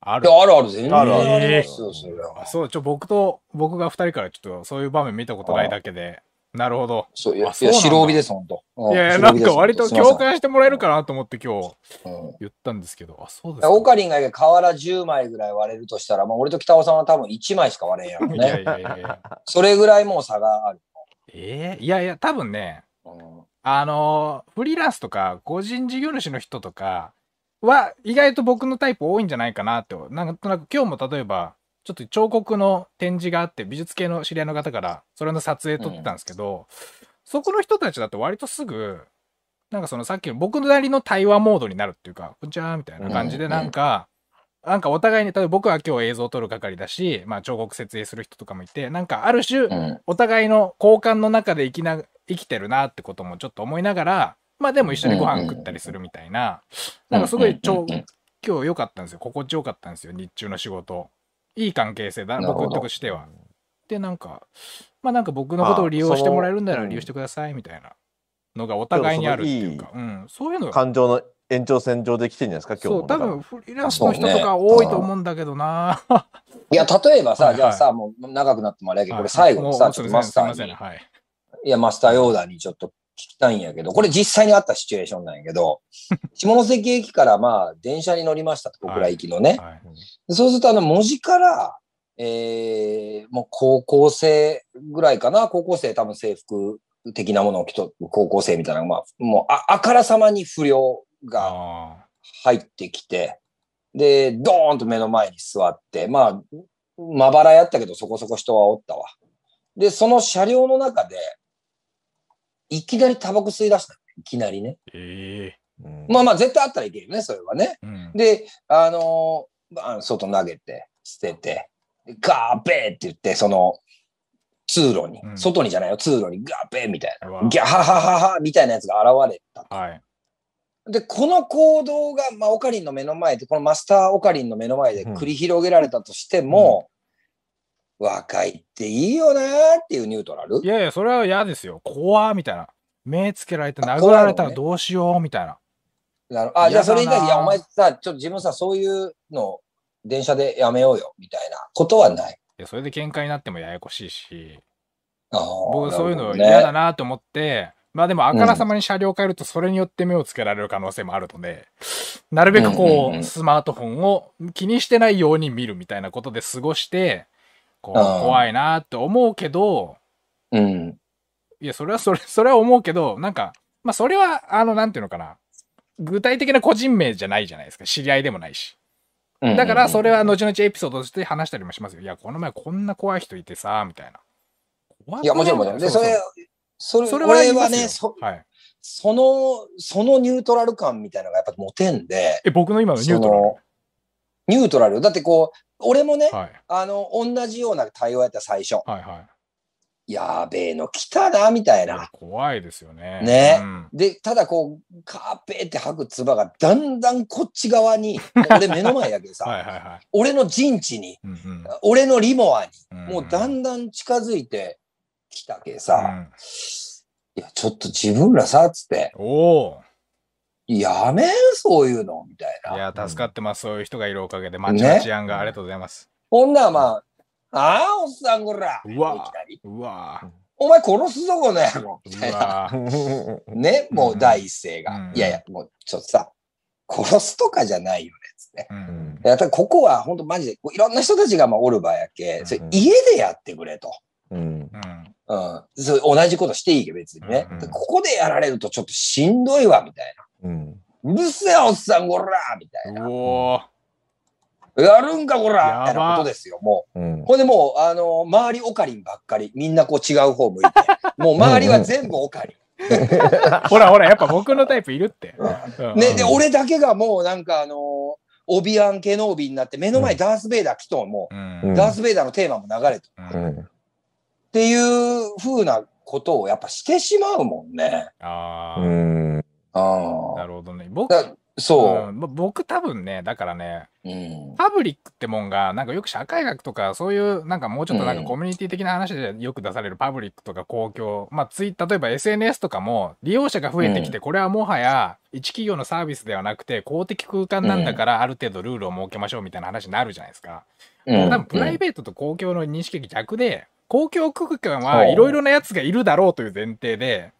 B: ある
C: あるある、全然
A: ある
B: ある
C: ありますよ、それは
B: あそう、ちょ、僕と、僕が二人からちょっとそういう場面見たことないだけで、なるほど。
C: そういや、い
B: あそうなんだ
C: や白帯です、本当。うん
B: いやいや、なんか割と共感してもらえるかなと思って今日
C: うん
B: 言ったんですけど、あ、そうですか。
C: オカリンが瓦10枚ぐらい割れるとしたら、まあ、俺と北尾さんは多分1枚しか割れんやろ
B: いや
C: ね。
B: いやいやいや。
C: それぐらいもう差がある。
B: ええいやいや、多分ね、
C: うん
B: あのーフリーランスとか、個人事業主の人とかは、意外と僕のタイプ多いんじゃないかなって。なんとなく今日も例えば、ちょっと彫刻の展示があって、美術系の知り合いの方から、それの撮影撮ってたんですけど、そこの人たちだと割とすぐ、なんかそのさっきの僕なりの対話モードになるっていうか、こんにちはみたいな感じで、
C: うん
B: なんか、なんかお互いに、例えば僕は今日映像を撮る係だし、まあ彫刻設営する人とかもいて、なんかある種、
C: うん
B: お互いの交換の中で生きな生きてるなってこともちょっと思いながらまあでも一緒にご飯食ったりするみたいな、なんかすごい超、今日良かったんですよ。心地よかったんですよ日中の仕事。いい関係性だ僕としては。でなんかまあなんか僕のことを利用してもらえるんなら利用してくださいみたいなのがお互いにあるっていうか。うん、そういうのが。
A: 感情の延長線上で来てんじゃないですか、今日も。
B: そう多分フリーランスの人とか多いと思うんだけどな、
C: いや、例えばさ、じゃあさ、もう長くなってもあれやけど、これ最後にさ、ちょっとマスター
B: い
C: や、マスターヨーダーにちょっと聞きたいんやけど、これ実際にあったシチュエーションなんやけど、下関駅からまあ、電車に乗りましたと、小倉行きのね。
B: はい
C: でそうすると、あの、文字から、えー、もう高校生ぐらいかな、高校生多分制服的なものを着と、高校生みたいな、まあ、もうあ、あからさまに不良が
B: あ
C: 入ってきて、で、ドーンと目の前に座って、まあ、まばらやったけどそこそこ人はおったわ。で、その車両の中で、いきなりタバコ吸い出したの。いきなりね。
B: ーえ。
A: うん。
C: まあまあ、絶対あったらいけるよね、それはね。
B: えうん。
C: で、あのー外投げて、捨てて、でガーベーって言って、その、通路に、
B: うん。
C: 外にじゃないよ、通路にガーベーみたいな、ギャハハハハみたいなやつが現れた。
B: はい。
C: で、この行動が、まあ、オカリンの目の前で、このマスターオカリンの目の前で繰り広げられたとしても、若いっていいよなーっていうニュートラル？
B: いやいや、それは嫌ですよ。怖ーみたいな。目つけられて殴られたらどうしようみたいな。
C: なるあ、じゃあそれに対して、いや、お前さ、ちょっと自分さ、そういうの、電車でやめようよ、みたいなことはない？
B: でそれで喧嘩になってもややこしいし、
C: あ
B: 僕そういうの
C: ね、
B: 嫌だなと思って、まあでもあからさまに車両変えるとそれによって目をつけられる可能性もあるので、なるべくこう、
C: うん
B: スマートフォンを気にしてないように見るみたいなことで過ごして、こう、
C: うん
B: 怖いなって思うけど、
C: うん。
B: いや、それは それ、それは思うけど、なんか、まあそれは、あの、なんていうのかな。具体的な個人名じゃないじゃないですか。知り合いでもないし。
C: うん
B: だから、それは後々エピソードとして話したりもしますよ。いや、この前こんな怖い人いてさ、みたいな。怖い
C: いや、もちろんもちろん。で、それ、それ、
B: それは
C: ね、そ
B: はい。
C: その、そのニュートラル感みたいなのがやっぱ持てんで、
B: え、僕の今のニュートラル？
C: ニュートラル。だってこう、俺もね、
B: はい。
C: あの、同じような対応やった最初。
B: はいはい。
C: やべえの来たな、みたいな。
B: 怖いですよね。
C: ね
B: うん
C: で、ただこう、カーペーって吐く唾がだんだんこっち側に、俺目の前やけどさ、
B: はいはいはい。
C: 俺の陣地に、
B: うんうん
C: 俺のリモアに、
B: うん
C: もうだんだん近づいてきたけ
B: う
C: さ、
B: ん
C: いや、ちょっと自分らさ、つって、
B: おお
C: やめん、そういうの、みたいな。
B: ー。いや、助かってます。そういう人がいるおかげで、街の治安がありがとうございます。
C: ほんならまあ、ああ、おっさんこら、
B: うわ
C: いきなり
B: うわ
C: お前殺すぞ、この野郎、み
B: ー
C: たいうな。ね、もう第一声が。
B: うん
C: いやいや、もうちょっとさ、殺すとかじゃないよね、つって。
B: うん
C: いや、ただここは本当マジで、いろんな人たちがまあおる場やけ、それ
A: うん
C: 家でやってくれと。
A: うん
B: うん
C: うん。それ同じことしていいけど別にね、ここでやられるとちょっとしんどいわ、みたい
A: うん。
C: な。うるせえ、おっさん、こらみたいな。やるんか、こら
B: やば。
C: みたいなことですよ、も
A: う。ん。
C: う。ほんでもう、あの、周りオカリンばっかり、みんなこう違う方向いて、もう周りは全部オカリ
B: ほらほら、やっぱ僕のタイプいるって。うん。
C: ン。ね、で、俺だけがもうなんかあの、オビアン・ケノービになって、目の前ダース・ベイダー来とん、も
B: う。ん。
C: う、ダース・ベイダーのテーマも流れて
B: うん
A: うん。
C: っていう風なことをやっぱしてしまうもんね。
B: ああ、
A: うん
C: ああ。
B: なるほどね。僕、
C: だそ
B: うんぼ僕多分ね、だからね、
C: う。うん。
B: パブリックってもんが、なんかよく社会学とか、そういう、なんかもうちょっとなんか
C: うん
B: コミュニティ的な話でよく出されるパブリックとか公共、まあツイ例えば SNS とかも利用者が増えてきて、これはもはや一企業のサービスではなくて公的空間なんだからある程度ルールを設けましょうみたいな話になるじゃないですか。
C: うん
B: 多分プライベートと公共の認識が逆で、公共空間はいろいろなやつがいるだろうという前提で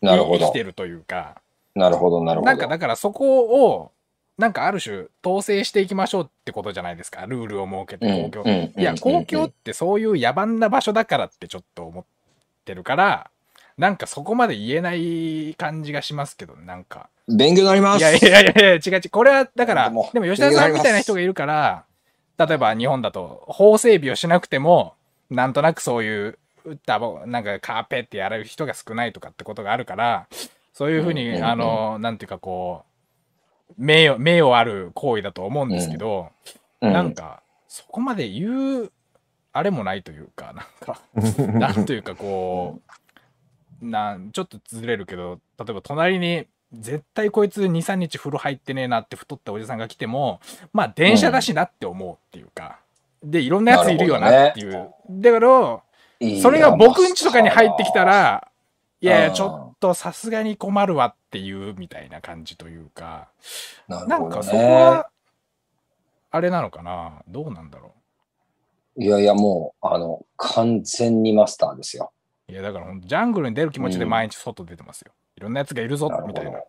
C: なるほど
B: 生きて。るというか、
C: なるほど、なるほど。
B: なんかだからそこを、なんかある種統制していきましょうってことじゃないですか。ルールを設けて公共。
C: うん
B: いや、公共
C: うん
B: ってそういう野蛮な場所だからってちょっと思ってるから、なんかそこまで言えない感じがしますけど、なんか。
C: 勉強になります。
B: いやいやいやいや、違う違う。これは、だから、でも吉田さんみたいな人がいるから、例えば日本だと法整備をしなくても、なんとなくそういう、ダボなんかカーペってやる人が少ないとかってことがあるから、そういうふうに、
C: うんうんうん。
B: あの、なんていうかこう、名誉、名誉ある行為だと思うんですけど、
C: うん。
B: なんか、そこまで言う、あれもないというか、なんか、なんというかこう、なんちょっとずれるけど、例えば隣に、絶対こいつ2、3日風呂入ってねえなって太ったおじさんが来ても、まあ電車だしなって思うっていうか、で、いろんなやついるよなっていう。だから、それが僕ん家とかに入ってきた、ら、いやちょっとさすがに困るわっていうみたいな感じというか、
C: なるほど
B: なんかそこ
C: ね。
B: は、あれなのかな？どうなんだろ
C: いやいや、もう、あの、完全にマスターですよ。
B: う。いや、だからジャングルに出る気持ちで毎日外出てますよ。いろんなやつがいるぞみたいな。
C: ど。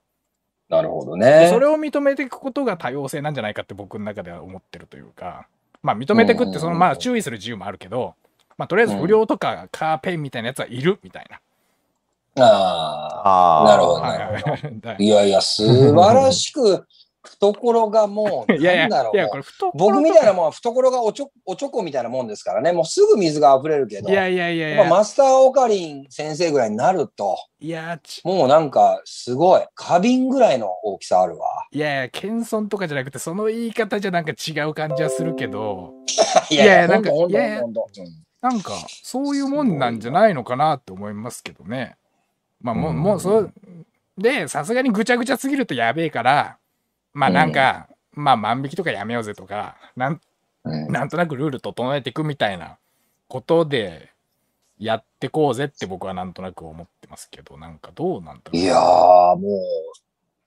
C: なるほど
B: で
C: ね。
B: それを認めていくことが多様性なんじゃないかって僕の中では思ってるというか、まあ認めていくって、そのまあ注意する自由もあるけど、まあとりあえず不良とかカーペンみたいなやつはいるみたいな。
C: あ
A: あ
C: あ、なるほど、
B: はい
C: やいや、素晴らしく、懐がもう、
B: いやいや、
C: なんだろう。僕みたいなもんは懐がおちょおちょこみたいなもんですからね、もうすぐ水が溢れるけど、
B: いやいやいや
C: マスターオカリン先生ぐらいになると、
B: いや、ち
C: もうなんかすごい、花瓶ぐらいの大きさあるわ。
B: いやいや、謙遜とかじゃなくて、その言い方じゃなんか違う感じはするけど、
C: い
B: やいやなんかいやいやなんか、そういうもんなんじゃないのかなって思いますけどね。まあ、もう、
A: うん
B: もう、そう、で、さすがにぐちゃぐちゃすぎるとやべえから、まあなんか、まあ万引きとかやめようぜとか、なん
C: うん
B: なんとなくルール整えていくみたいなことでやってこうぜって僕はなんとなく思ってますけど、なんかどうなんだろう。
C: いやー、もう、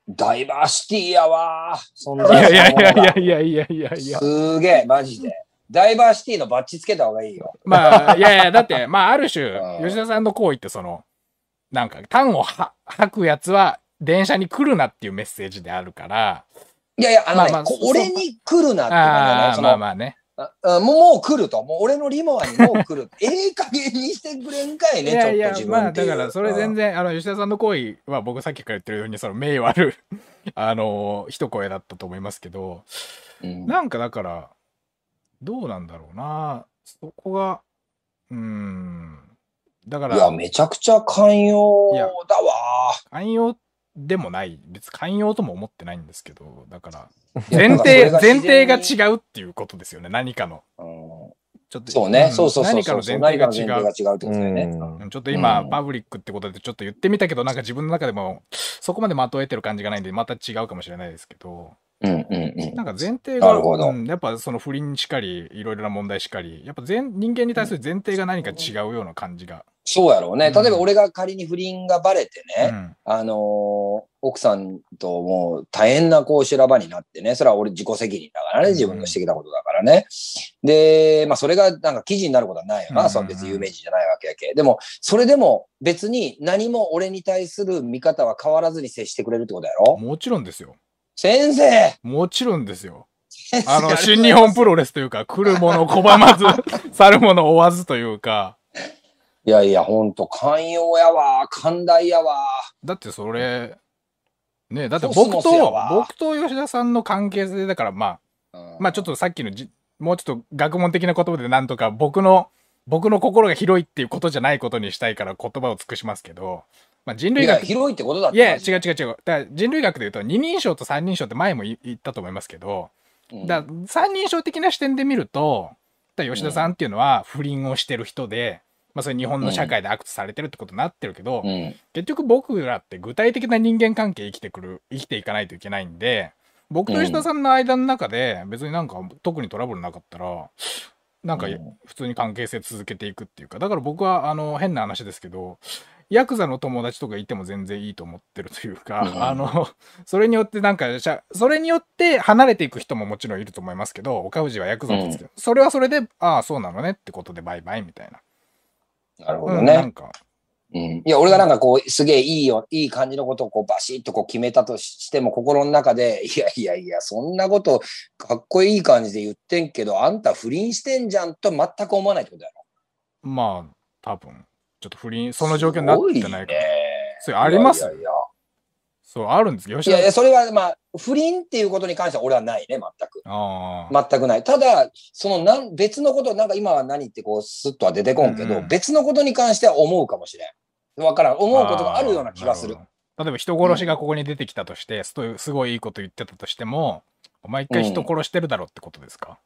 C: ダイバーシティやわー。存
B: いやいやいやいやいやいやいやいや。
C: すげえ、マジで。ダイバーシティのバッジつけた方がいいよ。
B: まあ、いやいや、だって、まあ、ある種
C: う、ん
B: 吉田さんの行為って、その、なんか、単をは吐くやつは、電車に来るなっていうメッセージであるから、
C: いやいや、あのね、
B: まあまあ
C: 俺に来るなって
B: あまあまあね。
C: ああもうもう来ると。もう俺のリモアにもう来る。ええ加減にしてくれんかいね、ちょっと
B: いやいや
C: 自、
B: まあ、
C: 分っていう。
B: だから、それ全然、あの、吉田さんの行為は、僕さっきから言ってるように、その、名誉ある、あの、一声だったと思いますけど、
C: うん
B: なんかだから、どうなんだろうな。そこが、うーん。だから、
C: いや、めちゃくちゃ寛容だわ。
B: 寛容でもない、別に寛容とも思ってないんですけど、だから、前提、前提が違うっていうことですよね、何かの。
C: うん。
B: ちょっと
C: そうね、
B: ん。
C: そうそうそう
B: 何か
C: そう。
B: の前提が違う
C: 違うってことだよね。
B: ちょっと今、
C: うん。
B: パブリックってことでちょっと言ってみたけど、なんか自分の中でも、そこまでまとえてる感じがないんで、また違うかもしれないですけど、
C: うんうんうん。
B: なんか前提が、うんやっぱその不倫しかり、いろいろな問題しかり、やっぱ前人間に対する前提が何か違うような感じが。
C: そうやろうね。
B: うん
C: 例えば俺が仮に不倫がバレてね、
B: うん
C: あのー奥さんともう大変なこう修羅場になってね、それは俺自己責任だからね、自分のしてきたことだからね。で、まあそれがなんか記事になることはないよな、
B: うん
C: その別に有名人じゃないわけやけ。でも、それでも別に何も俺に対する見方は変わらずに接してくれるってことやろ？
B: もちろんですよ。
C: 先生。
B: もちろんですよ。あの、新日本プロレスというか、来るもの拒まず、去るもの追わずというか、
C: いやいや、ほんと寛容やわ、寛大やわ。
B: だってそれ、ねだって僕と僕と吉田さんの関係性だから、まあ、
C: うん。
B: まあちょっとさっきのじ、もうちょっと学問的な言葉でなんとか僕の、僕の心が広いっていうことじゃないことにしたいから言葉を尽くしますけど、まあ人類学、い
C: 広いってことだって。
B: や、違う違う違う。だ人類学で言うと二人称と三人称って前も言言ったと思いますけど、
C: うん
B: だ三人称的な視点で見ると、だ吉田さんっていうのは不倫をしてる人で、まあそれ日本の社会で悪とされてるってことになってるけど、
C: うん。
B: 結局僕らって具体的な人間関係生きてくる、生きていかないといけないんで、僕と吉田さんの間の中で別になんか特にトラブルなかったら、なんか
C: うん
B: 普通に関係性続けていくっていうか、だから僕はあの変な話ですけど、ヤクザの友達とかいても全然いいと思ってるというか、
C: うん
B: あの、それによってなんかそれによって離れていく人ももちろんいると思いますけど、岡藤はヤクザとつけ、それはそれで、ああ、そうなのねってことでバイバイみたいな。
C: なるほ
B: うん、
C: どね。
B: なんか、
C: うん、いや、俺がなんかこう、すげえいいよ、いい感じのことをこう、バシッとこう決めたとしても、心の中で、いやいやいや、そんなこと、かっこいい感じで言ってんけど、あんた不倫してんじゃんと全く思わないってことだよ。
B: まあ、多分、ちょっと不倫、その状況になってないから。それあります
C: いやいや
B: そう、あるんですよ。
C: いや、いやそれはまあ、不倫っていうことに関しては俺はないね、全く。全くない。ただ、そのなん別のこと、なんか今は何ってこう、スッとは出てこんけど、
B: うん
C: 別のことに関しては思うかもしれん。わからん。思うことがあるような気がする
B: 例えば人殺しがここに出てきたとして、すとすごいいいこと言ってたとしても、お前一回人殺してるだろってことですか、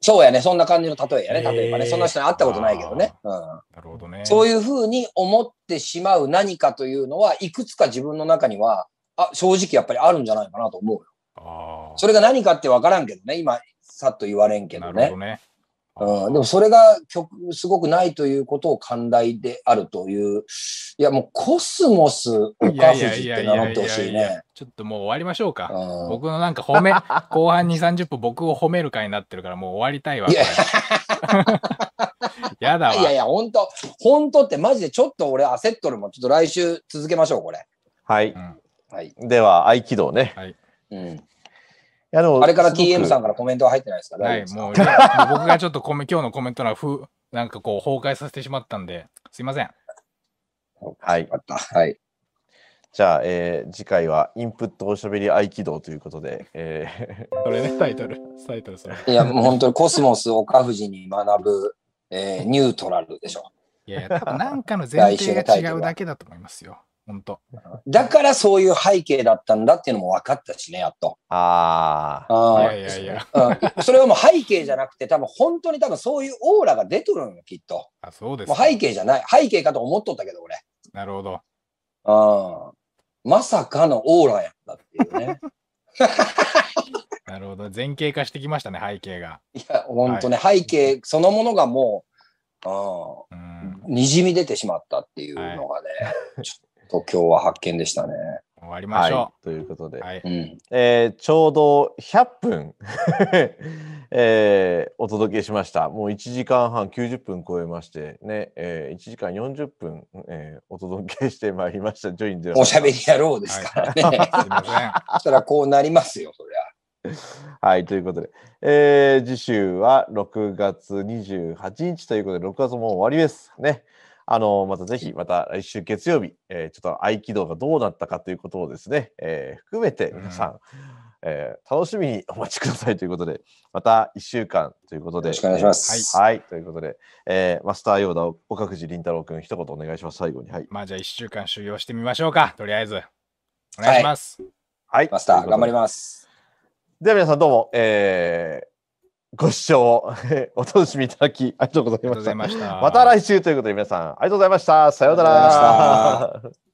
C: そうやね。そんな感じの例えやね。例えばね。そんな人に会ったことないけどね。うん。
B: なるほどね。
C: そう
B: いう。
C: ふうに思ってしまう何かというのは、いくつか自分の中には、あ、正直やっぱりあるんじゃないかなと思うよ。
B: ああ、
C: それが何かってわからんけどね。今、さっと言われんけどね
B: なるほど。ね。
C: うん、でもそれが曲、すごくないということを寛大であるという。いや、もうコスモス岡藤って名乗ってほしいね。
B: ちょっともう終わりましょうか。
C: うん
B: 僕のなんか褒め、後半2、30分僕を褒める回になってるからもう終わりたいわ。
C: いや
B: やだわ。
C: いやいや、本当本当ってマジでちょっと俺焦っとるもん。ちょっと来週続けましょう、これ。
A: はい。
B: うん
C: はい。
A: では、合気道ね。
C: うん。
A: いやでも
C: あれから TM さんからコメントは入ってないですか？
B: はい、もう、ね僕がちょっとコメ 今日のコメント欄ふなんかこう崩壊させてしまったんで、すいません。
A: はい。
C: はい。
A: じゃあ、えー次回はインプットおしゃべり合気道ということで、え
B: それね、タイトル。タイトルそれ。
C: いや、もう本当にコスモス岡藤に学ぶ、えーニュートラルでしょ。
B: いやいや、多分なんかの前提が違うだけだと思いますよ。本当。
C: だからそういう背景だったんだっていうのも分かったしね、やっと。
A: ー、ああ、
C: あ
B: いやいやいや。
C: うん、それはもう背景じゃなくて、多分本当に多分そういうオーラが出とるんよ、きっと。
B: あ、そうです
C: もう
B: か。
C: 背景じゃない。背景かと思っとったけど、俺。
B: なるほど。
C: うん。まさかのオーラやったっていうね。
B: なるほど。前景化してきましたね、背景が。
C: いや、本当ね、背景そのものがもう、うん
B: うん、
C: にじみ出てしまったっていうのがね、ちょっと今日は発見でしたね。
B: 終わりましょ
A: い、ということで、
B: う。はい。
C: うん。
A: えーちょうど100分、えーお届けしました。もう1時間半90分超えまして、ね、えー1時間40分、えーお届けしてまいりました。ジョインゼロ。
C: おしゃべり野郎ですからね。
B: すいません。
C: そしたらこうなりますよ、そりゃ。
A: はい、ということで、えー次週は6月28日ということで、6月もう終わりです。ね。あの、またぜひ、また来週月曜日、えーちょっと合気道がどうなったかということをですね、えー含めて皆さん、えー楽しみにお待ちくださいということで、また1週間ということで。
C: よろしくお願いします。
A: はい、ということで、えーマスターヨーダ、岡藤凛太郎君、一言お願いします、最後に。はい。
B: まあじゃあ1週間修行してみましょうか。とりあえず。お願いします。
A: はい、
C: マスター、頑張り
A: す。
C: ます。
A: では皆さんどうも、えーご視聴 お楽しみいただきありがとうございました。
B: ました。
A: 来週ということで皆さんありがとうございました。さようなら。